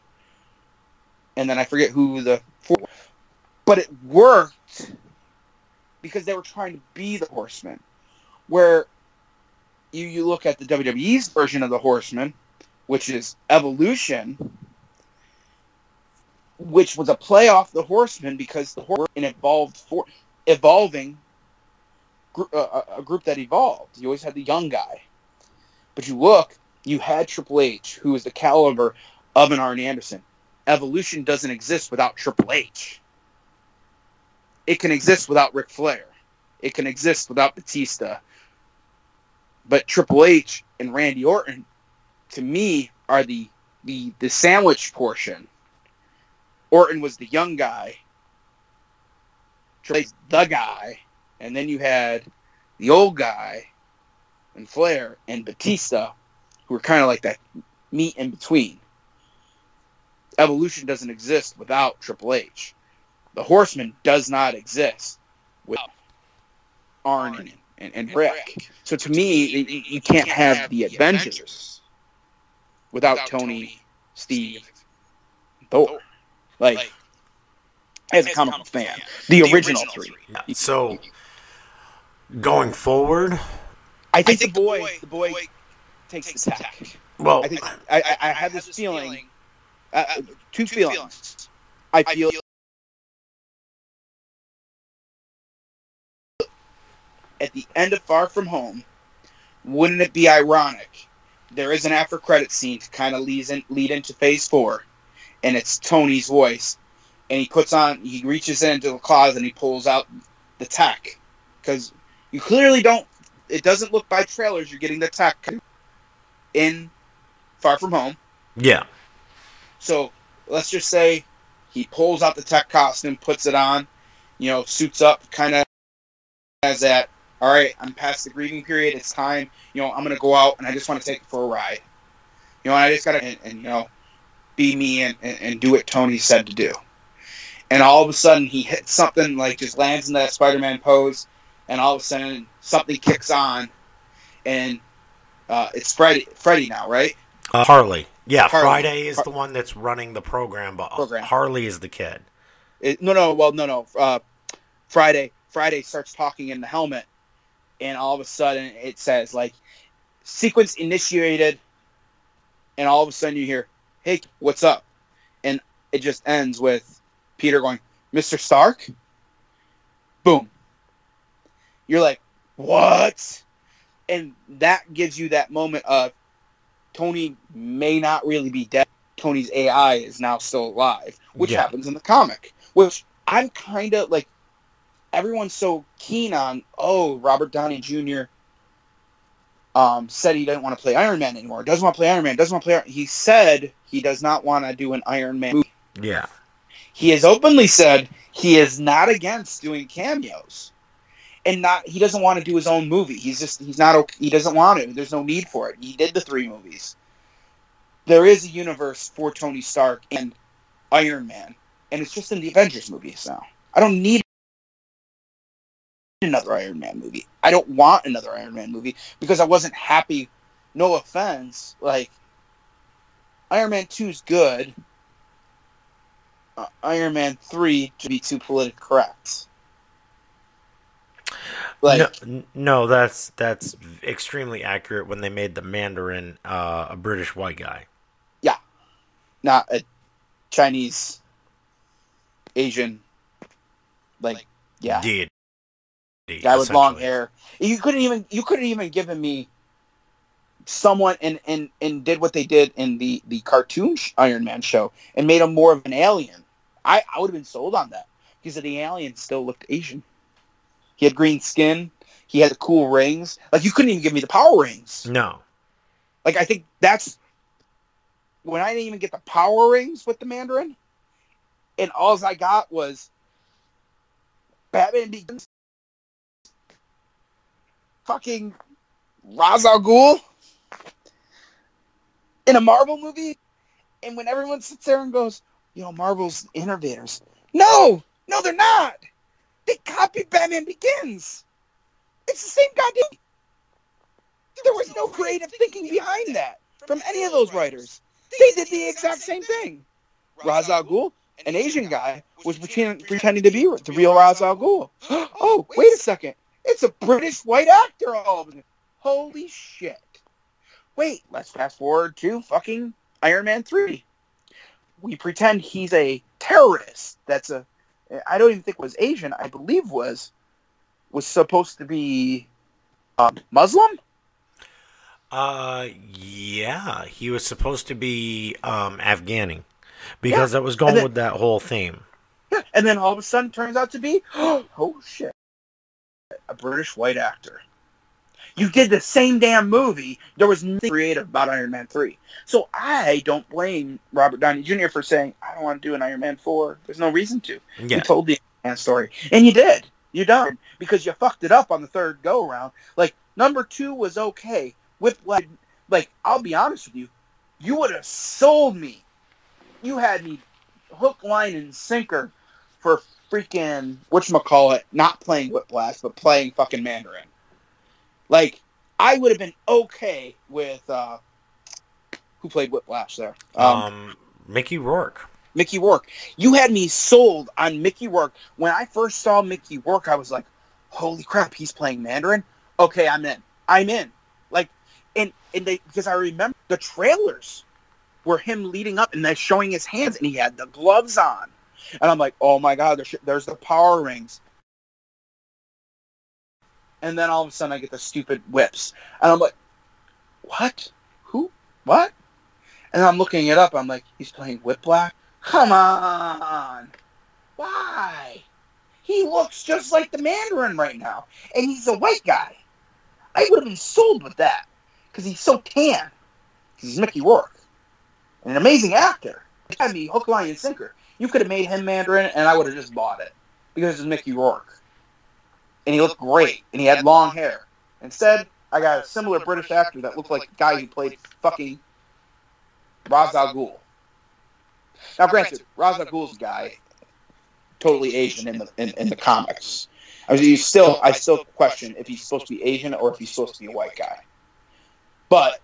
and then I forget who the four. But it worked because they were trying to be the Horsemen. Where you you look at the WWE's version of the Horsemen, which is Evolution, which was a play off the Horsemen because the Horsemen evolved for evolving uh, a group that evolved. You always had the young guy, but you look, you had Triple H, who is the caliber of an Arn Anderson. Evolution doesn't exist without Triple H. It can exist without Ric Flair. It can exist without Batista. But Triple H and Randy Orton, to me, are the the the sandwich portion. Orton was the young guy. Triple H the guy, and then you had the old guy and Flair and Batista, who were kind of like that meet in between. Evolution doesn't exist without Triple H. The Horseman does not exist without Arn and, and, and Ric. So to me, you, you can't have the Avengers without Tony, Steve, Thor. Like, as a comic book fan, the original three. So going forward, I think, I think the, boy, the boy, the boy takes, takes the tech. Well, I think I, I, I, I have this feeling. feeling uh, uh, two, two feelings. feelings. I feel, at the end of Far From Home, wouldn't it be ironic? There is an after credit scene to kind of lead, in, lead into Phase Four, and it's Tony's voice, and he puts on, he reaches into the closet and he pulls out the tech, because you clearly don't. It doesn't look by trailers you're getting the tech in Far From Home. Yeah. So let's just say he pulls out the tech costume, puts it on, you know, suits up, kind of has that. All right, I'm past the grieving period. It's time. You know, I'm gonna go out and I just want to take it for a ride. You know, I just gotta and, and you know, be me and, and, and do what Tony said to do. And all of a sudden, he hits something like just lands in that Spider-Man pose, and all of a sudden something kicks on, and uh, it's Freddy. Freddy now, right? Uh, Harley. Yeah, Harley. Friday is Har- the one that's running the program, but program. Harley is the kid. It, no, no, well, no, no. Uh, Friday, Friday starts talking in the helmet, and all of a sudden it says like sequence initiated, and all of a sudden you hear, "Hey, what's up?" And it just ends with Peter going, "Mr. Stark." Boom. You're like, "What?" And that gives you that moment of Tony may not really be dead. Tony's AI is now still alive, which yeah. happens in the comic. Which I'm kind of like, everyone's so keen on. Oh, Robert Downey Jr. Um, said he doesn't want to play Iron Man anymore. Doesn't want to play Iron Man. Doesn't want to play. He said he does not want to do an Iron Man movie. Yeah. He has openly said he is not against doing cameos and not he doesn't want to do his own movie. He's just he's not he doesn't want to. There's no need for it. He did the three movies. There is a universe for Tony Stark and Iron Man, and it's just in the Avengers movies now. I don't need another Iron Man movie. I don't want another Iron Man movie because I wasn't happy. No offense, like Iron Man Two is good. Uh, Iron Man Three to be too politically correct. Like, no, no, that's that's extremely accurate. When they made the Mandarin uh, a British white guy, yeah, not a Chinese, Asian, like yeah, did guy with long hair. You couldn't even you couldn't even given me someone and and and did what they did in the the cartoon Iron Man show and made him more of an alien. I I would have been sold on that because the alien still looked Asian. He had green skin. He had the cool rings. Like you couldn't even give me the power rings. No. Like I think that's when I didn't even get the power rings with the Mandarin, and all I got was Batman Begins, fucking Ra's al Ghul in a Marvel movie, and when everyone sits there and goes, you know, Marvel's innovators. No, no, they're not. They copied Batman Begins. It's the same goddamn. There was no creative thinking behind that from any of those writers. They did the exact same thing. Ra's al Ghul, an Asian guy, was pretending, to be the real Ra's al Ghul. Oh, wait a second. It's a British white actor all of a sudden. Holy shit. Wait, let's fast forward to fucking Iron Man 3. We pretend he's a terrorist. That's a I don't even think was Asian. I believe was was supposed to be um, Muslim. Uh, yeah, he was supposed to be um Afghani because Yeah, that was going then- with that whole theme. Yeah, and then all of a sudden turns out to be oh shit, a British white actor. You did the same damn movie. There was nothing creative about Iron Man three. So I don't blame Robert Downey Jr. for saying I don't want to do an Iron Man four. There's no reason to. You told the Iron Man story, and you did. You done because you fucked it up on the third go around. Like number two was okay. Whiplash, like I'll be honest with you, you would have sold me. You had me hook, line, and sinker for freaking whatchamacallit, not playing Whiplash, but playing fucking Mandarin. Like, I would have been okay with uh who played Whiplash there? um, Mickey Rourke. Mickey Rourke. You had me sold on Mickey Rourke. When I first saw Mickey Rourke, I was like, holy crap, he's playing Mandarin? Okay, I'm in. I'm in. Like, and, and they, because I remember the trailers were him leading up and they're showing his hands and he had the gloves on. And I'm like, oh my God, there's, there's the power rings. And then all of a sudden I get the stupid whips. And I'm like, what? Who? What? And I'm looking it up. I'm like, he's playing Whiplash? Come on. Why? He looks just like the Mandarin right now. And he's a white guy. I would have been sold with that. Because he's so tan. he's Mickey Rourke. An amazing actor. I mean, hook, line, and sinker. You could have made him Mandarin, and I would have just bought it. Because it's Mickey Rourke. And he looked great. And he had long hair. Instead, I got a similar British actor that looked like the guy who played fucking Ra's al Ghul. Now, granted, Ra's al Ghul's guy totally Asian in the in, in the comics. I mean, you still, I still question if he's supposed to be Asian or if he's supposed to be a white guy. But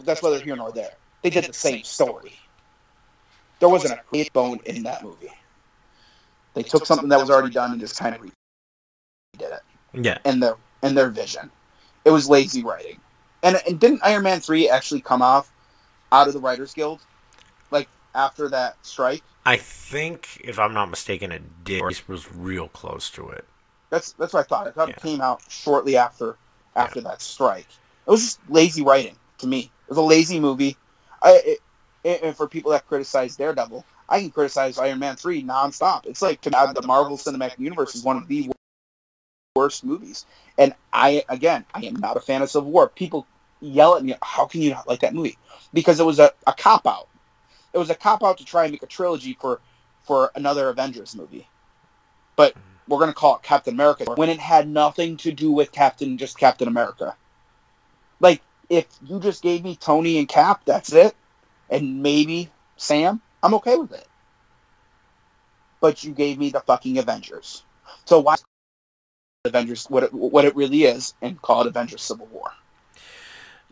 that's whether here nor there. They did the same story. There wasn't a create bone in that movie. They took something that was already done and just kind of redid it Yeah, in their in their vision. It was lazy writing. And and didn't Iron Man three actually come off out of the Writers Guild, like after that strike? I think if I'm not mistaken, it did. Or it was real close to it. That's that's what I thought. I thought it came out shortly after after that strike. It was just lazy writing to me. It was a lazy movie. I it, and for people that criticize Daredevil, I can criticize Iron Man three nonstop. It's like to the Marvel Cinematic Universe is one of the worst movies. And I again, I am not a fan of Civil War. People yell at me, "How can you not like that movie?" Because it was a, a cop out. It was a cop out to try and make a trilogy for for another Avengers movie. But mm-hmm. we're gonna call it Captain America when it had nothing to do with Captain, just Captain America. Like if you just gave me Tony and Cap, that's it, and maybe Sam, I'm okay with it. But you gave me the fucking Avengers, so why Avengers what it, what it really is and call it Avengers Civil War?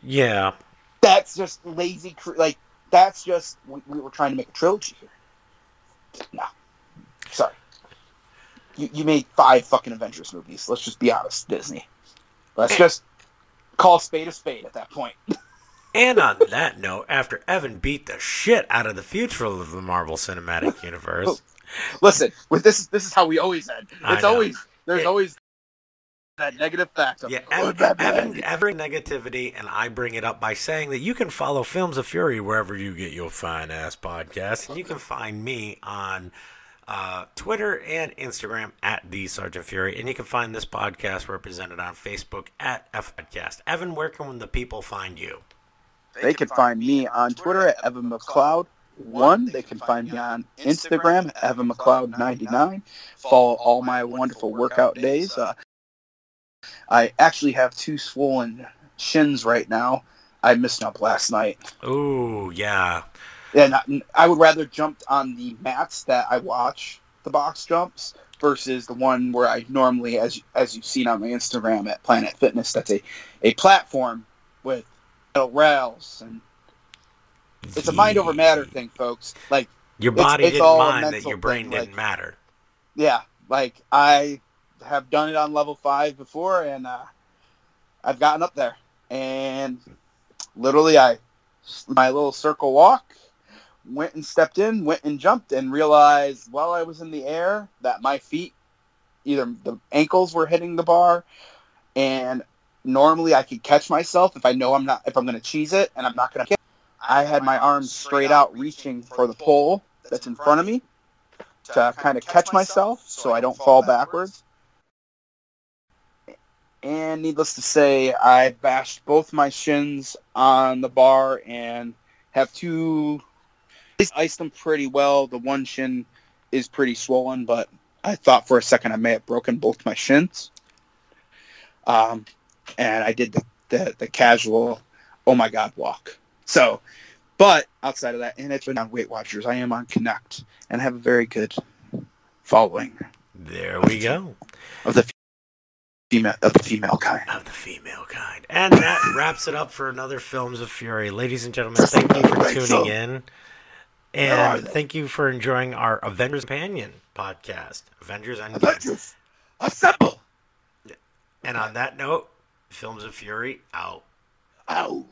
Yeah, That's just lazy. Like that's just we, we were trying to make a trilogy here. No, sorry. You, you made five fucking Avengers movies. Let's just be honest, Disney. Let's just call spade a spade at that point. And on that note, after Evan beat the shit out of the future of the Marvel Cinematic Universe, Listen, with this, this is how we always end. It's always there's It- always that negative fact of yeah, "Oh, Evan, Batman." Evan, Evan negativity, and I bring it up by saying that you can follow Films of Fury wherever you get your fine ass podcast, and you can find me on uh, Twitter and Instagram at the Sergeant Fury, and you can find this podcast represented on Facebook at F Podcast. Evan, where can the people find you? They can find me on Twitter at Evan McCloud. One, they can find me on Instagram, Evan McCloud99. Follow all my wonderful workout days. Uh, I actually have two swollen shins right now. I missed up last night. Oh, yeah. And I would rather jump on the mats that I watch the box jumps versus the one where I normally, as as you've seen on my Instagram at Planet Fitness, that's a, a platform with rails and it's a mind over matter thing, folks. Like Your body it's didn't all a mind that your brain thing, didn't like- matter. yeah, like I have done it on level five before, and uh, I've gotten up there, and literally, I my little circle walk, went and stepped in, went and jumped, and realized while I was in the air that my feet, either the ankles were hitting the bar, and normally I could catch myself if I know I'm not if I'm going to cheese it and I'm not going to. I had my arms straight out, reaching for the pole that's in front of me to kind of catch myself so I don't fall backwards. And needless to say, I bashed both my shins on the bar and have two. Iced them pretty well. The one shin is pretty swollen, but I thought for a second I may have broken both my shins. Um, and I did the, the, the casual, oh my god, walk. So, but outside of that, and it's been on Weight Watchers, I am on Connect and have a very good following There we go. of the female of the female kind. Of the female kind. And that wraps it up for another Films of Fury. Ladies and gentlemen, thank you for tuning in. And thank you for enjoying our Avengers Companion podcast. Avengers Endgame. Avengers, assemble! And on that note, Films of Fury out. Out.